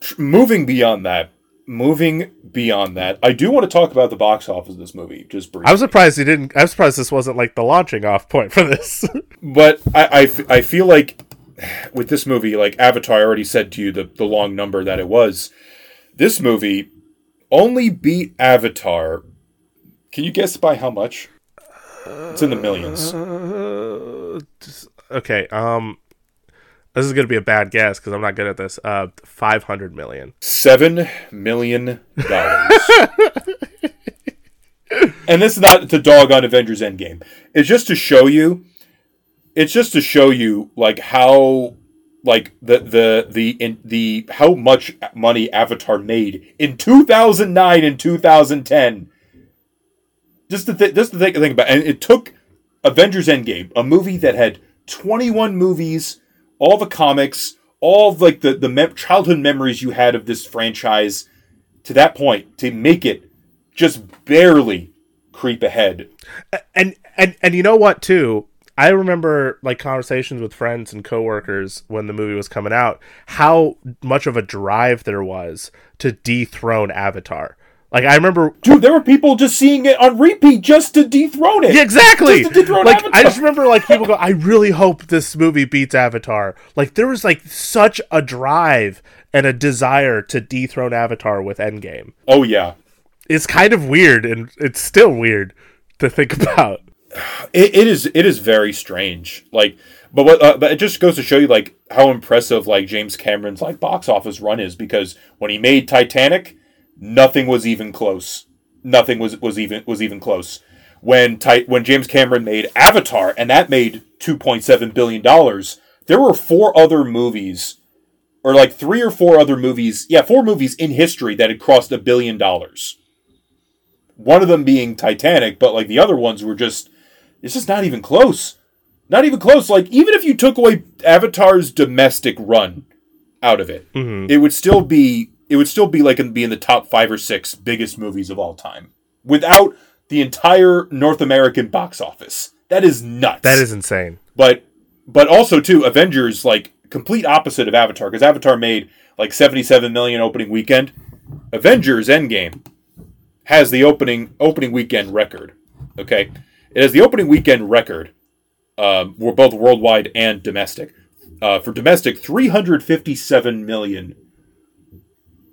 tr- moving beyond that, moving beyond that, I do want to talk about the box office of this movie just briefly. I was surprised he didn't I was surprised this wasn't like the launching off point for this. but I, I f- I feel like with this movie, like Avatar, I already said to you the, the long number that it was. This movie only beat Avatar. Can you guess by how much? It's in the millions. okay, um this is going to be a bad guess cuz I'm not good at this. Uh 500 million. Seven million dollars. and this is not to dog on Avengers Endgame. It's just to show you. It's just to show you like how like the the the in the how much money Avatar made in 2009 and 2010. Just to th- just to think, think about, and it took Avengers Endgame, a movie that had 21 movies, all the comics, all like the the childhood memories you had of this franchise, to that point to make it just barely creep ahead. and and and you know what too i remember like conversations with friends and coworkers when the movie was coming out how much of a drive there was to dethrone avatar like i remember Dude, there were people just seeing it on repeat just to dethrone it. Yeah, exactly. Just to dethrone like Avatar. I just remember like people go, I really hope this movie beats Avatar. Like there was like such a drive and a desire to dethrone Avatar with Endgame. Oh yeah. It's kind of weird and it's still weird to think about. It, it is it is very strange. Like, but what? Uh, but it just goes to show you like how impressive like James Cameron's like box office run is because when he made Titanic, nothing was even close. Nothing was was even was even close. When Ti- when James Cameron made Avatar and that made two point seven billion dollars, there were four other movies, or like three or four other movies. Yeah, four movies in history that had crossed a billion dollars. One of them being Titanic, but like the other ones were just it's just not even close. Not even close. Like even if you took away Avatar's domestic run out of it, mm-hmm. it would still be it would still be like in, be in the top five or six biggest movies of all time without the entire North American box office. That is nuts. That is insane. but but also too Avengers like complete opposite of Avatar because Avatar made like 77 million opening weekend. Avengers Endgame has the opening opening weekend record. Okay, it has the opening weekend record. Um, we're both worldwide and domestic. Uh, for domestic, 357 million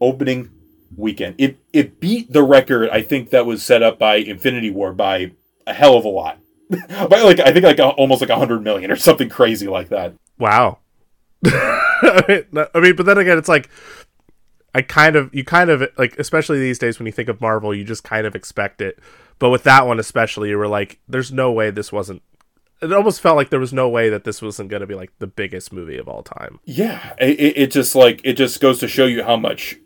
opening weekend. It it beat the record I think that was set up by Infinity War by a hell of a lot. by like I think like a, almost like 100 million or something crazy like that. Wow. I mean, but then again, it's like I kind of you kind of like especially these days when you think of Marvel, you just kind of expect it. But with that one especially, you were like, "There's no way this wasn't." It almost felt like there was no way that this wasn't going to be like the biggest movie of all time. Yeah, it it just like it just goes to show you how much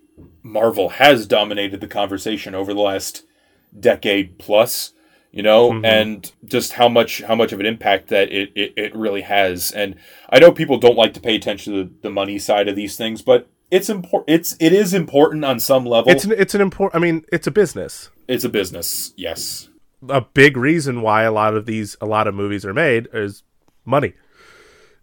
Marvel has dominated the conversation over the last decade plus, you know, mm-hmm. and just how much how much of an impact that it, it, it really has. And I know people don't like to pay attention to the, the money side of these things, but it's important. It's it is important on some level. It's an, it's an important. I mean, it's a business. it's a business, yes. A big reason why a lot of these a lot of movies are made is money.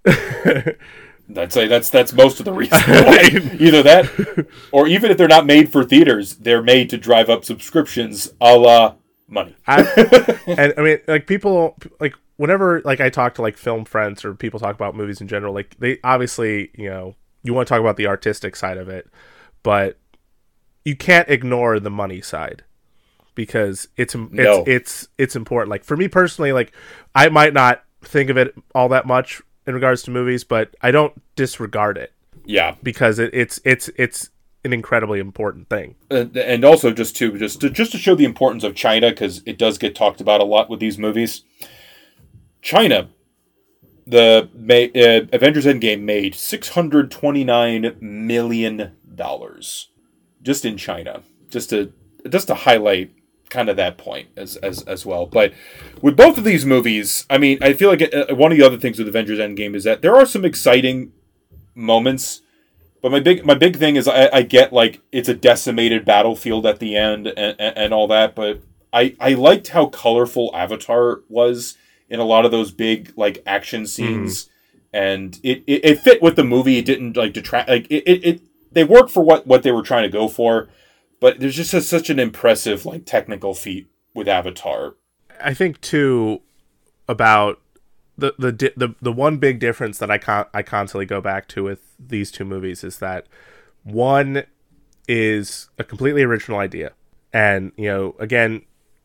I'd say uh, that's that's most of the reason. why. Either that, or even if they're not made for theaters, they're made to drive up subscriptions, a la money. I, and I mean, like people, like whenever like I talk to like film friends or people talk about movies in general, like they obviously, you know, you want to talk about the artistic side of it, but you can't ignore the money side because it's it's No. it's it's important. Like for me personally, like I might not think of it all that much in regards to movies, but I don't disregard it Yeah, because it, it's it's it's an incredibly important thing. and, and also just to just to just to show the importance of China because it does get talked about a lot with these movies. China, the uh, Avengers Endgame made six hundred twenty nine million dollars just in China. Just to just to highlight kind of that point as as as well. But with both of these movies, I mean, I feel like uh, one of the other things with Avengers Endgame is that there are some exciting moments. But my big my big thing is I, I get like it's a decimated battlefield at the end and, and, and all that, but I, I liked how colorful Avatar was in a lot of those big like action scenes, and it, it, it fit with the movie. It didn't like detract like it, it, it they worked for what what they were trying to go for, but there's just a, such an impressive like technical feat with Avatar. I think too about the the the the one big difference that I con- I constantly go back to with these two movies is that one is a completely original idea, and you know again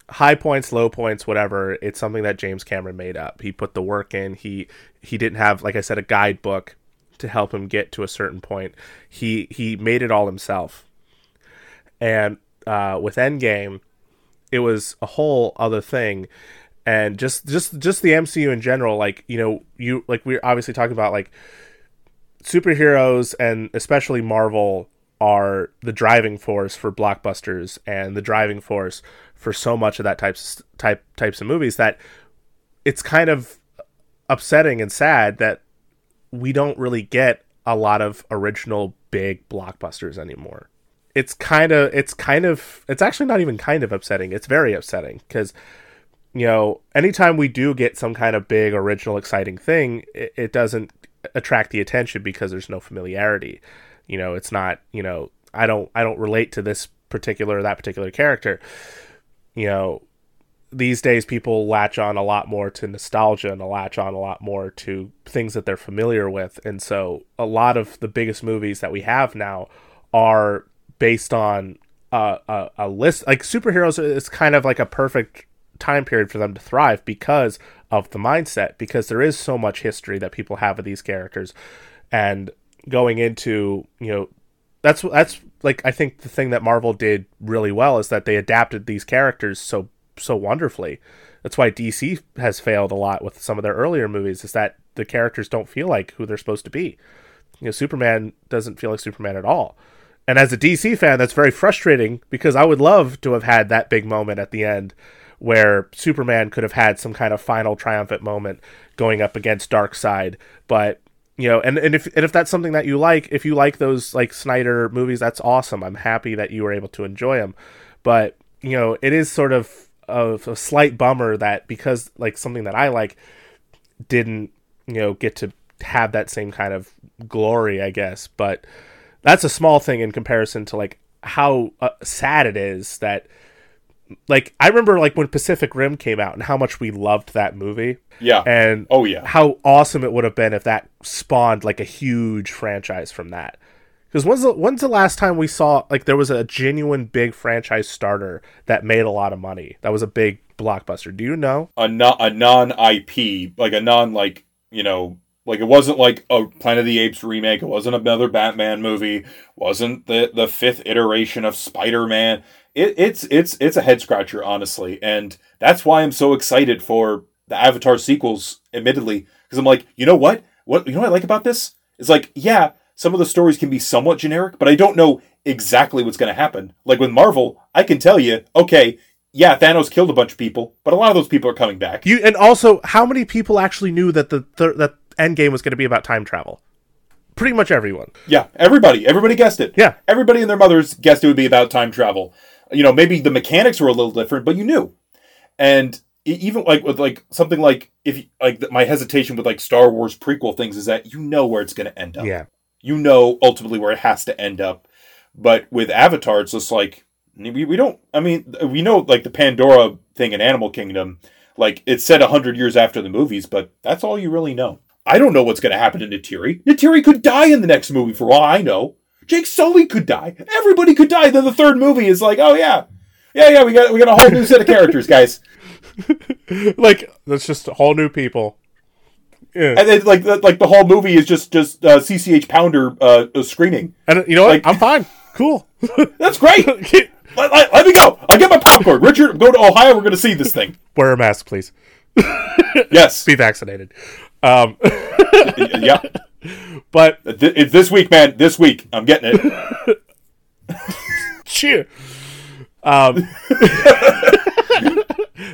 high points low points whatever it's something that james cameron made up. He put the work in. He he didn't have like i said a guidebook to help him get to a certain point. He he made it all himself and uh, with endgame it was a whole other thing and just just just the mcu in general like you know you like we're obviously talking about like superheroes and especially marvel are the driving force for blockbusters and the driving force for so much of that types type types of movies that it's kind of upsetting and sad that we don't really get a lot of original big blockbusters anymore. It's kind of it's kind of it's actually not even kind of upsetting. It's very upsetting because you know anytime we do get some kind of big original exciting thing, it, it doesn't attract the attention because there's no familiarity. You know, it's not you know I don't I don't relate to this particular that particular character. You know, these days people latch on a lot more to nostalgia and latch on a lot more to things that they're familiar with and so a lot of the biggest movies that we have now are based on a, a, a list like superheroes is kind of like a perfect time period for them to thrive because of the mindset because there is so much history that people have of these characters and going into you know that's that's like I think the thing that Marvel did really well is that they adapted these characters so so wonderfully. That's why DC has failed a lot with some of their earlier movies is that the characters don't feel like who they're supposed to be. You know, Superman doesn't feel like Superman at all. And as a DC fan, that's very frustrating because I would love to have had that big moment at the end where Superman could have had some kind of final triumphant moment going up against Darkseid, but you know, and, and if and if that's something that you like, if you like those like Snyder movies, that's awesome. I'm happy that you were able to enjoy them. But you know, it is sort of a, a slight bummer that because like something that I like didn't you know get to have that same kind of glory, I guess. But that's a small thing in comparison to like how uh, sad it is that like I remember like when Pacific Rim came out and how much we loved that movie Yeah. and oh yeah. how awesome it would have been if that spawned like a huge franchise from that. Because when's the when's the last time we saw like there was a genuine big franchise starter that made a lot of money? That was a big blockbuster. Do you know? a non a non IP, like a non like you know, like it wasn't like a Planet of the Apes remake. It wasn't another Batman movie. Wasn't the the fifth iteration of Spider Man. It, it's it's it's a head scratcher, honestly, and that's why I'm so excited for the Avatar sequels. Admittedly, because I'm like, you know what? What you know what I like about this? It's like, yeah, some of the stories can be somewhat generic, but I don't know exactly what's going to happen. Like with Marvel, I can tell you, okay, yeah, Thanos killed a bunch of people, but a lot of those people are coming back. You and also how many people actually knew that the th- that Endgame was going to be about time travel? Pretty much everyone. Yeah, everybody, everybody guessed it. Yeah. everybody and their mothers guessed it would be about time travel. You know, maybe the mechanics were a little different, but you knew. And even like with like something like if like my hesitation with like Star Wars prequel things is that you know where it's going to end up. Yeah. you know ultimately where it has to end up. But with Avatar, it's just like we, we don't. I mean, we know like the Pandora thing in Animal Kingdom. Like it's said a hundred years after the movies, but that's all you really know. I don't know what's going to happen to Neytiri. Neytiri could die in the next movie, for all I know. Jake Sully could die. Everybody could die. Then the third movie is like, oh yeah, yeah, yeah. We got we got a whole new set of characters, guys. like that's just whole new people. Yeah. And then like the, like the whole movie is just just uh, CCH Pounder uh, uh, screaming. And you know what? Like- I'm fine. Cool. That's great. let, let- let me go. I get my popcorn. Richard, go to Ohio. We're going to see this thing. Wear a mask, please. Yes. Be vaccinated. Um, yeah. but It's this week, man. This week. I'm getting it. cheer. Um,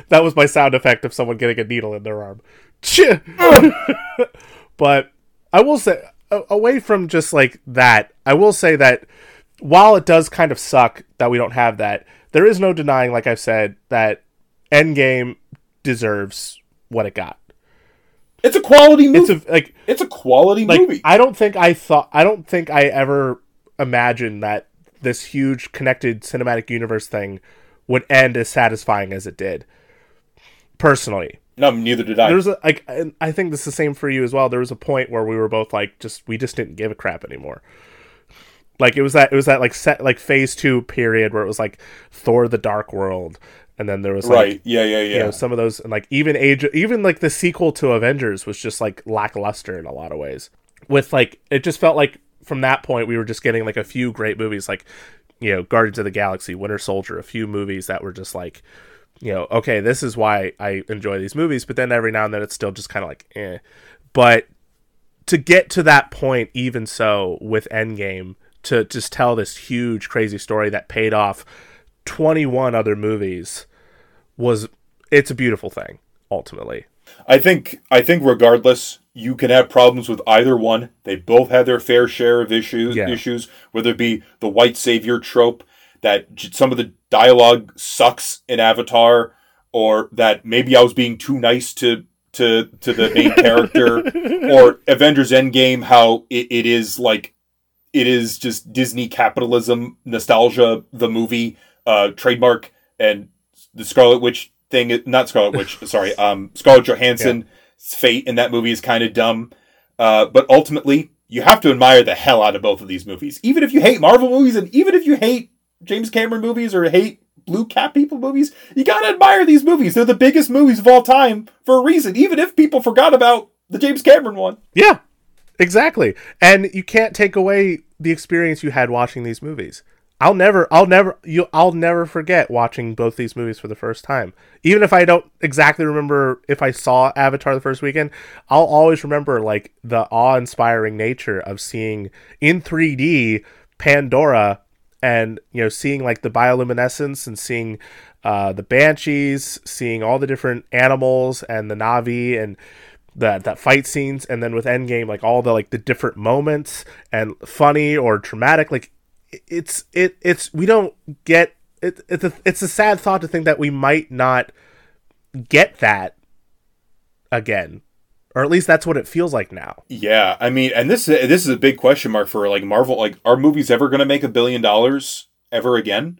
that was my sound effect of someone getting a needle in their arm. Cheer. but I will say, away from just like that, I will say that while it does kind of suck that we don't have that, there is no denying, like I've said, that Endgame deserves what it got. It's a quality It's movie. a like It's a quality like movie. I don't think I thought I don't think I ever imagined that this huge connected cinematic universe thing would end as satisfying as it did. Personally, no, neither did I. there was a, like and I think this is the same for you as well. There was a point where we were both like just we just didn't give a crap anymore. Like it was that it was that like set like phase two period where it was like Thor: The Dark World, and then there was like right. Yeah, yeah, yeah. you know some of those and like even age even like the sequel to avengers was just like lackluster in a lot of ways with like it just felt like from that point we were just getting like a few great movies like you know guardians of the galaxy winter soldier a few movies that were just like you know okay this is why i enjoy these movies but then every now and then it's still just kind of like eh but to get to that point even so with endgame to just tell this huge crazy story that paid off 21 other movies was it's a beautiful thing ultimately I think I think regardless, you can have problems with either one. They both have their fair share of issues. Yeah. Issues, whether it be the white savior trope that some of the dialogue sucks in Avatar, or that maybe I was being too nice to to to the main character, or Avengers Endgame, how it, it is like it is just Disney capitalism nostalgia, the movie uh, trademark, and the Scarlet Witch thing. Not Scarlet Witch, sorry, um, Scarlett Johansson's fate in that movie is kind of dumb. Uh, but ultimately, you have to admire the hell out of both of these movies, even if you hate Marvel movies, and even if you hate James Cameron movies or hate Blue Cat People movies. You gotta admire these movies. They're the biggest movies of all time for a reason, even if people forgot about the James Cameron one. Yeah, exactly. And you can't take away the experience you had watching these movies. I'll never, I'll never, you, I'll never forget watching both these movies for the first time. Even if I don't exactly remember if I saw Avatar the first weekend, I'll always remember like the awe-inspiring nature of seeing in 3D Pandora and you know seeing like the bioluminescence and seeing uh, the banshees, seeing all the different animals and the Na'vi and that that fight scenes and then with endgame like all the like the different moments and funny or traumatic like it's it it's we don't get it, it's a it's a sad thought to think that we might not get that again or at least that's what it feels like now Yeah, I mean, and this this is a big question mark for like Marvel. Like, are movies ever going to make a billion dollars ever again?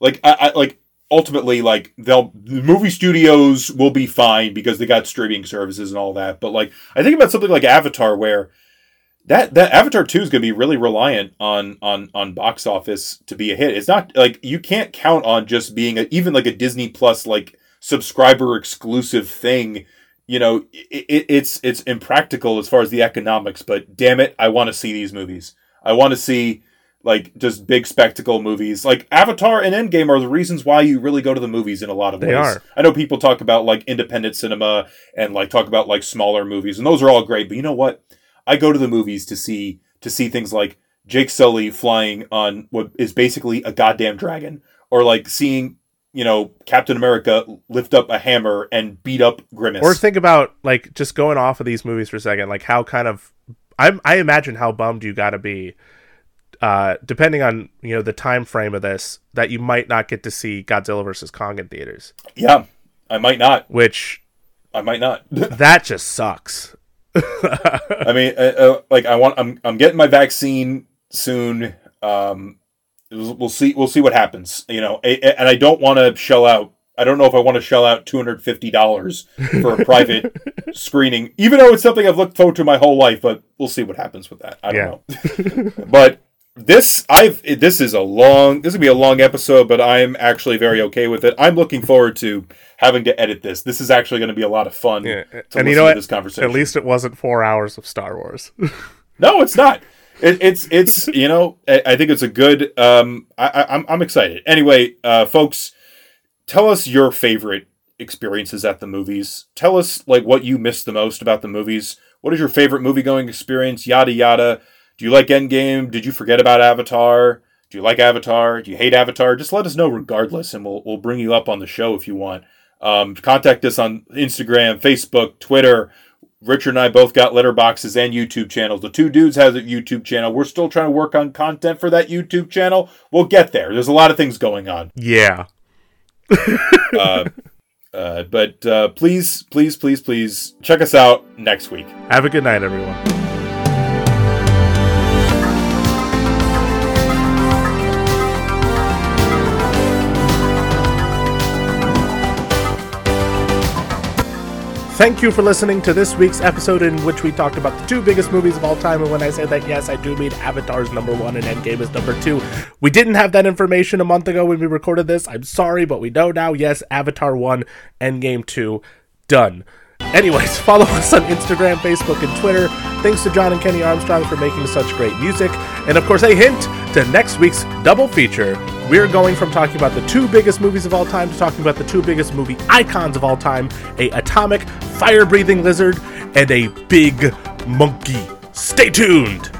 Like, I, I like ultimately like they'll the movie studios will be fine because they got streaming services and all that. But like, I think about something like Avatar, where that that Avatar two is going to be really reliant on on on box office to be a hit. It's not like you can't count on just being a, even like a Disney Plus like subscriber exclusive thing you know, it, it, it's it's impractical as far as the economics. But damn it, I want to see these movies. I want to see like just big spectacle movies. Like Avatar and Endgame are the reasons why you really go to the movies in a lot of They ways. are. I know people talk about like independent cinema and like talk about like smaller movies, and those are all great. But you know what? I go to the movies to see to see things like Jake Sully flying on what is basically a goddamn dragon, or like seeing you know Captain America lift up a hammer and beat up Grimace. or think about like just going off of these movies for a second like how kind of i i imagine how bummed you got to be uh depending on you know the time frame of this that you might not get to see godzilla versus kong in theaters yeah, I might not. which I might not. that just sucks I mean, uh, uh, like I want. I'm I'm getting my vaccine soon. Um, we'll see. We'll see what happens. You know, and I don't want to shell out I don't know if I want to shell out two hundred fifty dollars for a private screening, even though it's something I've looked forward to my whole life. But we'll see what happens with that. I don't know. but this I've this is a long this is gonna be a long episode, but I'm actually very okay with it. I'm looking forward to having to edit this. This is actually going to be a lot of fun. Yeah. to And you know what? This conversation. At least it wasn't four hours of Star Wars. No, it's not. It, it's it's you know I, I think it's a good. Um, I, I, I'm I'm excited. Anyway, uh, folks, tell us your favorite experiences at the movies. Tell us like what you missed the most about the movies. What is your favorite movie going experience? Yada yada. Do you like Endgame? Did you forget about Avatar? Do you like Avatar? Do you hate Avatar? Just let us know regardless, and we'll we'll bring you up on the show if you want. Um, contact us on Instagram, Facebook, Twitter. Richard and I both got letterboxes and YouTube channels. The two dudes has a YouTube channel. We're still trying to work on content for that YouTube channel. We'll get there. There's a lot of things going on. yeah. Uh, uh, but uh, please, please, please, please check us out next week. Have a good night, everyone. Thank you for listening to this week's episode in which we talked about the two biggest movies of all time. And when I say that, yes, I do mean Avatar's number one and Endgame is number two. We didn't have that information a month ago when we recorded this. I'm sorry, but we know now. Yes, Avatar 1, Endgame 2, done. Anyways, follow us on Instagram, Facebook, and Twitter. Thanks to John and Kenny Armstrong for making such great music. And of course, a hint to next week's double feature. We're going from talking about the two biggest movies of all time to talking about the two biggest movie icons of all time a atomic, fire breathing lizard and a big monkey. Stay tuned!